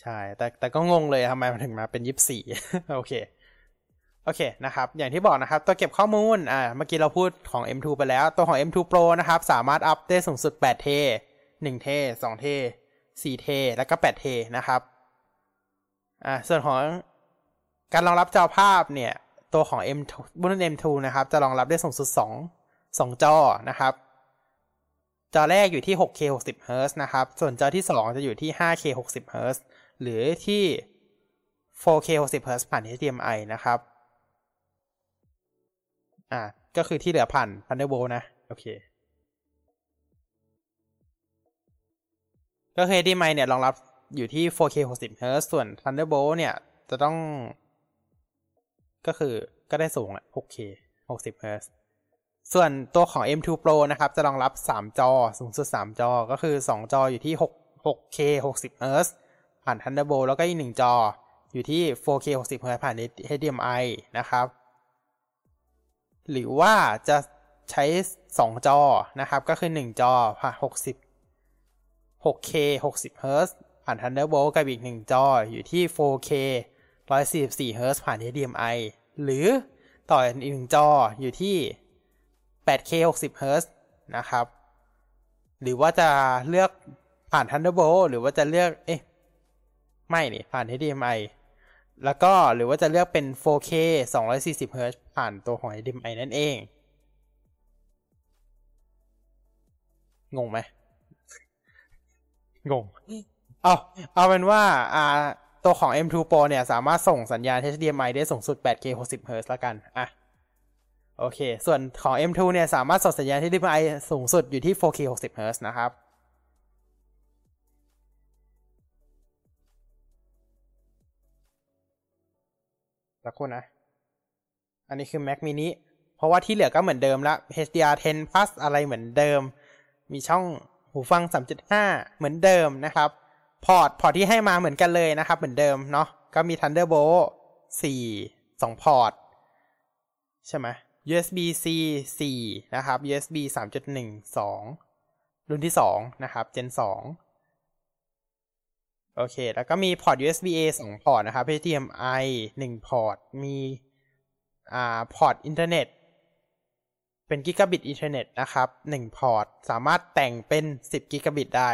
ใช่ แต่แต่ก็งงเลยทำไมมันถึงมาเป็นยี่สี่โอเค โอเคนะครับ อย่างที่บอกนะครับ ตัวเก็บข้อมูลอ่าเมื่อกี้เราพูดของ M2 ไปแล้ว ตัวของ M2 Pro นะครับ สามารถอัพได้สูงสุด8เท1เท2เท4เทแล้วก็8เทนะครับอ่าส่วนของการรองรับจอภาพเนี่ย ตัวของ M2 รุ่น M2 นะครับ จะรองรับได้สูงสุด 2 2 จอนะครับ จอแรกอยู่ที่ 6K 60 Hz นะครับ ส่วนจอที่ 2 จะอยู่ที่ 5K 60 Hz หรือที่ 4K 60 Hz ผ่าน HDMI นะครับ อ่า ก็คือที่เหลือผ่านพันเดอร์โบนะ โอเค ก็คือดีไมเนี่ยรองรับอยู่ที่ 4K 60 Hz ส่วน Thunderbolt เนี่ยจะต้อง ก็คือก็ได้สูงอะ 6K 60 Hz ส่วนตัวของ M2 Pro นะครับ จะรองรับ 3 จอ สูงสุด 3 จอ ก็คือ 2 จออยู่ที่ 6 6K 60 Hz ผ่าน Thunderbolt แล้วก็อีก 1 จออยู่ที่ 4K 60 Hz ผ่าน HDMI นะครับ หรือว่าจะใช้สองจอ นะครับ ก็คือหนึ่งจอผ่านหกสิบ 6K 60 Hz ผ่าน Thunderbolt กับอีกหนึ่งจออยู่ที่ 4K 144 Hz ผ่าน HDMI หรือต่ออีกหนึ่งจออยู่ที่ 8K 60 Hz นะครับ หรือว่าจะเลือกผ่าน Thunderbolt หรือว่าจะเลือก เอ๊ะ ไม่นี่ผ่าน HDMI แล้วก็หรือว่าจะเลือกเป็น 4K 240 Hz ผ่านตัวของ HDMI นั่นเอง งงไหม งง เอาเอาเป็นว่า อ่า ตัวของ M2 Pro เนี่ย สามารถส่งสัญญาณ HDMI ได้สูงสุด 8K 60 Hz แล้วกัน อะ โอเค ส่วนของ M2 เนี่ยสามารถส่งสัญญาณ HDMI สูงสุดอยู่ที่ 4K 60 Hz นะครับสักครู่นะ อันนี้คือ Mac mini เพราะว่าที่เหลือก็เหมือนเดิมละ HDR10 plus อะไรเหมือนเดิม มีช่องหูฟัง 3.5 เหมือนเดิมนะครับ พอร์ต พอร์ตที่ให้มาเหมือนกันเลยนะครับ เหมือนเดิมเนาะ ก็มี Thunderbolt 4 2 พอร์ต ใช่ไหม USB C 4นะครับ USB 3.1 2 รุ่นที่ 2 นะครับ Gen 2 โอเค แล้วก็มีพอร์ต USB A 2 พอร์ตนะครับ HDMI 1 พอร์ต มีอ่าพอร์ตอินเทอร์เน็ต เป็นกิกะบิตอินเทอร์เน็ตนะครับ 1 พอร์ต สามารถแต่งเป็น 10กิกะบิตได้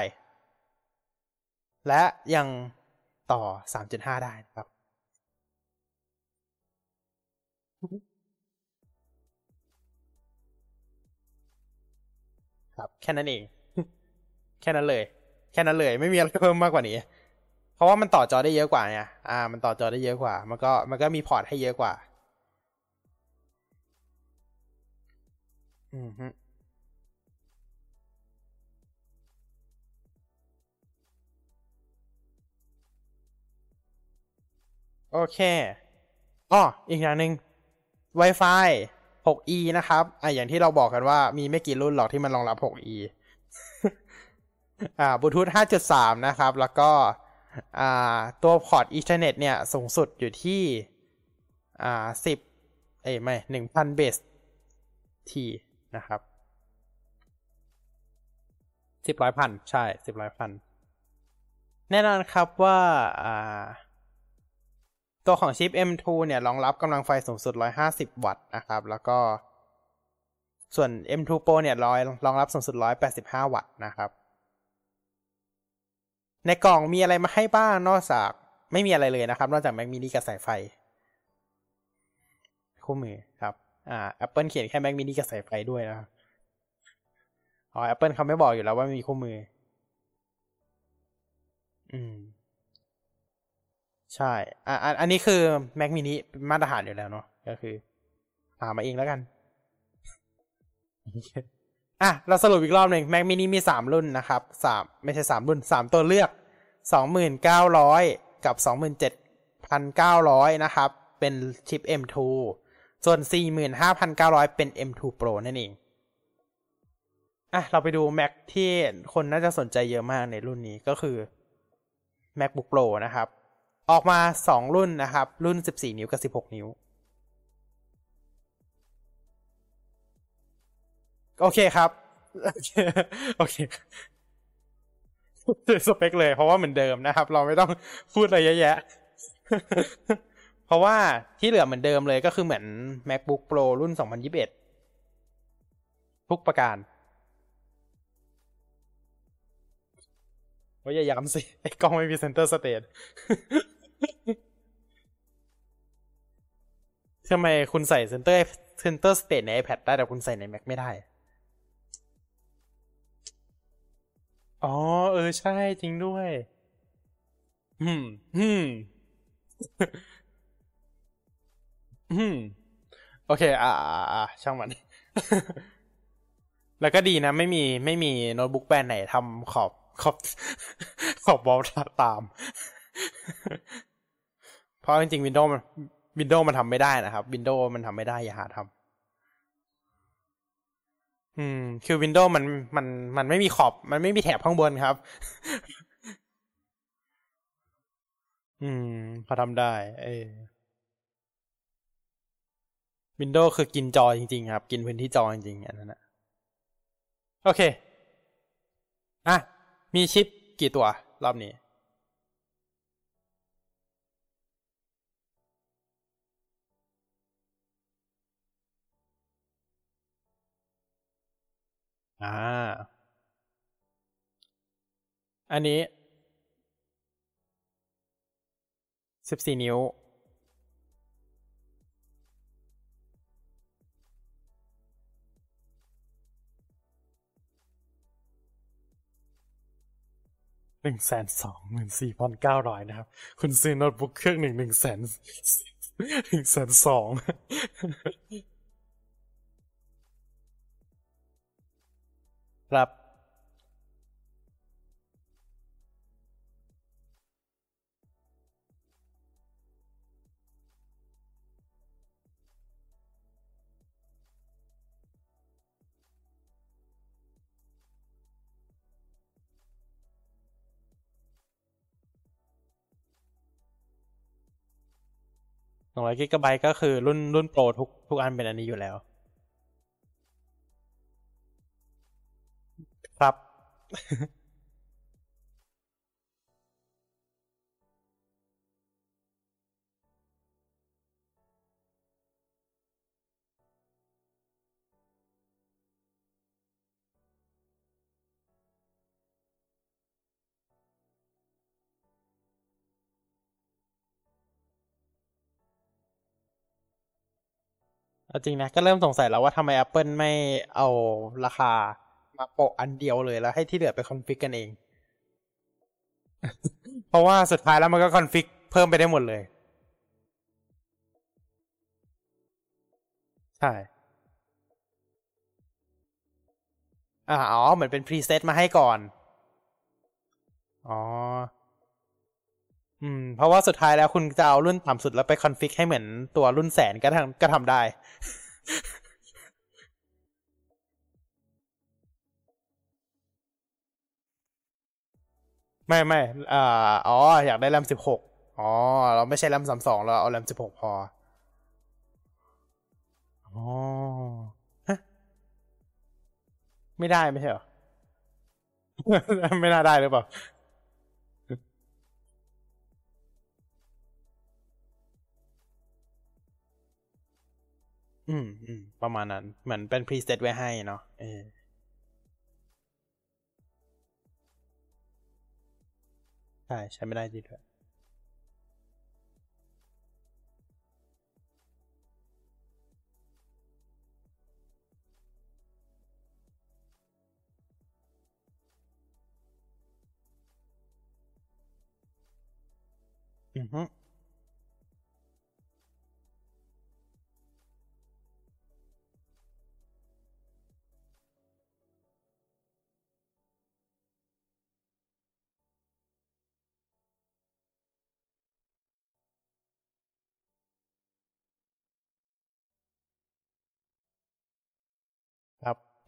และยังต่อ 3.5 ได้นะครับ ครับ แค่นั้นเอง แค่นั้นเลย แค่นั้นเลย ไม่มีอะไรเพิ่มมากกว่านี้ เพราะว่ามันต่อจอได้เยอะกว่าเนี่ยอ่า มันต่อจอได้เยอะกว่า มันก็มันก็มีพอร์ตให้เยอะกว่า อืมฮึโอเคอ๋ออีกอย่างหนึ่ง Wi-Fi 6E นะครับอะอย่างที่เราบอกกันว่ามีไม่กี่รุ่นหรอกที่มันรองรับ 6E อ่าบลูทูธ5.3 นะครับ แล้วก็อ่าตัวพอร์ต Ethernet เน็ตเนี่ยสูงสุดอยู่ที่อ่า10 เอ้ยไม่1,000เบสทีนะครับสิบร้อยพันใช่สิบร้อยพันแน่นอนครับว่าอ่า ตัวของชิป M2 เนี่ยรองรับกำลังไฟสูงสุด 150 วัตต์นะครับ แล้วก็ ส่วน M2 Pro เนี่ยรองรองรับสูงสุด 185 วัตต์นะครับ ในกล่องมีอะไรมาให้บ้างนอกจากไม่มีอะไรเลยนะครับ นอกจาก Mac mini กับสายไฟ คู่มือครับอ่า Apple เขียนแค่ Mac mini กับสายไฟด้วยนะครับอ๋อ Apple เขาไม่บอกอยู่แล้วว่ามีคู่มือ อืม ใช่อะอันนี้คือ Mac mini มาตรฐานอยู่แล้วเนาะก็คือหามาเองแล้วกัน อะ เราสรุปอีกรอบหนึ่ง Mac mini มีสามรุ่นนะครับสามไม่ใช่สามรุ่นสามตัวเลือกสองหมื่นเก้าร้อยกับสองหมื่นเจ็ดพันเก้าร้อยนะครับ เป็นชิป M2 ส่วนสี่หมื่นห้าพันเก้าร้อยเป็น M2 Pro นั่นเอง อะ เราไปดู Mac ที่คนน่าจะสนใจเยอะมากในรุ่นนี้ก็คือ MacBook Pro นะครับ ออกมาสองรุ่นนะครับ รุ่น 14 นิ้วกับ 16 นิ้ว โอเคครับ โอเคเจอสเปคเลยเพราะว่าเหมือนเดิมนะครับ เราไม่ต้องพูดอะไรเยอะแยะ เพราะว่าที่เหลือเหมือนเดิมเลยก็คือเหมือน MacBook Pro รุ่น 2021 ทุกประการ ว่าอย่าย้ำสิ ไอ้กล้องไม่มี Center Stage ทำไมคุณใส่ Center Center Stage ใน iPad ได้แต่คุณใส่ใน Mac ไม่ได้ อ๋อ เออ ใช่จริงด้วย อืม อืม อืม โอเค อ่าอ่าช่างมัน แล้วก็ดีนะ ไม่มีไม่มีโน้ตบุ๊กแบรนด์ไหนทำขอบ ขอบขอบบอลตาม เพราะจริงๆ Windows มัน Windows มันทำไม่ได้นะครับ Windows มันทำไม่ได้ อย่าหาทำอืม คือ Windows มันมันมันไม่มีขอบ มันไม่มีแถบข้างบนครับ อืม พอทำได้ เออ Windows คือกินจอจริงๆ ครับ กินพื้นที่จอจริงๆอันนั้นนะโอเค อะ มีชิปกี่ตัว รอบนี้ อ่า อันนี้สิบสี่นิ้ว หนึ่งแสนสองหมื่นสี่พันเก้าร้อยนะครับ คุณซื้อโน้ตบุ๊กเครื่องหนึ่งหนึ่งแสนหนึ่งแสนสองครับ สองร้อยกิกะไบต์ก็คือรุ่นรุ่นโปรทุกทุกอันเป็นอันนี้อยู่แล้ว ครับ จริงนะ ก็เริ่มสงสัยแล้วว่าทำไม Apple ไม่เอาราคามาโปะอันเดียวเลยแล้วให้ที่เหลือไป config กันเอง เพราะว่าสุดท้ายแล้วมันก็ config เพิ่มไปได้หมดเลย ใช่อ๋อ เหมือนเป็น preset มาให้ก่อน อ๋อ อืม เพราะว่าสุดท้ายแล้วคุณจะเอารุ่นต่ำสุดแล้วไป config ให้เหมือนตัวรุ่นแสนก็ทำก็ทำได้ ไม่ไม่อ่าอ๋อ อยากได้แรมสิบหกอ๋อ เราไม่ใช่แรมสามสองเราเอาแรมสิบหกพอ อ๋อฮะไม่ได้ไม่ใช่เหรอ ไม่น่าได้หรือเปล่า อืมอืมประมาณนั้น เหมือนเป็นพรีเซตไว้ให้เนาะเออใช่ใช้ไม่ได้จริงด้วยอือฮึ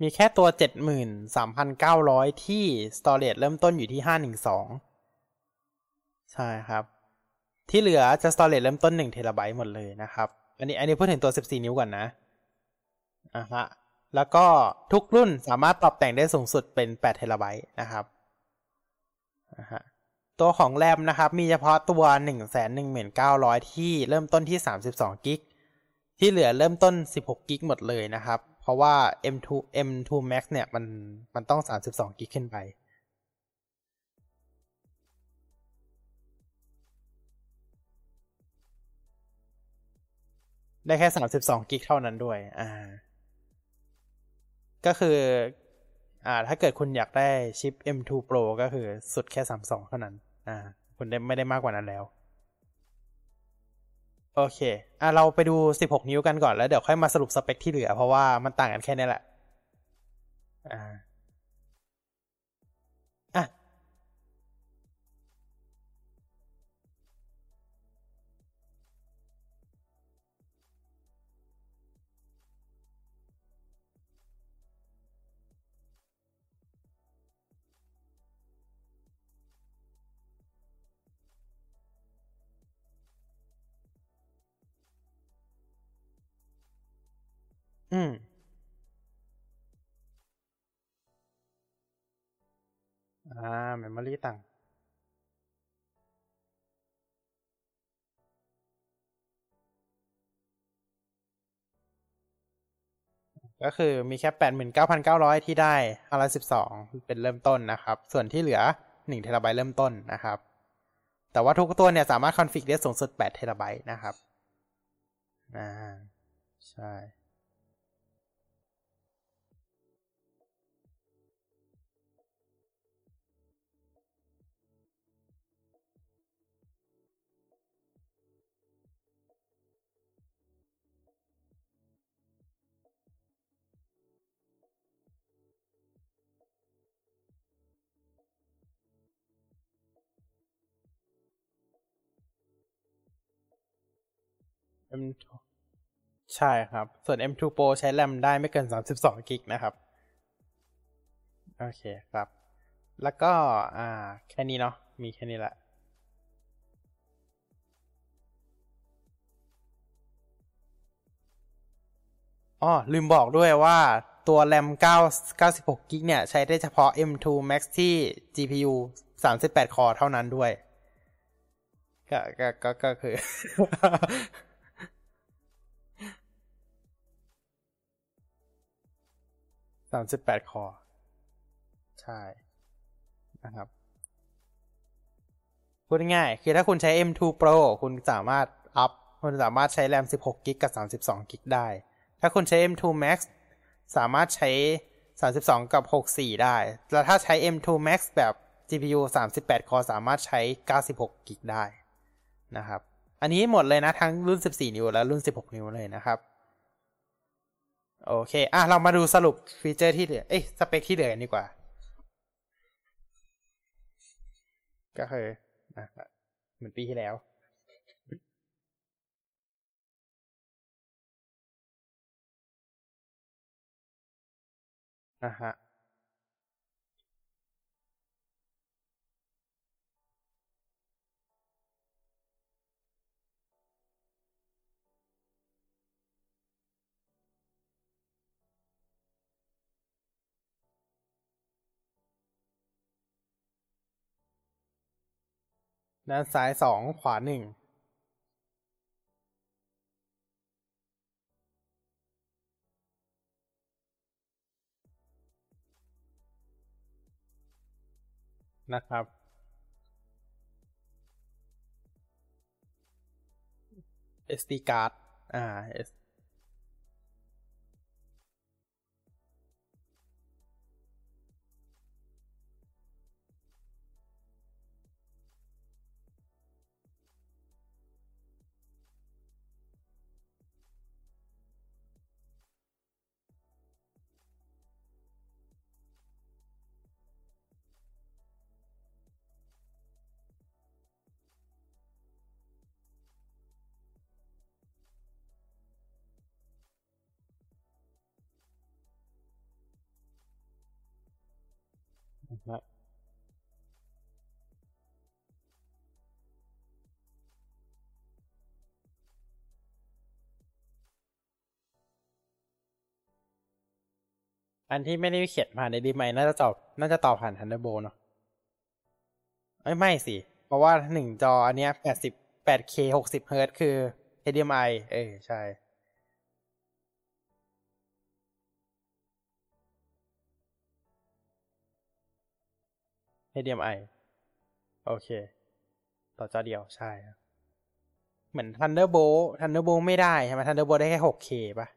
มีแค่ตัวเจ็ดหมื่นสามพันเก้าร้อยที่ storage เริ่มต้นอยู่ที่ห้าหนึ่งสองใช่ครับ ที่เหลือจะ storage เริ่มต้นหนึ่งเทราไบต์หมดเลยนะครับ อันนี้อันนี้พูดถึงตัวสิบสี่นิ้วก่อนนะอ่าฮะแล้วก็ทุกรุ่นสามารถปรับแต่งได้สูงสุดเป็นแปดเทราไบต์นะครับอ่าฮะตัวของแรมนะครับ มีเฉพาะตัวหนึ่งแสนหนึ่งหมื่นเก้าร้อยที่เริ่มต้นที่สามสิบสองกิก ที่เหลือเริ่มต้นสิบหกกิกหมดเลยนะครับ เพราะว่า M2 M2 Max เนี่ยมันมันต้องสามสิบสองกิกขึ้นไป ได้แค่สามสิบสองกิกเท่านั้นด้วย อ่า ก็คือ อ่า ถ้าเกิดคุณอยากได้ชิป M2 Pro ก็คือสุดแค่สามสองเท่านั้น อ่า คุณได้ไม่ได้มากกว่านั้นแล้ว โอเค อะเราไปดู 16 นิ้วกันก่อนแล้วเดี๋ยวค่อยมาสรุปสเปคที่เหลือ เพราะว่ามันต่างกันแค่นี้แหละ อ่า อ่าเมมโมรี่ต่าง ก็คือมีแค่แปดหมื่นเก้าพันเก้าร้อยที่ได้ห้าร้อยสิบสองเป็นเริ่มต้นนะครับ ส่วนที่เหลือหนึ่งเทราไบต์เริ่มต้นนะครับ แต่ว่าทุกตัวเนี่ยสามารถคอนฟิกได้สูงสุดแปดเทราไบต์นะครับ อ่า ใช่ M2 ใช่ครับ ส่วน M2 Pro ใช้แรมได้ไม่เกินสามสิบสองกิกนะครับ โอเคครับ แล้วก็ อ่า แค่นี้เนาะ มีแค่นี้แหละอ๋อลืมบอกด้วยว่าตัว RAM 9 96กิกเนี่ย ใช้ได้เฉพาะ M2 Max ที่ GPU 38 คอร์เท่านั้นด้วย ก็ก็ก็ก็คือ 38คอ ใช่ นะครับ พูดง่ายคือถ้าคุณใช้ M2 Pro คุณสามารถอัพ คุณสามารถใช้ RAM 16กิกกับ32กิกได้ ถ้าคุณใช้ M2 Max สามารถใช้ 32 กับ 64 ได้ แล้วถ้าใช้ M2 Max แบบ GPU 38 คอ สามารถใช้ 96กิกได้นะครับ อันนี้หมดเลยนะ ทั้งรุ่น 14 นิ้วและรุ่น 16 นิ้วเลยนะครับ โอเค อะ เรามาดูสรุปฟีเจอร์ที่เหลือ เอ้ยสเปคที่เหลือกันดีกว่า ก็คือนะเหมือนปีที่แล้ว อะฮะ ด้านซ้ายสองขวาหนึ่งนะครับ SD card อ่า อันที่ไม่ได้เขียนผ่านในดีไมน่าจะตอบน่าจะตอบผ่าน Thunderbolt เนาะเอ้ยไม่สิ เพราะว่าหนึ่งจออันเนี้ยแปดสิบแปดเคหกสิบเฮิร์ตคือ HDMI เออใช่ HDMI โอเค ต่อจอเดียวใช่ เหมือน Thunderbolt Thunderbolt ไม่ได้ใช่ไหม Thunderbolt ได้แค่ 6K ป่ะ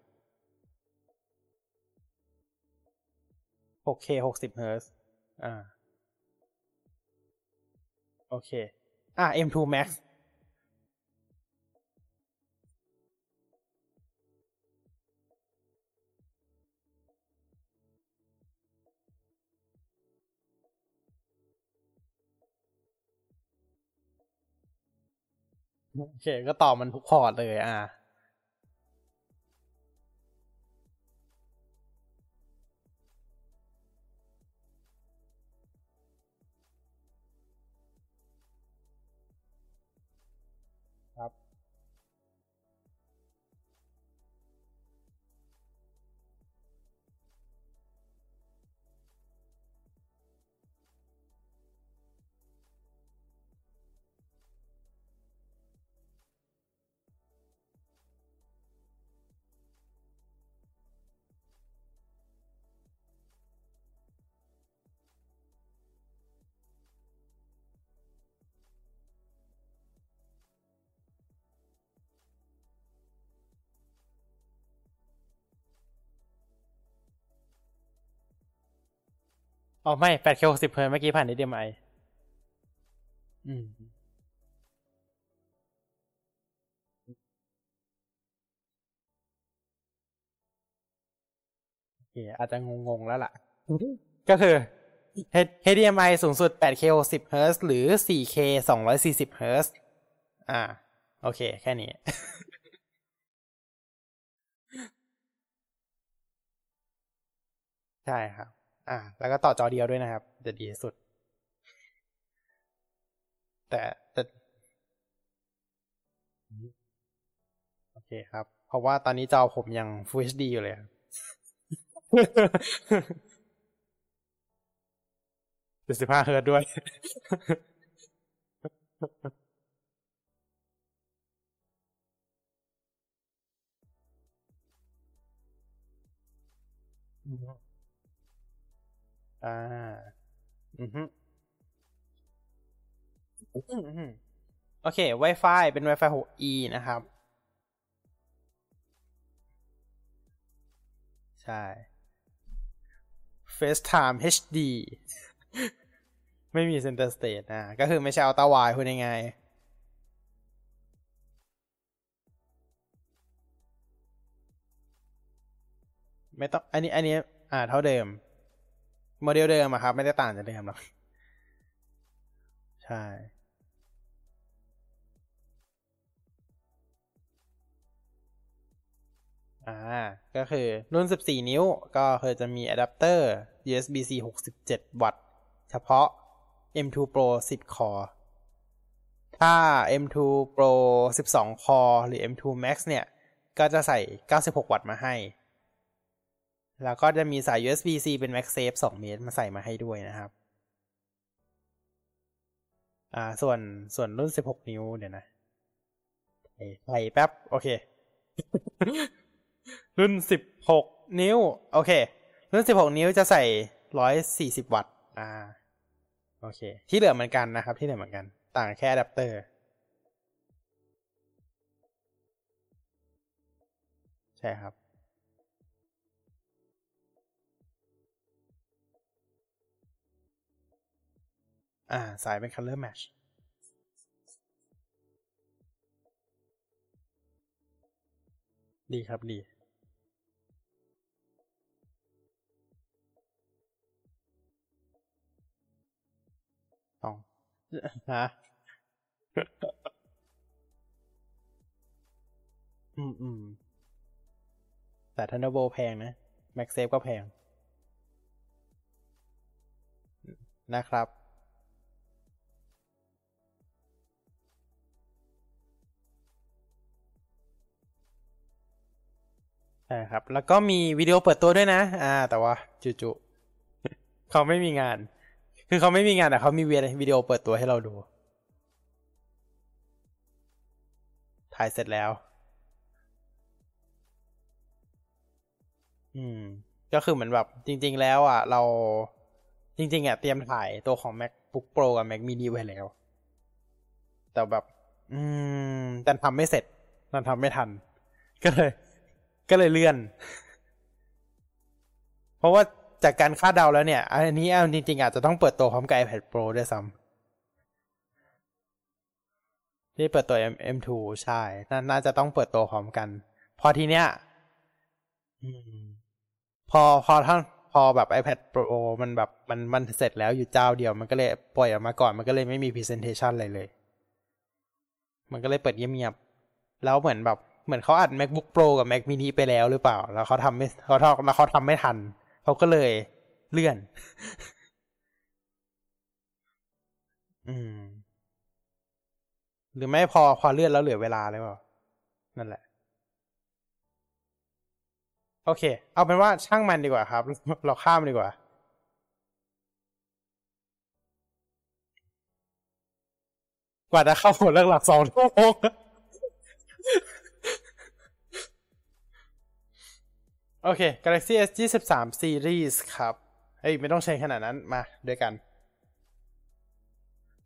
6K 60เฮิร์ตซ์อ่า โอเค อ่า M2 Max โอเค ก็ตอบมันทุกพอร์ตเลย อ่า อ๋อไม่ 8K 60 เฮิร์ตเมื่อกี้ผ่าน HDMI อืมโอเคอาจจะงงๆแล้วล่ะ ก็คือ HDMI สูงสุด 8K 60 เฮิร์ตหรือ 4K 240 เฮิร์ตอ่า โอเค แค่นี้ใช่ครับ อ่า แล้วก็ต่อจอเดียวด้วยนะครับ จะดีที่สุด แต่แต่โอเคเคครับ เพราะว่าตอนนี้จอผมยัง Full HD อยู่เลยเจ็ดสิบห้าเฮิร์ตด้วย อ่า อือฮึโอเค Wi-Fi เป็น Wi-Fi 6E นะครับ ใช่ FaceTime HD ไม่มี Center Stage นะ ก็คือไม่ใช่ Ultra Wide พูดยังไง ไม่ต้อง อันนี้ อันนี้ อ่า เท่าเดิม โมเดลเดิมอะครับ ไม่ได้ต่างจากเดิมหรอก ใช่ อ่า ก็คือรุ่น 14 นิ้ว ก็คือจะมีอะแดปเตอร์ USB-C 67 วัตต์ เฉพาะ M2 Pro 10 คอร์ถ้า M2 Pro 12 คอร์หรือ M2 Max เนี่ย ก็จะใส่ 96 วัตต์มาให้ แล้วก็จะมีสาย USB-C เป็น MagSafe 2 เมตรมาใส่มาให้ด้วยนะครับ อ่า ส่วนส่วนรุ่น 16 นิ้วเดี๋ยวนะใส่แป๊บ โอเค รุ่น 16 นิ้ว โอเค รุ่น 16 นิ้วจะใส่ 140 วัตต์ อ่า โอเค ที่เหลือเหมือนกันนะครับ ที่เหลือเหมือนกัน ต่างแค่อะแดปเตอร์ ใช่ครับ อ่า สายเป็น color match ดีครับดีต้องฮะอืมอืมแต่ Thunderbolt แพงนะ MagSafe ก็แพง นะครับ ใช่ครับ แล้วก็มีวิดีโอเปิดตัวด้วยนะ อ่า แต่ว่าจุๆเขาไม่มีงาน คือเขาไม่มีงานแต่เขามีวิดีโอเปิดตัวให้เราดู ถ่ายเสร็จแล้ว อืม ก็คือเหมือนแบบจริง ๆ แล้วอะ เราจริงๆอะเตรียมถ่ายตัวของ MacBook Pro กับ Mac mini ไว้แล้ว แต่แบบ อืมแต่ทำไม่เสร็จมันทำไม่ทัน ก็เลย ก็เลยเลื่อน เพราะว่าจากการคาดเดาแล้วเนี่ย อันนี้เอาจริงๆอาจจะต้องเปิดตัวพร้อมกับ iPad Pro ด้วยซ้ำที่เปิดตัว M M2 ใช่น่าจะต้องเปิดตัวพร้อมกัน พอทีเนี้ยพอพอท่านพอแบบ iPad Pro มันแบบมันมันเสร็จแล้วอยู่เจ้าเดียว มันก็เลยปล่อยออกมาก่อน มันก็เลยไม่มี Presentation อะไรเลย มันก็เลยเปิดเงียบๆแล้วเหมือนแบบ เหมือนเขาอัด MacBook Pro กับ Mac mini ไปแล้วหรือเปล่า แล้วเขาทำไม่เขาทำแล้วเขาทำไม่ทันเขาก็เลยเลื่อน อืม หรือไม่พอพอเลื่อนแล้วเหลือเวลาเลยเปล่า นั่นแหละ โอเค เอาเป็นว่าช่างมันดีกว่าครับ เราข้ามดีกว่า กว่าจะเข้าหัวเรื่องหลักสองชั่วโมง โอเค Galaxy S 23 Series ครับ เฮ้ย ไม่ต้องใช้ขนาดนั้นมาด้วยกัน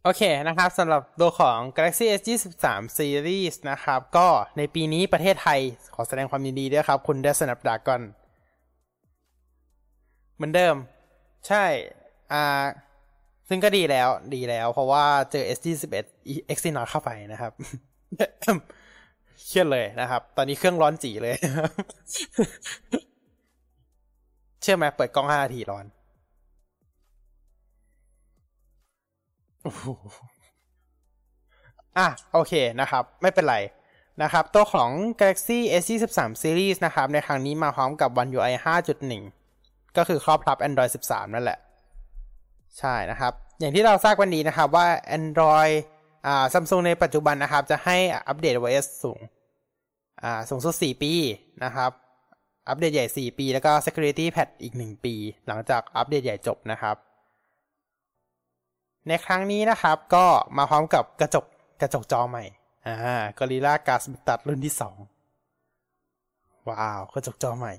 โอเคนะครับสำหรับตัวของ Galaxy S 23 Series นะครับ ก็ในปีนี้ประเทศไทยขอแสดงความยินดีด้วยครับ คุณได้ Snapdragon เหมือนเดิม ใช่ อ่า ซึ่งก็ดีแล้วดีแล้ว เพราะว่าเจอ S 21 Exynos เข้าไปนะครับเครียดเลยนะครับ ตอนนี้เครื่องร้อนจีเลย เชื่อไหมเปิดกล้องห้านาทีร้อนอะโอเคนะครับ ไม่เป็นไรนะครับ ตัวของ Galaxy S23 Series นะครับ ในครั้งนี้มาพร้อมกับ One UI 5.1 ก็คือครอบทับ Android 13 นั่นแหละ ใช่นะครับ อย่างที่เราทราบวันนี้นะครับว่า Android อ่า Samsung ในปัจจุบันนะครับ จะให้อัปเดต OS สูงอ่าสูงสุด 4 ปีนะครับ อัปเดตใหญ่ 4 ปี แล้วก็ security patch อีก 1 ปี หลังจากอัปเดตใหญ่จบนะครับ ในครั้งนี้นะครับก็มาพร้อมกับกระจกกระจกจอใหม่อ่า Gorilla Glass Victus รุ่นที่สองว้าว กระจกจอใหม่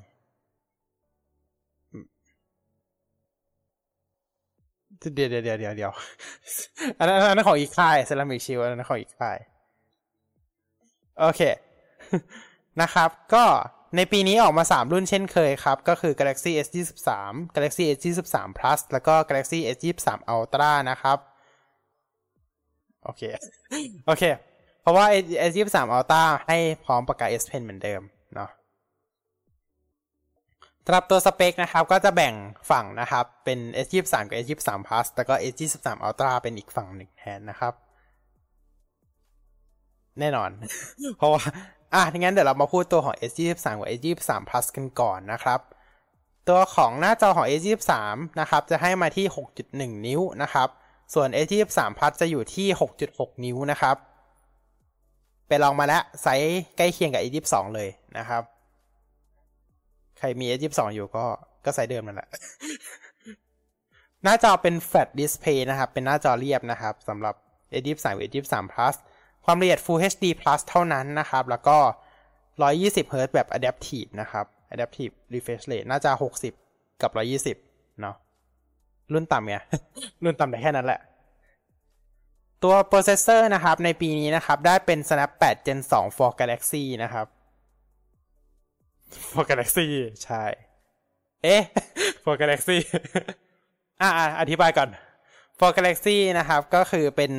เดี๋ยวเดี๋ยวเดี๋ยวเดี๋ยวอันนั้นอันนั้นของอีกค่าย Ceramic Shield อันนั้นของอีกค่าย โอเคนะครับ ก็ ในปีนี้ออกมา 3 รุ่นเช่นเคยครับ ก็คือ Galaxy S 2 3 Galaxy S 2 3 Plus แล้วก็ Galaxy S 2 3 Ultra นะครับ โอเค โอเค เพราะว่า S 2 3 Ultra ให้พร้อมปากกา S Pen เหมือนเดิมเนาะสำหรับตัวสเปคนะครับ ก็จะแบ่งฝั่งนะครับ เป็น S 2 3กับ S 2 3 Plus แล้วก็ S 2 3 Ultra เป็นอีกฝั่งหนึ่งแทนนะครับ แน่นอน เพราะว่า อะงั้นเดี๋ยวเรามาพูดตัวของ S 2 3กับ S 2 3 Plus กันก่อนนะครับ ตัวของหน้าจอของ S 2 3นะครับจะให้มาที่ 6.1 นิ้วนะครับ ส่วน S 2 3 Plus จะอยู่ที่ 6.6 นิ้วนะครับ ไปลองมาแล้วไซส์ใกล้เคียงกับ S 2 2เลยนะครับ ใครมี S 2 2อยู่ก็ก็ไซส์เดิมนั่นแหละ หน้าจอเป็น Flat Display นะครับ เป็นหน้าจอเรียบนะครับสำหรับ S 2 3กับ S 2 3 Plus ความละเอียด Full HD Plus เท่านั้นนะครับ แล้วก็ 120 Hz แบบ Adaptive นะครับ Adaptive Refresh Rate น่าจะ 60 กับ 120 เนาะรุ่นต่ำเนี่ยรุ่นต่ำได้แค่นั้นแหละ ตัวโปรเซสเซอร์นะครับ ในปีนี้นะครับ ได้เป็น Snap 8 Gen 2 for Galaxy นะครับ for Galaxy ใช่ เอ๊ะ for Galaxy อะอธิบายก่อน for Galaxy นะครับ ก็คือเป็น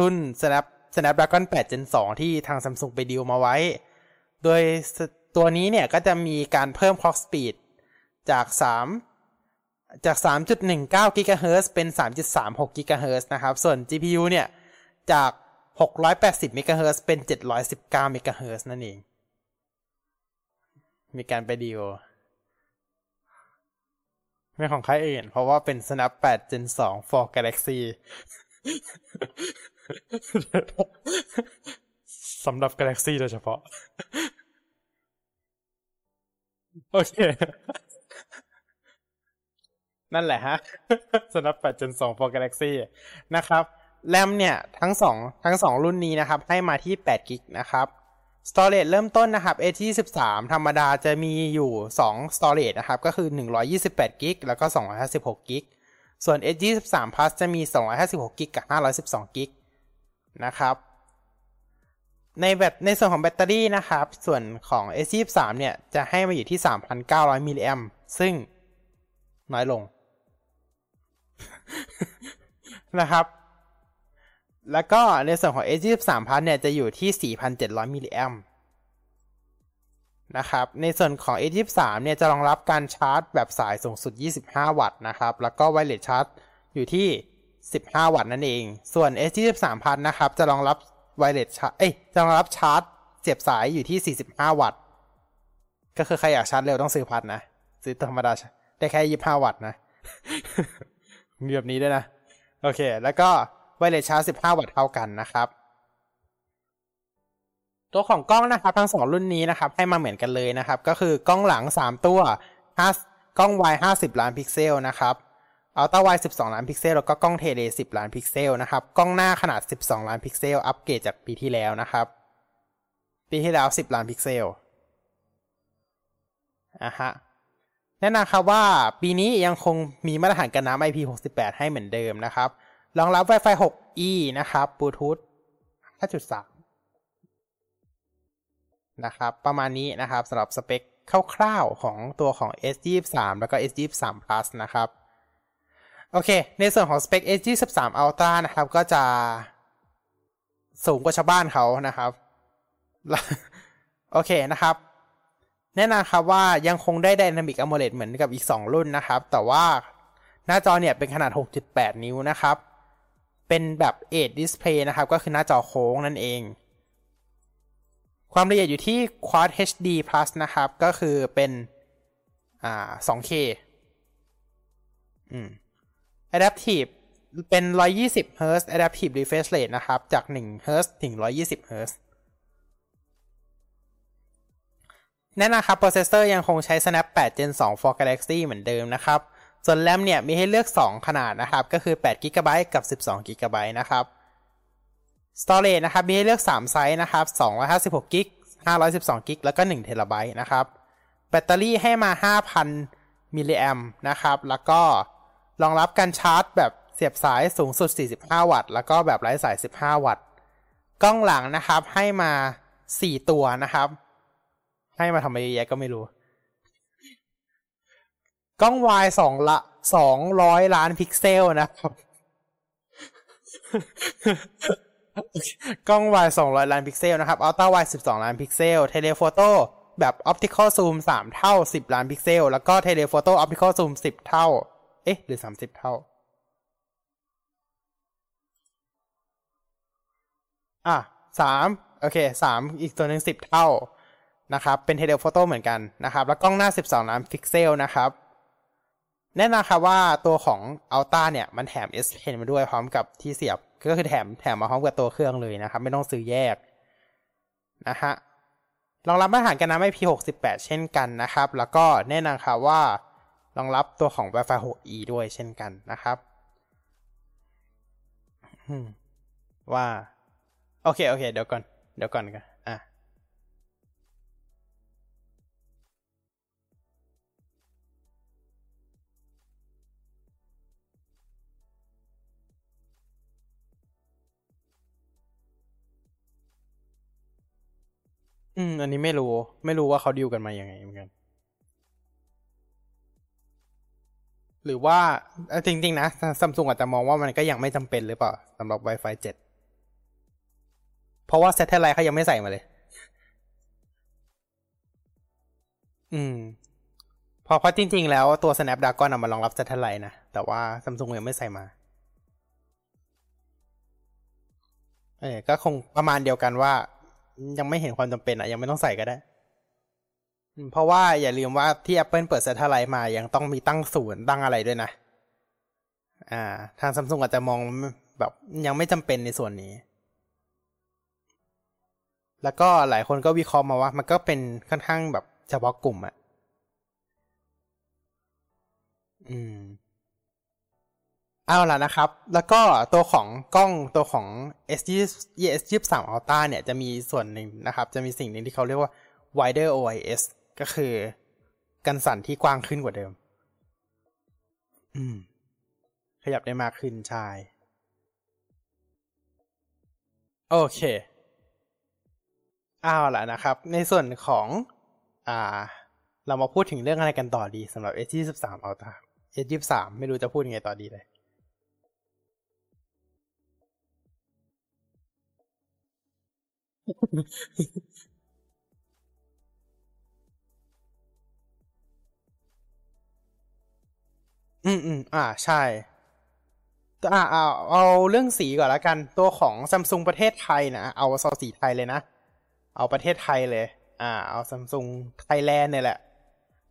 รุ่น Snap Snapdragon 8 Gen 2 ที่ทาง Samsung ไปดีลมาไว้ โดยตัวนี้เนี่ยก็จะมีการเพิ่ม clock speed จาก 3 จาก 3.19 GHz เป็น 3.36 GHz นะครับ ส่วน GPU เนี่ยจาก 680 MHz เป็น 719 MHz นั่นเอง มีการไปดีลไม่ของใครอื่น เพราะว่าเป็น Snap 8 Gen 2 for Galaxy สำหรับ Galaxy โดยเฉพาะ โอเค นั่นแหละฮะสำหรับ8 Gen 2 for Galaxy นะครับแรมเนี่ยทั้งสองทั้งสองรุ่นนี้นะครับ ให้มาที่8กิกนะครับ storage เริ่มต้นนะครับ A23 ธรรมดาจะมีอยู่2 storage นะครับ ก็คือ 128กิกแล้วก็256กิกส่วน S23 Plus จะมี256กิกกับ512กิก นะครับ ในแบตในส่วนของแบตเตอรี่นะครับ ส่วนของ S23 เนี่ยจะให้มาอยู่ที่ 3,900มิลลิแอมซึ่งน้อยลงนะครับ แล้วก็ในส่วนของ S23 Plus เนี่ยจะอยู่ที่ 4,700มิลลิแอมนะครับ ในส่วนของ S23 เนี่ยจะรองรับการชาร์จแบบสายสูงสุด 25 วัตต์นะครับ แล้วก็ไวเลสชาร์จอยู่ที่ 15 วัตต์นั่นเอง ส่วน S23 พันนะครับ จะรองรับไวเลสชาร์จเอ้ยจะรองรับชาร์จเสียบสายอยู่ที่ 45 วัตต์ ก็คือใครอยากชาร์จเร็วต้องซื้อพัดนะ ซื้อธรรมดาได้แค่ 25 วัตต์นะมีแบบนี้ด้วยนะ โอเค แล้วก็ wireless charge 15 วัตต์เท่ากันนะครับ ตัวของกล้องนะครับ ทั้งสองรุ่นนี้นะครับ ให้มาเหมือนกันเลยนะครับ ก็คือกล้องหลัง 3 ตัว5กล้อง wide 50 ล้านพิกเซลนะครับ ultra wide 12 ล้านพิกเซลแล้วก็กล้อง tele 10 ล้านพิกเซลนะครับ กล้องหน้าขนาด 12 ล้านพิกเซล อัปเกรดจากปีที่แล้วนะครับ ปีที่แล้ว 10 ล้านพิกเซลอะฮะแนะนำครับว่าปีนี้ยังคงมีมาตรฐานกันน้ำ IP68 ให้เหมือนเดิมนะครับ รองรับ Wi-Fi 6E นะครับบลูทูธ5.3 นะครับ ประมาณนี้นะครับสำหรับสเปคคร่าวๆของตัวของ S23 แล้วก็ S23 Plus นะครับ โอเค ในส่วนของสเปค S23 Ultra นะครับ ก็จะสูงกว่าชาวบ้านเขานะครับ โอเคนะครับ แนะนำครับว่ายังคงได้ Dynamic AMOLED เหมือนกับอีก 2 รุ่นนะครับ แต่ว่าหน้าจอเนี่ยเป็นขนาด 6.8 นิ้วนะครับ เป็นแบบ Edge Display นะครับ ก็คือหน้าจอโค้งนั่นเอง ความละเอียดอยู่ที่ Quad HD Plus นะครับ ก็คือเป็นอ่า 2K อืม Adaptive เป็น 120 Hz Adaptive Refresh Rate นะครับ จาก 1 Hz ถึง 120 Hz แน่นะครับ โปรเซสเซอร์ยังคงใช้ Snap 8 Gen 2 for Galaxy เหมือนเดิมนะครับ ส่วนแรมเนี่ยมีให้เลือก 2 ขนาดนะครับ ก็คือ 8 GB กับ 12 GB นะครับ Storage นะครับ มีให้เลือก 3 ไซส์นะครับ 256 GB 512 GB แล้วก็1 TB นะครับ แบตเตอรี่ให้มา 5,000 มิลลิแอมนะครับ แล้วก็ รองรับการชาร์จแบบเสียบสายสูงสุด 45 วัตต์ แล้วก็แบบไร้สาย 15 วัตต์ กล้องหลังนะครับ ให้มา 4 ตัวนะครับ ให้มาทำไมเยอะแยะก็ไม่รู้ กล้องวายสองละสองร้อยล้านพิกเซลนะครับ กล้อง wide สองร้อยล้านพิกเซลนะครับ ultra wide สิบสองล้านพิกเซล telephoto แบบ optical zoom สามเท่าสิบล้านพิกเซล แล้วก็ telephoto optical zoom สิบเท่า เอ๊ะ หรือสามสิบเท่า อะสามโอเคสามอีกตัวหนึ่งสิบเท่านะครับ เป็น telephoto เหมือนกันนะครับ แล้วกล้องหน้า 12 ล้านพิกเซลนะครับ แน่นอนครับว่าตัวของ Ultra เนี่ย มันแถม S Pen มาด้วยพร้อมกับที่เสียบ ก็คือแถมแถมมาพร้อมกับตัวเครื่องเลยนะครับ ไม่ต้องซื้อแยกนะฮะรองรับมาตรฐานกันน้ำ IP68 เช่นกันนะครับ แล้วก็แน่นอนครับว่า รองรับตัวของ Wi-Fi 6E ด้วยเช่นกันนะครับ ว่า โอเค โอเค เดี๋ยวก่อน เดี๋ยวก่อนกันอะอืม อันนี้ไม่รู้ ไม่รู้ว่าเขาดิวกันมาอยังไงเหมือนกัน หรือว่าจริง ๆ นะซัมซุงอาจจะมองว่ามันก็ยังไม่จำเป็นหรือเปล่าสำหรับ Wi-Fi 7 เพราะว่า satellite เขายังไม่ใส่มาเลย อืม พอเพราะจริง ๆ แล้วตัว Snapdragon นำมารองรับ satellite นะ แต่ว่าซัมซุงยังไม่ใส่มา เออก็คงประมาณเดียวกันว่า ยังไม่เห็นความจำเป็นอะ ยังไม่ต้องใส่ก็ได้ เพราะว่าอย่าลืมว่าที่ Apple เปิดเซตทไลท์มายังต้องมีตั้งศูนย์ตั้งอะไรด้วยนะ อ่า ทางซัมซุงอาจจะมองแบบยังไม่จำเป็นในส่วนนี้ แล้วก็หลายคนก็วิเคราะห์มาว่า มันก็เป็นค่อนข้างแบบเฉพาะกลุ่มอะอืม เอาล่ะนะครับ แล้วก็ตัวของกล้องตัวของ S 2 S 23 Ultra เนี่ยจะมีส่วนหนึ่งนะครับ จะมีสิ่งหนึ่งที่เขาเรียกว่า wider OIS ก็คือกันสั่นที่กว้างขึ้นกว่าเดิม อืม ขยับได้มากขึ้นใช่โอเคเอาล่ะนะครับ ในส่วนของอ่า เรามาพูดถึงเรื่องอะไรกันต่อดีสำหรับ S 23 Ultra S 23 ไม่รู้จะพูดยังไงต่อดีเลย อืมอืมอ่าใช่อ่าเอาเอาเรื่องสีก่อนละกัน ตัวของซัมซุงประเทศไทยนะเอาซอสีไทยเลยนะ เอาประเทศไทยเลย อ่า เอาซัมซุงไทยแลนด์เนี่ยแหละ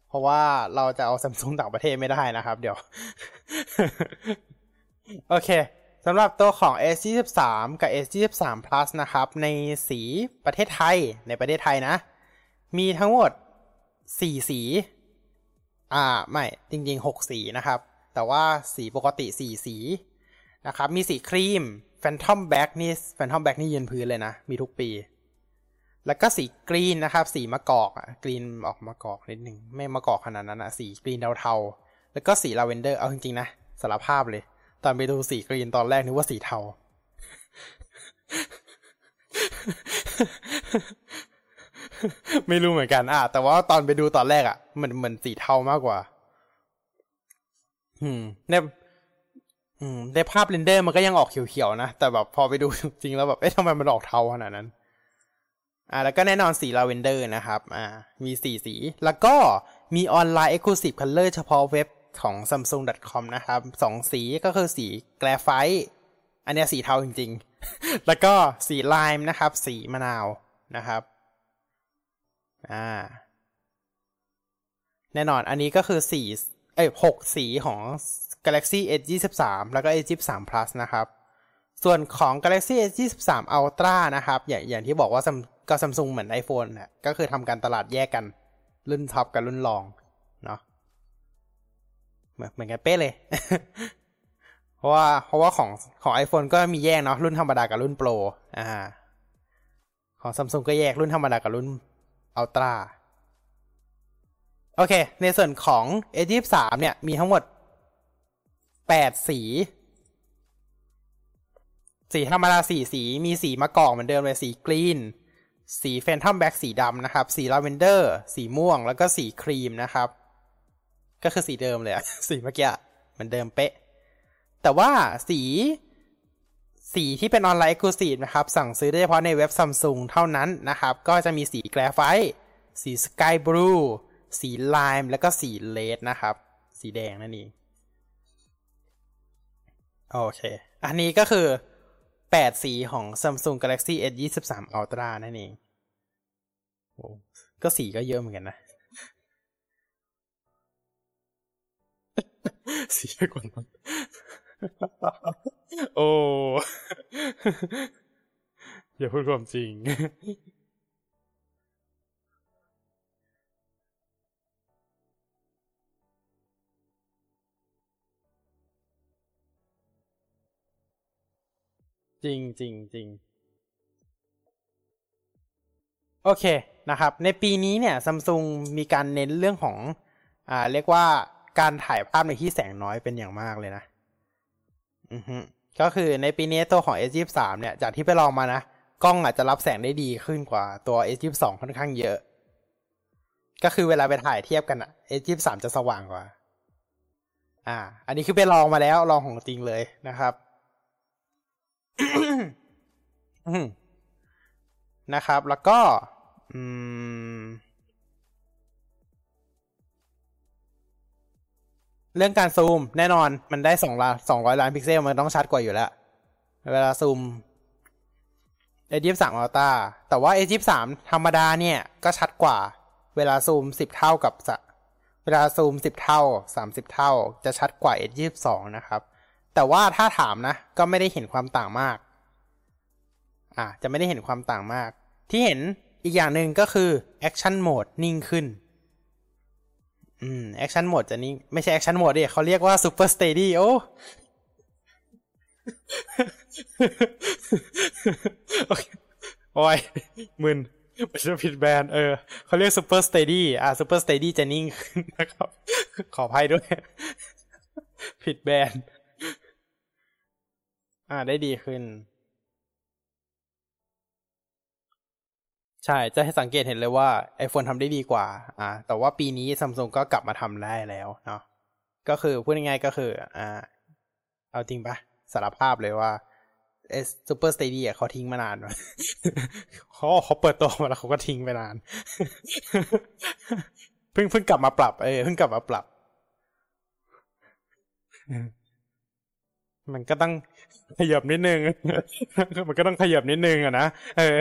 เพราะว่าเราจะเอาซัมซุงต่างประเทศไม่ได้นะครับ เดี๋ยว โอเคสำหรับตัวของ S23 กับ S23 Plus นะครับ ในสีประเทศไทยในประเทศไทยนะ มีทั้งหมด 4 สี อ่าไม่จริงๆ 6 สีนะครับ แต่ว่าสีปกติ 4 สีนะครับ มีสีครีม Phantom Black นี่ Phantom Black นี่ยืนพื้นเลยนะ มีทุกปี แล้วก็สี green นะครับ สีมะกอกอะ green ออกมะกอกนิดนึงไม่มะกอกขนาดนั้นอะสี green เทาๆแล้วก็สีลาเวนเดอร์เอาจริงๆนะสารภาพเลย ตอนไปดูสี green ตอนแรกนึกว่าสีเทา ไม่รู้เหมือนกันอะแต่ว่าตอนไปดูตอนแรกอะมันเหมือนสีเทามากกว่า อืมในอืมในภาพ render มันก็ยังออกเขียวๆนะ แต่แบบพอไปดูจริงแล้วแบบเอ๊ะทำไมมันออกเทาขนาดนั้น อ่า แล้วก็แน่นอนสีลาเวนเดอร์นะครับ อ่า มีสีสี แล้วก็มี online Exclusive Color เฉพาะเว็บของ samsung.com นะครับสองสีก็คือสีแกลไฟอันนี้สีเทาจริง ๆ แล้วก็สีไลม์นะครับ สีมะนาวนะครับ อ่า แน่นอนอันนี้ก็คือสีเอ้ยหกสีของ Galaxy S 23 แล้วก็ S 23 Plus นะครับ ส่วนของ Galaxy S 23 Ultra นะครับ อย่างอย่างที่บอกว่าก็ซัมซุงเหมือน iPhone นะก็คือทำการตลาดแยกกัน รุ่นท็อปกับรุ่นรองเนาะเหมือนกันเป๊ะเลย เพราะว่าเพราะว่าของของ iPhone ก็มีแยกเนาะรุ่นธรรมดากับรุ่นโปรอ่าของซัมซุงก็แยกรุ่นธรรมดากับรุ่น อัลตร้าโอเค ในส่วนของ S 23 เนี่ย มีทั้งหมด 8 สี สีธรรมดาสีสี มีสีมะกอกเหมือนเดิมเลย สี green สี Phantom Black สีดำนะครับ สีลาเวนเดอร์ สีม่วง แล้วก็สีครีมนะครับ ก็คือสีเดิมเลยสีเมื่อกี้เหมือนเดิมเป๊ะ แต่ว่าสี สีที่เป็น online exclusive นะครับ สั่งซื้อได้เฉพาะในเว็บซัมซุงเท่านั้นนะครับ ก็จะมีสีแกรไฟต์สี sky blue สี lime แล้วก็สี red นะครับ สีแดงนั่นเองโอเค อันนี้ก็คือแปดสีของ Samsung Galaxy S 23 Ultra นั่นเองโอ้ก็สีก็เยอะเหมือนกันนะ สีเยอะกว่านั้น โอ้อย่าพูดความจริง จริงจริงจริงโอเคนะครับ ในปีนี้เนี่ยซัมซุงมีการเน้นเรื่องของ อ่า เรียกว่าการถ่ายภาพในที่แสงน้อยเป็นอย่างมากเลยนะ อือฮึ ก็คือในปีนี้ตัวของ S23 เนี่ยจากที่ไปลองมานะ กล้องอาจจะรับแสงได้ดีขึ้นกว่าตัว S22 ค่อนข้างเยอะ ก็คือเวลาไปถ่ายเทียบกันอะ S23 จะสว่างกว่า อ่า อันนี้คือไปลองมาแล้วลองของจริงเลยนะครับนะครับ แล้วก็ เรื่องการซูมแน่นอนมันได้สองล้านสองร้อยล้านพิกเซลมันต้องชัดกว่าอยู่แล้ว เวลาซูมเอจิบสามอัลตาแต่ว่าเอจิบสามธรรมดาเนี่ยก็ชัดกว่า เวลาซูมสิบเท่ากับเวลาซูมสิบเท่าสามสิบเท่า จะชัดกว่า S 22 นะครับ แต่ว่าถ้าถามนะ ก็ไม่ได้เห็นความต่างมากอ่าจะไม่ได้เห็นความต่างมาก ที่เห็นอีกอย่างหนึ่งก็คือ action mode นิ่งขึ้น อืม action mode จะนิ่งไม่ใช่ action mode ดิเขาเรียกว่า super steady โอ้โอ้ยมึนไม่ใช่ผิดแบรนด์เออเขาเรียก super steady อ่า super steady จะนิ่งขึ้นนะครับ ขออภัยด้วย ผิดแบรนด์อ่าได้ดีขึ้น ใช่ จะให้สังเกตเห็นเลยว่า iPhone ทำได้ดีกว่า อ่า แต่ว่าปีนี้ซัมซุงก็กลับมาทำได้แล้วเนาะ ก็คือพูดง่ายๆก็คือ อ่า เอาจริงปะสารภาพเลยว่าเอส super steady เขาทิ้งมานานเขาเขาเปิดตัวมาแล้วเขาก็ทิ้งไปนาน เพิ่งเพิ่งกลับมาปรับ เออเพิ่งกลับมาปรับ มันก็ต้องขยับนิดนึง มันก็ต้องขยับนิดนึงอะนะ เออ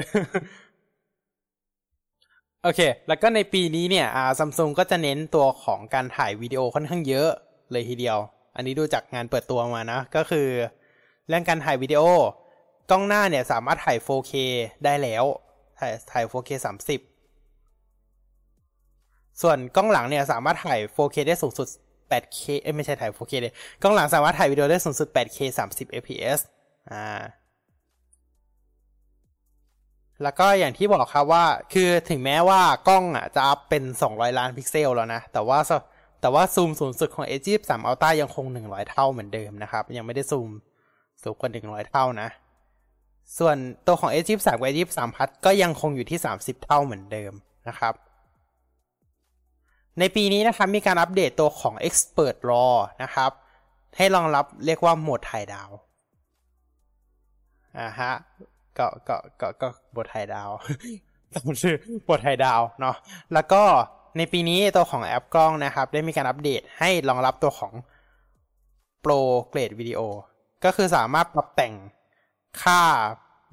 โอเค แล้วก็ในปีนี้เนี่ยอ่าซัมซุงก็จะเน้นตัวของการถ่ายวิดีโอค่อนข้างเยอะเลยทีเดียว อันนี้ดูจากงานเปิดตัวมานะ ก็คือ เรื่องการถ่ายวิดีโอกล้องหน้าเนี่ยสามารถถ่าย 4K ได้แล้ว ถ่ายถ่าย 4K 30 ส่วนกล้องหลังเนี่ยสามารถถ่าย 4K ได้สูงสุด 8K เอ้ไม่ใช่ถ่าย 4K เลย กล้องหลังสามารถถ่ายวิดีโอได้สูงสุด 8K 30 fps อ่า แล้วก็อย่างที่บอกครับว่าคือถึงแม้ว่ากล้องอะจะอัพเป็น 200 ล้านพิกเซลแล้วนะ แต่ว่าแต่ว่าซูมสูงสุดของ a 3 Ultra ยังคง 100 เท่าเหมือนเดิมนะครับ ยังไม่ได้ซูมสูงกว่า 100 เท่านะ ส่วนตัวของ a 3กับ a 3 Plus ก็ยังคงอยู่ที่ 30 เท่าเหมือนเดิมนะครับในปีนี้นะครับมีการอัปเดตตัวของ Expert RAW นะครับ ให้รองรับเรียกว่าโหมดถ่ายดาวอ่าฮะ ก็ก็ก็ก็บทถ่ายดาวต้องชื่อบทถ่ายดาวเนาะแล้วก็ในปีนี้ตัวของแอปกล้องนะครับ ได้มีการอัปเดตให้รองรับตัวของ Pro Grade Video ก็คือสามารถปรับแต่งค่า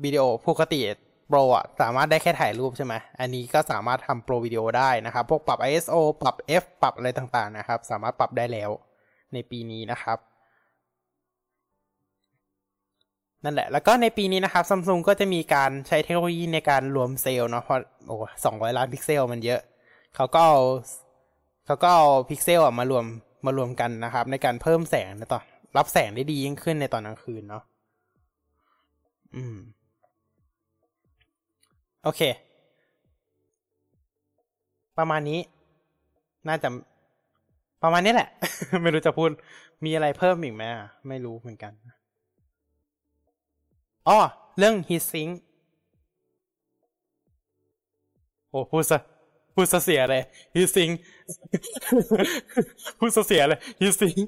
วิดีโอปกติโปรอะสามารถได้แค่ถ่ายรูปใช่ไหมอันนี้ก็สามารถทำโปรวิดีโอได้นะครับ พวกปรับ ISO ปรับ F ปรับอะไรต่างๆนะครับ สามารถปรับได้แล้วในปีนี้นะครับ นั่นแหละ แล้วก็ในปีนี้นะครับซัมซุงก็จะมีการใช้เทคโนโลยีในการรวมเซลล์เนาะเพราะโอ้สองร้อยล้านพิกเซลมันเยอะ เขาก็เอาเขาก็เอาพิกเซลมารวมมารวมกันนะครับ ในการเพิ่มแสงในตอนรับแสงได้ดียิ่งขึ้นในตอนกลางคืนเนาะอืม โอเค ประมาณนี้ น่าจะประมาณนี้แหละ ไม่รู้จะพูดมีอะไรเพิ่มอีกไหมไม่รู้เหมือนกัน อ๋อเรื่อง heat sink โอ้พูดซะพูดซะเสียเลย heat sink พูดซะเสียเลย heat sink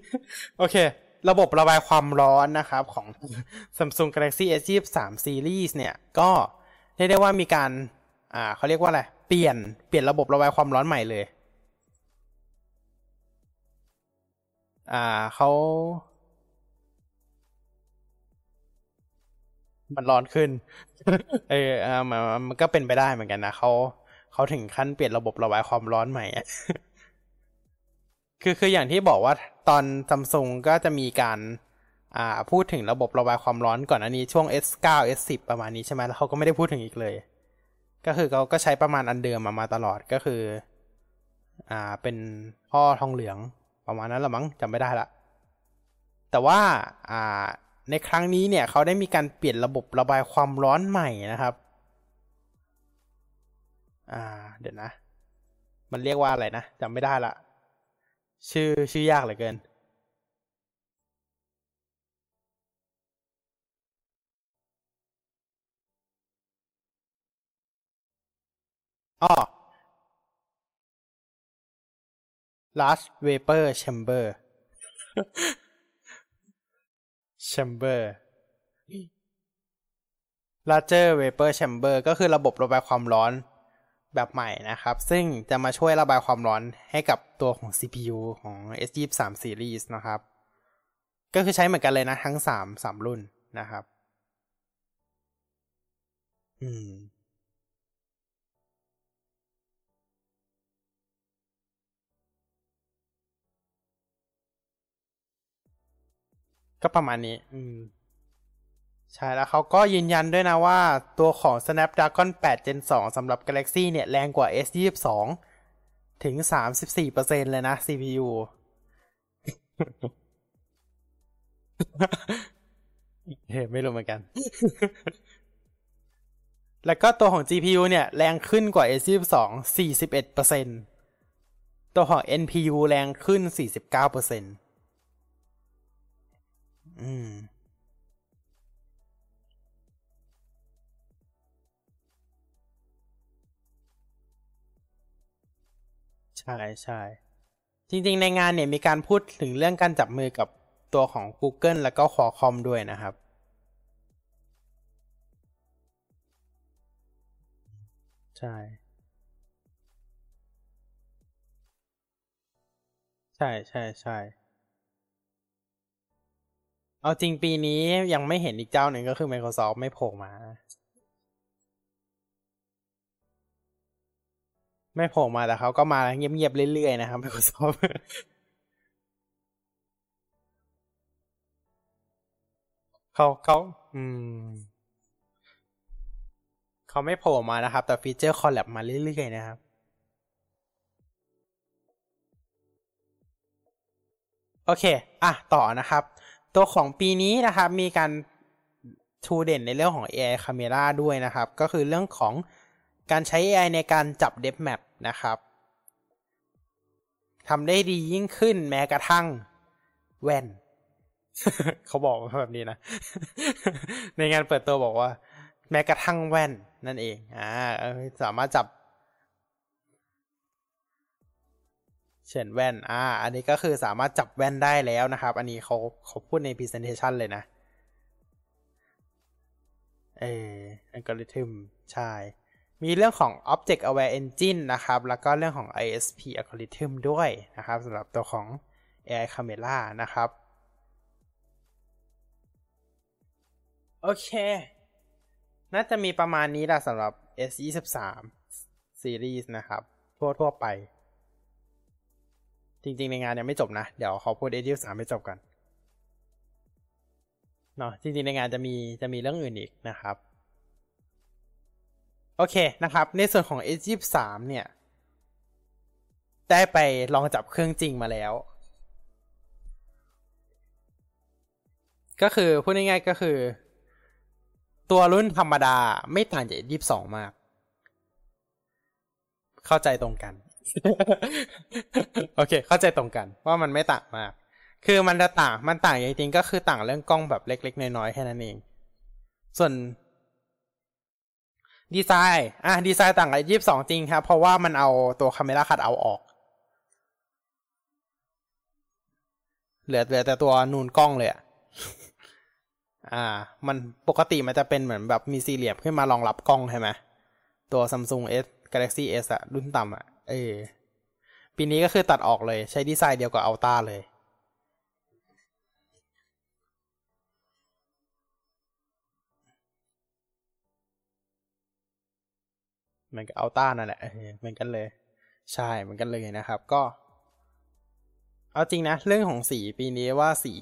โอเค ระบบระบายความร้อนนะครับของ Samsung Galaxy S23 Series เนี่ย ก็เรียกได้ว่ามีการ อ่าเขาเรียกว่าอะไร เปลี่ยนเปลี่ยนระบบระบายความร้อนใหม่เลย อ่าเขา มันร้อนขึ้น เอออ่ามันมันก็เป็นไปได้เหมือนกันนะเขาเขาถึงขั้นเปลี่ยนระบบระบายความร้อนใหม่คือคืออย่างที่บอกว่าตอนซัมซุงก็จะมีการอ่าพูดถึงระบบระบายความร้อนก่อนอันนี้ช่วง S9 S10 ประมาณนี้ใช่ไหมแล้วเขาก็ไม่ได้พูดถึงอีกเลย ก็คือเขาก็ใช้ประมาณอันเดิมมามาตลอดก็คือ อ่าเป็นพ่อทองเหลืองประมาณนั้นละมั้งจำไม่ได้ละแต่ว่าอ่า ในครั้งนี้เนี่ยเขาได้มีการเปลี่ยนระบบระบายความร้อนใหม่นะครับ อ่า เดี๋ยวนะ มันเรียกว่าอะไรนะจำไม่ได้ละ ชื่อชื่อยากเหลือเกิน อ๋อ large vapor chamber chamber larger vapor chamber ก็คือระบบระบายความร้อนแบบใหม่นะครับ ซึ่งจะมาช่วยระบายความร้อนให้กับตัวของ CPU ของ S23 Series นะครับ ก็คือใช้เหมือนกันเลยนะ ทั้งสามสามรุ่นนะครับ อืม ก็ประมาณนี้ อืม ใช่แล้วเขาก็ยืนยันด้วยนะว่า ตัวของ Snapdragon 8 Gen 2สำหรับ Galaxy เนี่ย แรงกว่า S22 ถึง 34%เลยนะ CPU เฮ้ไม่รู้เหมือนกัน แล้วก็ตัวของ GPU เนี่ย แรงขึ้นกว่า S22 41%ตัวของ NPU แรงขึ้น 49% อืม ใช่ใช่จริงๆ ในงานเนี่ยมีการพูดถึงเรื่องการจับมือกับตัวของ Google แล้วก็ Qualcomm ด้วยนะครับ ใช่ ใช่ใช่ใช่ เอาจริงปีนี้ยังไม่เห็นอีกเจ้าหนึ่งก็คือ Microsoft ไม่โผล่มา ไม่โผล่มาแต่เขาก็มาเงียบๆเรื่อยๆนะครับ Microsoft เขาเขาอืมเขาไม่โผล่มานะครับ แต่ฟีเจอร์ collab มาเรื่อยๆนะครับโอเค อะ ต่อนะครับ ตัวของปีนี้นะครับมีการชูเด่นในเรื่องของ AI Camera ด้วยนะครับ ก็คือเรื่องของการใช้ AI ในการจับ Depth Map นะครับทำได้ดียิ่งขึ้นแม้กระทั่งแว่น เขาบอกแบบนี้นะ ในงานเปิดตัวบอกว่า แม้กระทั่งแว่นนั่นเอง อ่าสามารถจับ เช่นแว่น อ่า อันนี้ก็คือสามารถจับแว่นได้แล้วนะครับ อันนี้เขาเขาพูดใน presentation เลยนะ เอออัลกอริทึม ใช่ มีเรื่องของ Object Aware Engine นะครับ แล้วก็เรื่องของ ISP algorithm ด้วยนะครับสำหรับตัวของ AI Camera นะครับ โอเค น่าจะมีประมาณนี้แหละสำหรับ S23 Series นะครับ ทั่วทั่วไป จริงๆ ในงานยังไม่จบนะ เดี๋ยวขอพูด S23 ไม่จบกันเนาะจริงๆ ในงานจะมีจะมีเรื่องอื่นอีกนะครับ โอเคนะครับ ในส่วนของ S23 เนี่ย ได้ไปลองจับเครื่องจริงมาแล้ว ก็คือพูดง่ายๆก็คือ ตัวรุ่นธรรมดาไม่ต่างจากยี่สิบสองมาก เข้าใจตรงกัน โอเค เข้าใจตรงกันว่ามันไม่ต่างมาก คือมันจะต่าง มันต่างจริงๆก็คือต่างเรื่องกล้องแบบเล็ก ๆ น้อยๆแค่นั้นเอง ส่วนดีไซน์ อะ ดีไซน์ต่างกับยี่สิบสองจริงครับ เพราะว่ามันเอาตัวคาเมราคัดเอาออก เหลือเหลือแต่ตัวนูนกล้องเลยอะ อ่า มันปกติมันจะเป็นเหมือนแบบมีสี่เหลี่ยมขึ้นมารองรับกล้องใช่ไหม ตัว Samsung S Galaxy S อะรุ่นต่ำอะ เออ ปีนี้ก็คือตัดออกเลย ใช้ดีไซน์เดียวกับ Ultra เลย เหมือนกับอัลต้านั่นแหละเหมือนกันเลย ใช่เหมือนกันเลยนะครับ ก็ เอาจริงนะ เรื่องของสีปีนี้ว่าสี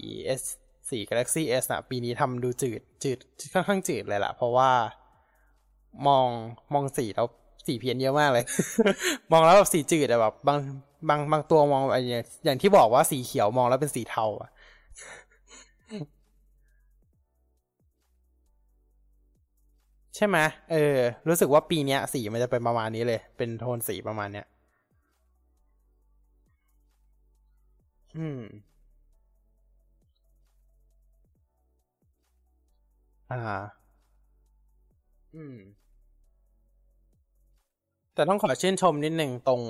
S สี Galaxy S อะปีนี้ทำดูจืดจืดค่อนข้างจืดเลยล่ะ เพราะว่ามองมองสีแล้ว สีเพี้ยนเยอะมากเลย มองแล้วแบบสีจืดอะแบบบางบางบางตัวมองอะไรอย่างที่บอกว่าสีเขียวมองแล้วเป็นสีเทาอะใช่ไหมเออ รู้สึกว่าปีเนี้ย สีมันจะเป็นประมาณนี้เลย เป็นโทนสีประมาณเนี้ย อืม อ่า อืม แต่ต้องขอชื่นชมนิดหนึ่งตรง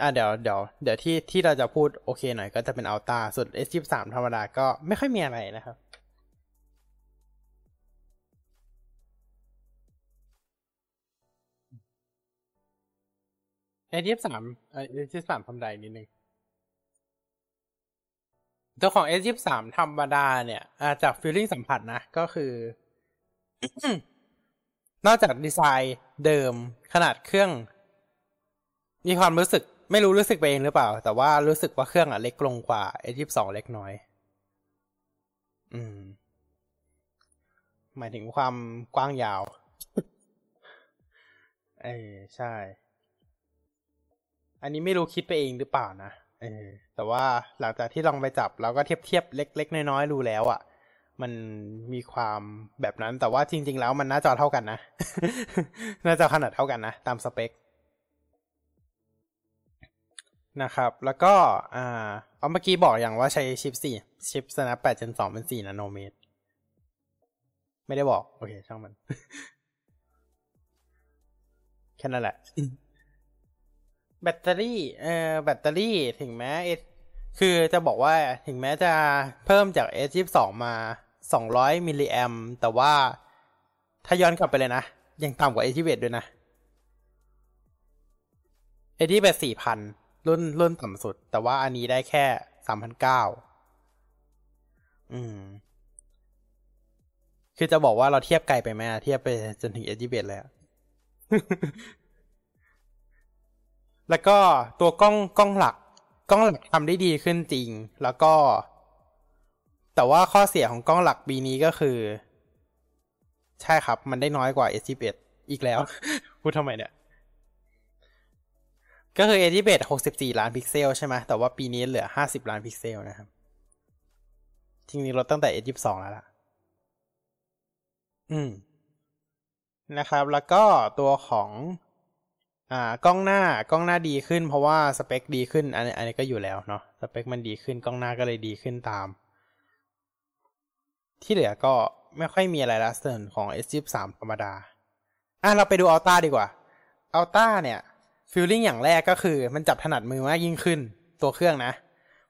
อ่าเดี๋ยวเดี๋ยวเดี๋ยวที่ที่เราจะพูดโอเคหน่อยก็จะเป็นอัลตาส่วน S23 ธรรมดาก็ไม่ค่อยมีอะไรนะครับเอทีสามเอทีสามธรรมดานิดนึงตัวของ S ยี่สามธรรมดาเนี่ยจากฟีลลิ่งสัมผัสนะ ก็คือ นอกจากดีไซน์เดิมขนาดเครื่อง มีความรู้สึกไม่รู้รู้สึกไปเองหรือเปล่า แต่ว่ารู้สึกว่าเครื่องอะเล็กลงกว่า S ยี่สองเล็กน้อย อืม หมายถึงความกว้างยาว เออใช่ อันนี้ไม่รู้คิดไปเองหรือเปล่านะ เออ แต่ว่าหลังจากที่ลองไปจับเราก็เทียบเทียบเล็ก ๆ น้อยๆดูแล้วอะ่ะ มันมีความแบบนั้น แต่ว่าจริง ๆ แล้วมันหน้าจอเท่ากันนะหน้าจอขนาดเท่ากันนะตามสเปคนะครับ แล้วก็อ่าเอาเมื่อกี้บอกอย่างว่าใช้ชิปสี่ชิป Snap 8 Gen 2 เป็น4นาโนเมตร ไม่ได้บอก โอเค ช่างมัน แค่นั้นแหละ แบตเตอรี่ เอ่อ แบตเตอรี่ถึงแม้ คือจะบอกว่าถึงแม้จะเพิ่มจาก S22 มา 200 มิลลิแอมแต่ว่าถ้าย้อนกลับไปเลยนะ ยังต่ำกว่า S21 ด้วยนะ S21 4,000 รุ่นรุ่นต่ำสุด แต่ว่าอันนี้ได้แค่ 3,900 อืม คือจะบอกว่าเราเทียบไกลไปไหมเทียบไปจนถึง S21 เลยอะแล้วก็ตัวกล้องกล้องหลัก กล้องหลักทำได้ดีขึ้นจริง แล้วก็ แต่ว่าข้อเสียของกล้องหลักปีนี้ก็คือ ใช่ครับ มันได้น้อยกว่า S11 อีกแล้ว พูดทำไมเนี่ย ก็คือ S11 64 ล้านพิกเซลใช่ไหมแต่ว่าปีนี้เหลือ 50 ล้านพิกเซลนะครับทีนี้ลดตั้งแต่ S22 แล้วล่ะ อืมนะครับ แล้วก็ตัวของ อ่ากล้องหน้ากล้องหน้าดีขึ้น เพราะว่าสเปคดีขึ้นอันนี้อันนี้ก็อยู่แล้วเนาะสเปคมันดีขึ้นกล้องหน้าก็เลยดีขึ้นตาม ที่เหลือก็ไม่ค่อยมีอะไรละส่วนของ S23 ธรรมดาอะเราไปดูอัลต้าดีกว่าอัลต้าเนี่ยฟิลลิ่งอย่างแรกก็คือ มันจับถนัดมือมากยิ่งขึ้นตัวเครื่องนะ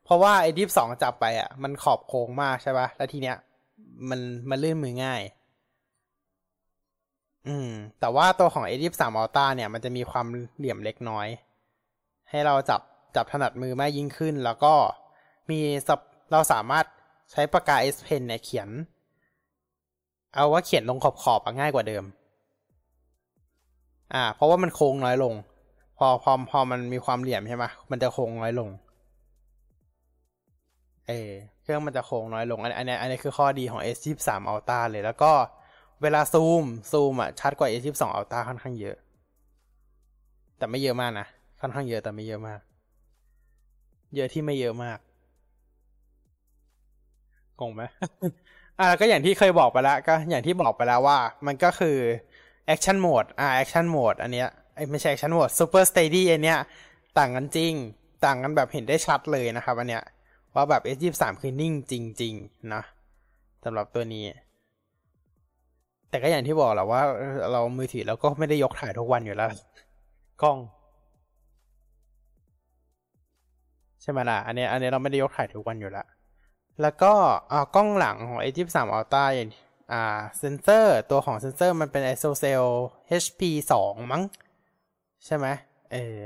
เพราะว่าไอ้ดิฟสองจับไปอะ มันขอบโค้งมากใช่ปะแล้วทีเนี้ย มันมันลื่นมือง่าย อืม แต่ว่าตัวของ A23 Ultra เนี่ย มันจะมีความเหลี่ยมเล็กน้อย ให้เราจับจับถนัดมือมากยิ่งขึ้น แล้วก็มีเราสามารถใช้ปากกา S Pen เนี่ยเขียน เอาว่าเขียนลงขอบขอบง่ายกว่าเดิม อ่า เพราะว่ามันโค้งน้อยลง พอพอพอมันมีความเหลี่ยมใช่ไหมมันจะโค้งน้อยลง เอเครื่องมันจะโค้งน้อยลง อันนี้อันนี้คือข้อดีของ S23 Ultra เลยแล้วก็ เวลาซูมซูมอะชัดกว่า A12 Ultra ค่อนข้างเยอะ แต่ไม่เยอะมากนะ ค่อนข้างเยอะแต่ไม่เยอะมาก เยอะที่ไม่เยอะมากงงไหมอ่าก็อย่างที่เคยบอกไปแล้ว ก็อย่างที่บอกไปแล้วว่า มันก็คือ action mode อ่า action mode อันเนี้ยไม่ใช่ action mode super steady อันเนี้ยต่างกันจริง ต่างกันแบบเห็นได้ชัดเลยนะครับ อันเนี้ยว่าแบบ S23 คือนิ่งจริง ๆ นะสำหรับตัวนี้ แต่ก็อย่างที่บอกแหละว่า เรามือถือเราก็ไม่ได้ยกถ่ายทุกวันอยู่แล้ว กล้อง ใช่ไหมล่ะ อันนี้ อันนี้เราไม่ได้ยกถ่ายทุกวันอยู่แล้ว แล้วก็อ่ากล้องหลังของ A23 Ultra อย่างอ่าเซนเซอร์ตัวของเซนเซอร์มันเป็น ISOCELL HP 2 มั้ง ใช่ไหมเออ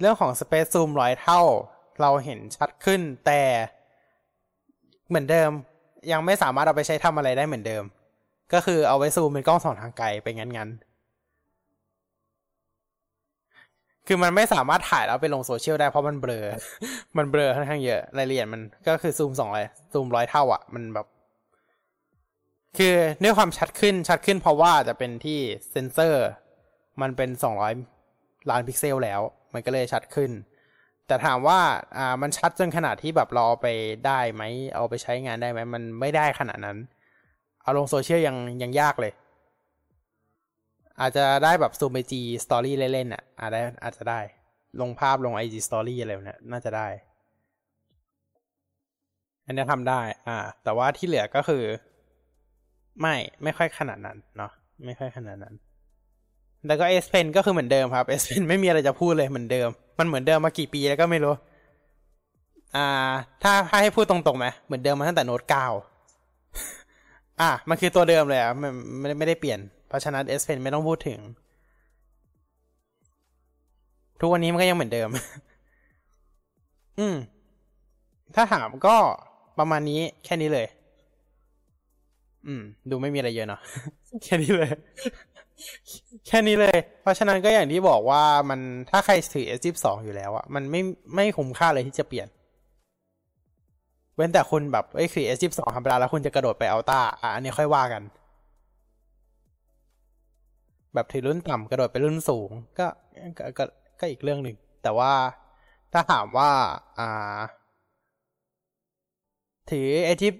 เรื่องของ Space Zoom ร้อยเท่า เราเห็นชัดขึ้นแต่เหมือนเดิม ยังไม่สามารถเอาไปใช้ทำอะไรได้เหมือนเดิม ก็คือเอาไว้ซูมเป็นกล้องส่องทางไกลไปงั้นๆคือมันไม่สามารถถ่ายแล้วไปลงโซเชียลได้เพราะมันเบลอ มันเบลอค่อนข้างเยอะรายละเอียดมันก็คือซูมสองเลยซูมร้อยเท่าอะ มันแบบ คือด้วยความชัดขึ้นชัดขึ้นเพราะว่าจะเป็นที่เซนเซอร์ มันเป็นสองร้อยล้านพิกเซลแล้ว มันก็เลยชัดขึ้น แต่ถามว่าอ่ามันชัดจนขนาดที่แบบเราเอาไปได้ไหมเอาไปใช้งานได้ไหมมันไม่ได้ขนาดนั้น เอาลงโซเชียลยังยังยากเลย อาจจะได้แบบซูมไอจีสตอรี่เล่นๆอะอาจจะอาจจะได้ ลงภาพลงไอจีสตอรี่อะไรเนี่ยน่าจะได้ อันนี้ทำได้ อ่า แต่ว่าที่เหลือก็คือ ไม่ไม่ค่อยขนาดนั้นเนาะไม่ค่อยขนาดนั้น แล้วก็ S Pen ก็คือเหมือนเดิมครับ S Pen ไม่มีอะไรจะพูดเลยเหมือนเดิม มันเหมือนเดิมมากี่ปีแล้วก็ไม่รู้ อ่า ถ้าให้พูดตรงๆไหมเหมือนเดิมมาตั้งแต่โน้ตเก้า อะมันคือตัวเดิมเลยอะไม่ไม่ไม่ได้เปลี่ยน เพราะฉะนั้น S Pen ไม่ต้องพูดถึง ทุกวันนี้มันก็ยังเหมือนเดิม อืม ถ้าถามก็ประมาณนี้แค่นี้เลย อืม ดูไม่มีอะไรเยอะเนาะแค่นี้เลย แค่นี้เลย เพราะฉะนั้นก็อย่างที่บอกว่ามันถ้าใครถือ S22 อยู่แล้วอะมันไม่ไม่คุ้มค่าเลยที่จะเปลี่ยน เว้นแต่คุณแบบเอ้ยคือ S22 ธรรมดาแล้วคุณจะกระโดดไป Ultra อะอันนี้ค่อยว่ากัน แบบถือรุ่นต่ำกระโดดไปรุ่นสูง ก็ก็ก็ก็อีกเรื่องหนึ่ง แต่ว่าถ้าถามว่าอ่า ถือ S ยี่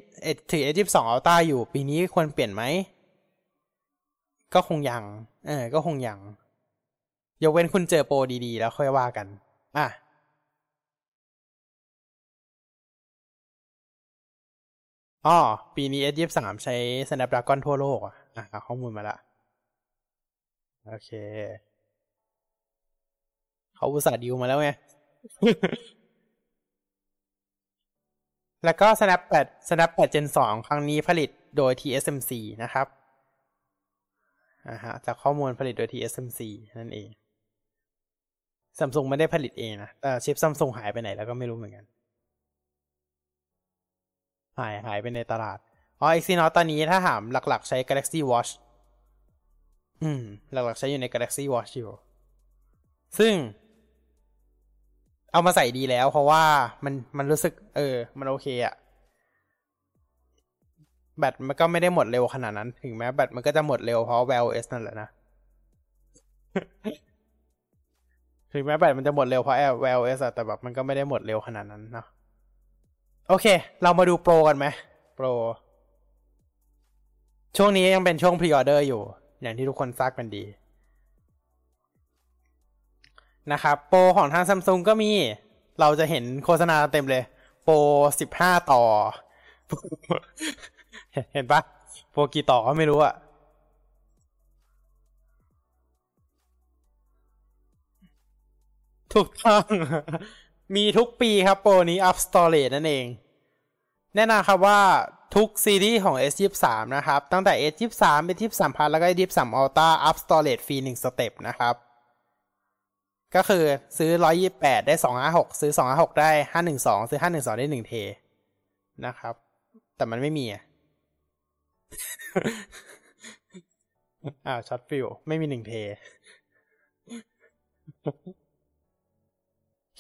ถือ S ยี่สิบสอง Ultra อยู่ ปีนี้ควรเปลี่ยนไหม ก็คงยัง เออ ก็คงยัง ยกเว้นคุณเจอโปรดีๆ แล้วค่อยว่ากัน อะ อ๋อปีนี้ S23 ใช้ Snapdragon ทั่วโลกอะอะข้อมูลมาละ โอเค เขาอุตส่าห์ดิวมาแล้วไง แล้วก็ Snap 8 Snap 8 Gen 2 ครั้งนี้ผลิตโดย TSMC นะครับอ่าฮะจากข้อมูลผลิตโดย TSMC นั่นเองซัมซุงไม่ได้ผลิตเองนะแต่ชิปซัมซุงหายไปไหนแล้วก็ไม่รู้เหมือนกัน หายหายไปในตลาด อ๋อ Exynos ตอนนี้ถ้าถามหลักๆ ใช้ Galaxy Watch อืม หลักๆ ใช้อยู่ใน Galaxy Watch อยู่ ซึ่ง เอามาใส่ดีแล้ว เพราะว่ามันมันรู้สึก เออ มันโอเคอะแบตมันก็ไม่ได้หมดเร็วขนาดนั้น ถึงแม้แบตมันก็จะหมดเร็วเพราะ Wear OS นั่นแหละนะ ถึงแม้แบตมันจะหมดเร็วเพราะ Wear OS อะแต่แบบมันก็ไม่ได้หมดเร็วขนาดนั้นเนาะ โอเค เรามาดูโปรกันไหมโปร ช่วงนี้ยังเป็นช่วง pre-order อยู่ อย่างที่ทุกคนทราบกันดี นะครับ โปรของทางซัมซุงก็มี เราจะเห็นโฆษณาเต็มเลย โปรสิบห้าต่อ เห็นปะโปรกี่ต่อก็ไม่รู้อะถูกต้อง มีทุกปีครับโปรนี้ Up Storage นั่นเอง แน่นอนครับว่าทุกซีรีส์ของ S23 นะครับ ตั้งแต่ S23 S23 Plus แล้วก็ S23 Ultra Up Storage ฟรี1สเต็ปนะครับ ก็คือซื้อ 128 ได้ 256 ซื้อ 256 ได้ 512 ซื้อ 512 ได้1เทนะครับ แต่มันไม่มีอะอ้าวช็อตฟิลไม่มี1เท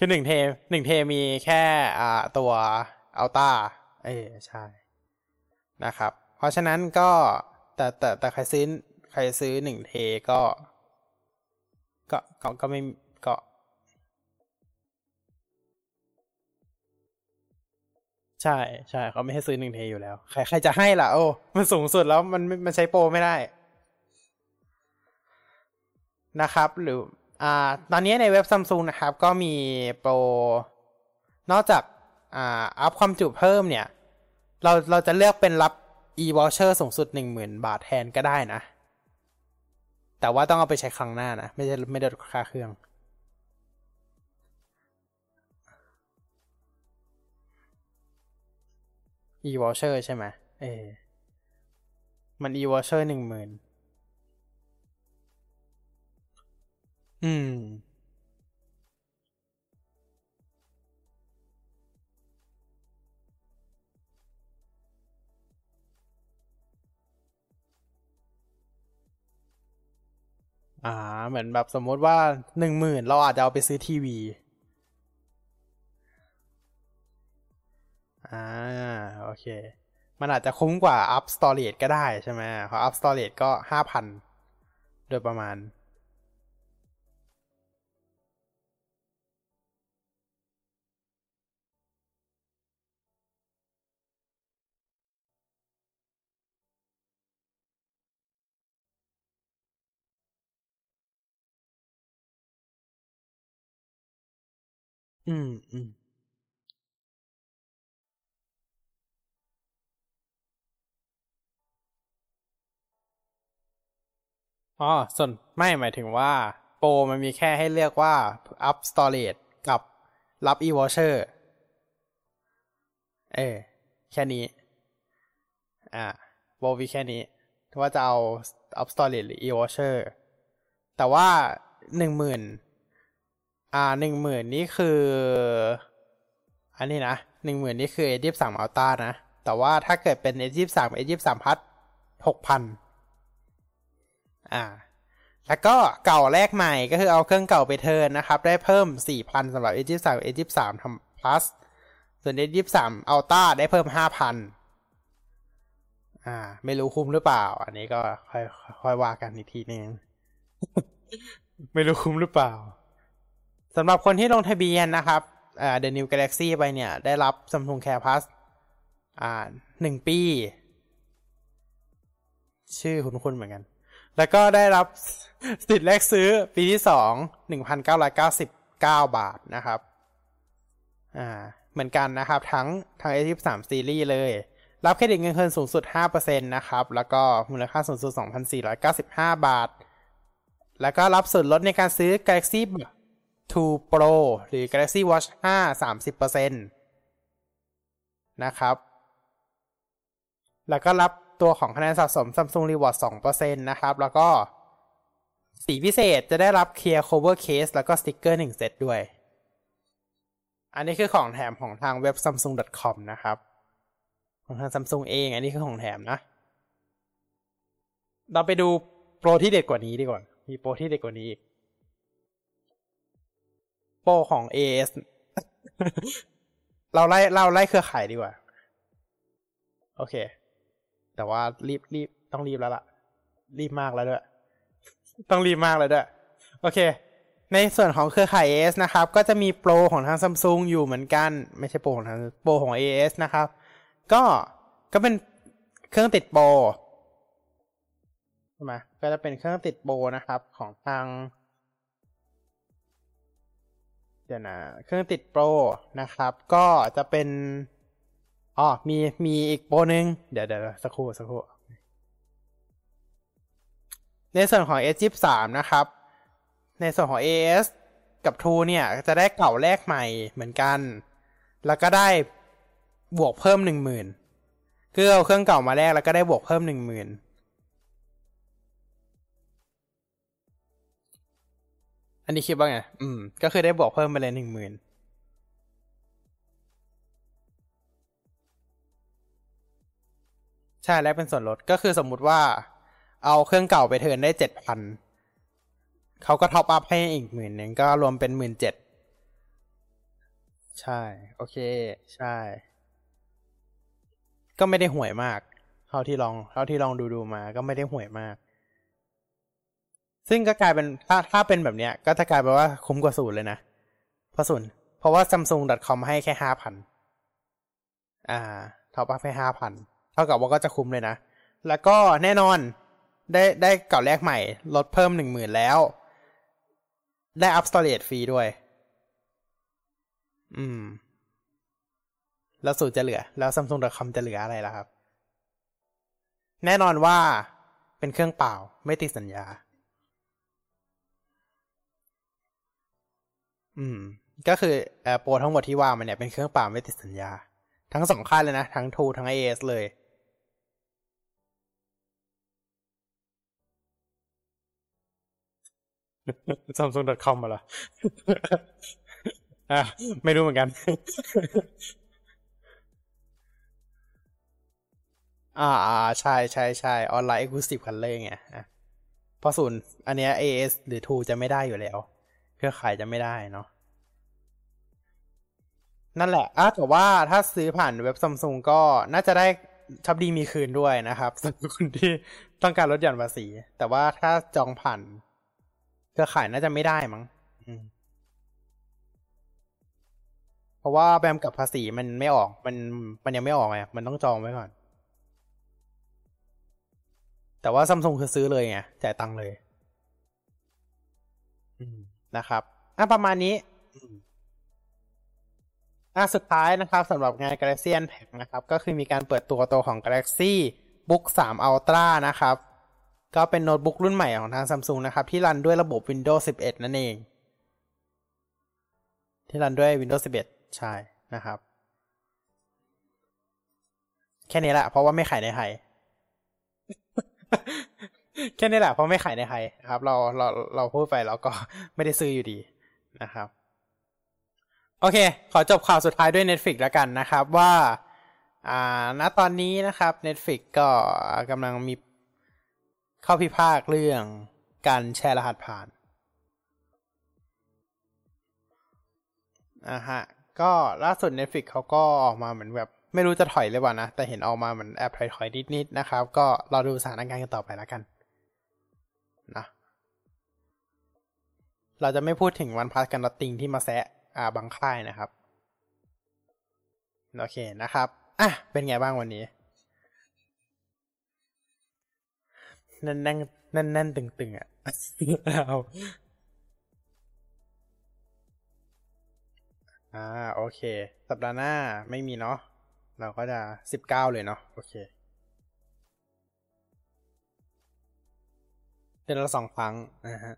คือหนึ่งเทหนึ่งเทมีแค่ตัวอัลตาเออใช่นะครับ เพราะฉะนั้นก็แต่แต่แต่ใครซื้อใครซื้อหนึ่งเทก็ ก็ก็ก็ไม่ก็ใช่ใช่เขาไม่ให้ซื้อหนึ่งเทอยู่แล้ว ใครใครจะให้ล่ะ โอ้มันสูงสุดแล้วมันมันใช้โปรไม่ได้นะครับ หรือ อ่าตอนนี้ในเว็บซัมซุงนะครับ ก็มีโปร นอกจากอ่าอัพความจุเพิ่มเนี่ย เราเราจะเลือกเป็นรับ e-voucher สูงสุดหนึ่งหมื่นบาทแทนก็ได้นะ แต่ว่าต้องเอาไปใช้ครั้งหน้านะ ไม่ใช่ไม่ได้ค่าเครื่อง e voucher ใช่ไหมเออมัน e voucher หนึ่งหมื่น อืมอ่า เหมือนแบบสมมติว่าหนึ่งหมื่นเราอาจจะเอาไปซื้อทีวี อ่า โอเค มันอาจจะคุ้มกว่า up storage ก็ได้ใช่ไหมเพราะ up storage ก็ห้าพันโดยประมาณ อืม อืม อ๋อ ส่วนไม่หมายถึงว่า โปรมันมีแค่ให้เลือกว่า up storage กับรับ e voucher เออ แค่นี้ อ่าโปรมีแค่นี้ว่าจะเอา up storage หรือ e voucher แต่ว่าหนึ่งหมื่น อ่าหนึ่งหมื่นนี่คือ อันนี้นะหนึ่งหมื่นนี่คือ A ยี่สามอัลต้านะ แต่ว่าถ้าเกิดเป็น A ยี่สาม A ยี่สามพัดหกพันอ่า แล้วก็เก่าแรกใหม่ก็คือเอาเครื่องเก่าไปเทิร์นนะครับ ได้เพิ่มสี่พันสำหรับ A ยี่สาม A ยี่สามทำ plus ส่วน A ยี่สามอัลต้าได้เพิ่มห้าพันอ่า ไม่รู้คุ้มหรือเปล่า อันนี้ก็ค่อยค่อยว่ากันอีกทีนึง ไม่รู้คุ้มหรือเปล่า สำหรับคนที่ลงทะเบียนนะครับอ่า The New Galaxy ไปเนี่ย ได้รับ Samsung Care Plus อ่าหนึ่งปี ชื่อคุณคุณเหมือนกัน แล้วก็ได้รับสิทธิ์แรกซื้อปีที่สองหนึ่งพันเก้าร้อยเก้าสิบเก้าบาทนะครับอ่าเหมือนกันนะครับ ทั้งทั้ง A23 ซีรีส์เลย รับเครดิตเงินคืนสูงสุด 5%นะครับ แล้วก็มูลค่าสูงสุด 2,495 บาท แล้วก็รับส่วนลดในการซื้อ Galaxy 2 Pro หรือ Galaxy Watch 5 30%นะครับ แล้วก็รับตัวของคะแนนสะสม Samsung Reward 2%นะครับ แล้วก็สีพิเศษจะได้รับ Clear Cover Case แล้วก็สติกเกอร์1เซตด้วย อันนี้คือของแถมของทางเว็บ samsung.com นะครับ ของทาง Samsung เอง อันนี้คือของแถมนะ เราไปดูโปรที่เด็ดกว่านี้ดีกว่า มีโปรที่เด็ดกว่านี้อีก ปรของ AS เราไล่เราไล่เครือข่ายดีกว่า โอเค แต่ว่ารีบรีบต้องรีบแล้วล่ะ รีบมากแล้วด้วย ต้องรีบมากแล้วด้วย โอเค ในส่วนของเครือข่าย AS นะครับ ก็จะมีโปรของทาง Samsung อยู่เหมือนกัน ไม่ใช่โปรของทางโปรของ AS นะครับ ก็ก็เป็นเครื่องติดโปรใช่ไหมก็จะเป็นเครื่องติดโปรนะครับ ของทาง เดี๋ยวนะเครื่องติดโปรนะครับ ก็จะเป็นอ๋อมีมีอีกโปรหนึ่งเดี๋ยวเดี๋ยวสักครู่สักครู่ในส่วนของ S23 นะครับ ในส่วนของ AS กับ True เนี่ย จะได้เก่าแลกใหม่เหมือนกัน แล้วก็ได้บวกเพิ่มหนึ่งหมื่นคือเอาเครื่องเก่ามาแลกแล้วก็ได้บวกเพิ่มหนึ่งหมื่น อันนี้คิดว่าไง อืม ก็คือได้บวกเพิ่มไปเลยหนึ่งหมื่นใช่แล้วเป็นส่วนลดก็คือสมมุติว่า เอาเครื่องเก่าไปเทิร์นได้เจ็ดพันเขาก็ top up ให้อีกหมื่นหนึ่งก็รวมเป็นหมื่นเจ็ดใช่ โอเค ใช่ ก็ไม่ได้ห่วยมาก เท่าที่ลอง เท่าที่ลองดูดูมา ก็ไม่ได้ห่วยมาก ซึ่งก็กลายเป็นถ้าถ้าเป็นแบบเนี้ย ก็จะกลายเป็นว่าคุ้มกว่าศูนย์เลยนะเพราะศูนย์เพราะว่า samsung.com ให้แค่ห้าพันอ่า top up ให้ห้าพันเท่ากับว่าก็จะคุ้มเลยนะ แล้วก็แน่นอนได้ได้เก่าแลกใหม่ ลดเพิ่มหนึ่งหมื่นแล้ว ได้อัพ storage ฟรีด้วย อืม แล้วศูนย์จะเหลือ แล้ว samsung.com จะเหลืออะไรล่ะครับ แน่นอนว่าเป็นเครื่องเปล่าไม่ติดสัญญา อืม ก็คือแอร์โปรทั้งหมดที่ว่ามันเนี่ยเป็นเครื่องเปล่าไม่ติดสัญญา ทั้งสองค่ายเลยนะ ทั้งทูทั้งไอเอสเลยซัมซุง .com มาละอะไม่รู้เหมือนกัน อ่าอ่าใช่ใช่ใช่ออนไลน์เอ็กซ์คลูซีฟคันเลยไงอะเพราะศูนย์อันเนี้ย AS หรือ2จะไม่ได้อยู่แล้ว เครือข่ายจะไม่ได้เนาะนั่นแหละอะแต่ว่าถ้าซื้อผ่านเว็บซัมซุงก็น่าจะได้ช็อปดีมีคืนด้วยนะครับสำหรับคนที่ต้องการลดหย่อนภาษี แต่ว่าถ้าจองผ่านเครือข่ายน่าจะไม่ได้มั้งเพราะว่าแบมกับภาษีมันไม่ออก มันมันยังไม่ออกไงมันต้องจองไว้ก่อน แต่ว่าซัมซุงคือซื้อเลยไงจ่ายตังค์เลย อืม นะครับอะประมาณนี้อืมอะสุดท้ายนะครับสำหรับงาน Galaxy Unpacked นะครับ ก็คือมีการเปิดตัวตัวของ Galaxy Book 3 Ultra นะครับ ก็เป็นโน้ตบุ๊กรุ่นใหม่ของทาง Samsung นะครับ ที่รันด้วยระบบ Windows 11 นั่นเอง ที่รันด้วย Windows 11 ใช่นะครับ แค่นี้แหละเพราะว่าไม่ขายในไทย แค่นี้แหละเพราะไม่ขายในไทยครับ เราเราเราพูดไปแล้วก็ไม่ได้ซื้ออยู่ดีนะครับ โอเค ขอจบข่าวสุดท้ายด้วย Netflix แล้วกันนะครับว่าอ่าณตอนนี้นะครับ Netflix ก็กำลังมีเข้าพิพากเรื่องการแชร์รหัสผ่านอ่าฮะก็ล่าสุด Netflix เขาก็ออกมาเหมือนแบบไม่รู้จะถอยเลยว่ะนะ แต่เห็นออกมาเหมือนแอบถอยๆนิดๆนะครับ ก็รอดูสถานการณ์กันต่อไปแล้วกัน นะ เราจะไม่พูดถึงวันพัสกันติงที่มาแซะอ่าบางค่ายนะครับ โอเคนะครับอะเป็นไงบ้างวันนี้แน่นแน่นแน่นแน่นตึงตึงอะเอาอ่าโอเค สัปดาห์หน้าไม่มีเนาะเราก็จะสิบเก้าเลยเนาะโอเค เดือนละสองครั้งนะฮะ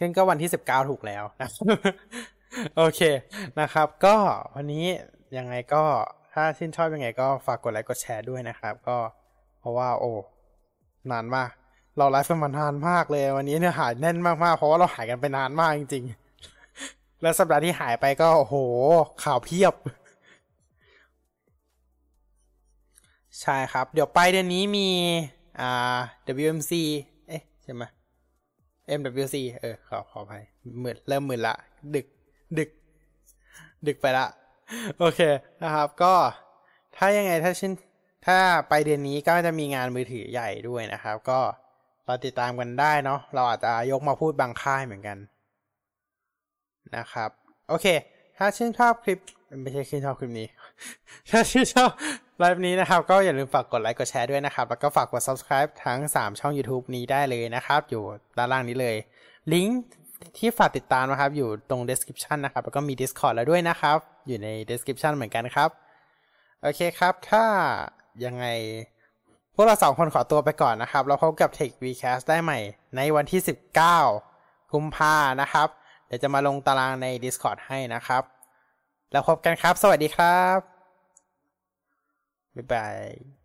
ซึ่งก็วันที่สิบเก้าถูกแล้วนะโอเคนะครับ ก็วันนี้ยังไงก็ถ้าชื่นชอบยังไงก็ฝากกดไลค์กดแชร์ด้วยนะครับ ก็เพราะว่า โอ้นานมาก เราไลฟ์กันมานานมากเลย วันนี้เนี่ยหายแน่นมากๆเพราะว่าเราหายกันไปนานมากจริง ๆ แล้วสัปดาห์ที่หายไปก็โอ้โหข่าวเพียบ ใช่ครับ เดี๋ยวไปเดือนนี้มีอ่า WMC เอ๊ะใช่ไหม MWC เออ ขอขออภัยหมื่นเริ่มหมื่นละ ดึก ดึก ดึกไปละ โอเคนะครับ ก็ถ้ายังไงถ้าชื่นถ้าไปเดือนนี้ก็จะมีงานมือถือใหญ่ด้วยนะครับ ก็เรอติดตามกันได้เนาะเราอาจจะยกมาพูดบางค่ายเหมือนกันนะครับ โอเค ถ้าชื่นชอบคลิป ไม่ใช่ชื่นชอบคลิปนี้ ถ้าชื่นชอบ ไลฟ์นี้นะครับก็อย่าลืมฝากกดไลค์กดแชร์ด้วยนะครับ แล้วก็ฝากกด subscribe ทั้ง 3 ช่อง YouTube นี้ได้เลยนะครับ อยู่ด้านล่างนี้เลย ลิงก์ที่ฝากติดตามนะครับ อยู่ตรง description นะครับ แล้วก็มี Discord แล้วด้วยนะครับ อยู่ใน description เหมือนกันครับ โอเคครับ ถ้ายังไง พวกเราสองคนขอตัวไปก่อนนะครับ เราพบกับ Tech Vcast ได้ใหม่ ในวันที่ 19กุมภานะครับ เดี๋ยวจะมาลงตารางใน Discord ให้นะครับ แล้วพบกันครับ สวัสดีครับ บ๊ายบาย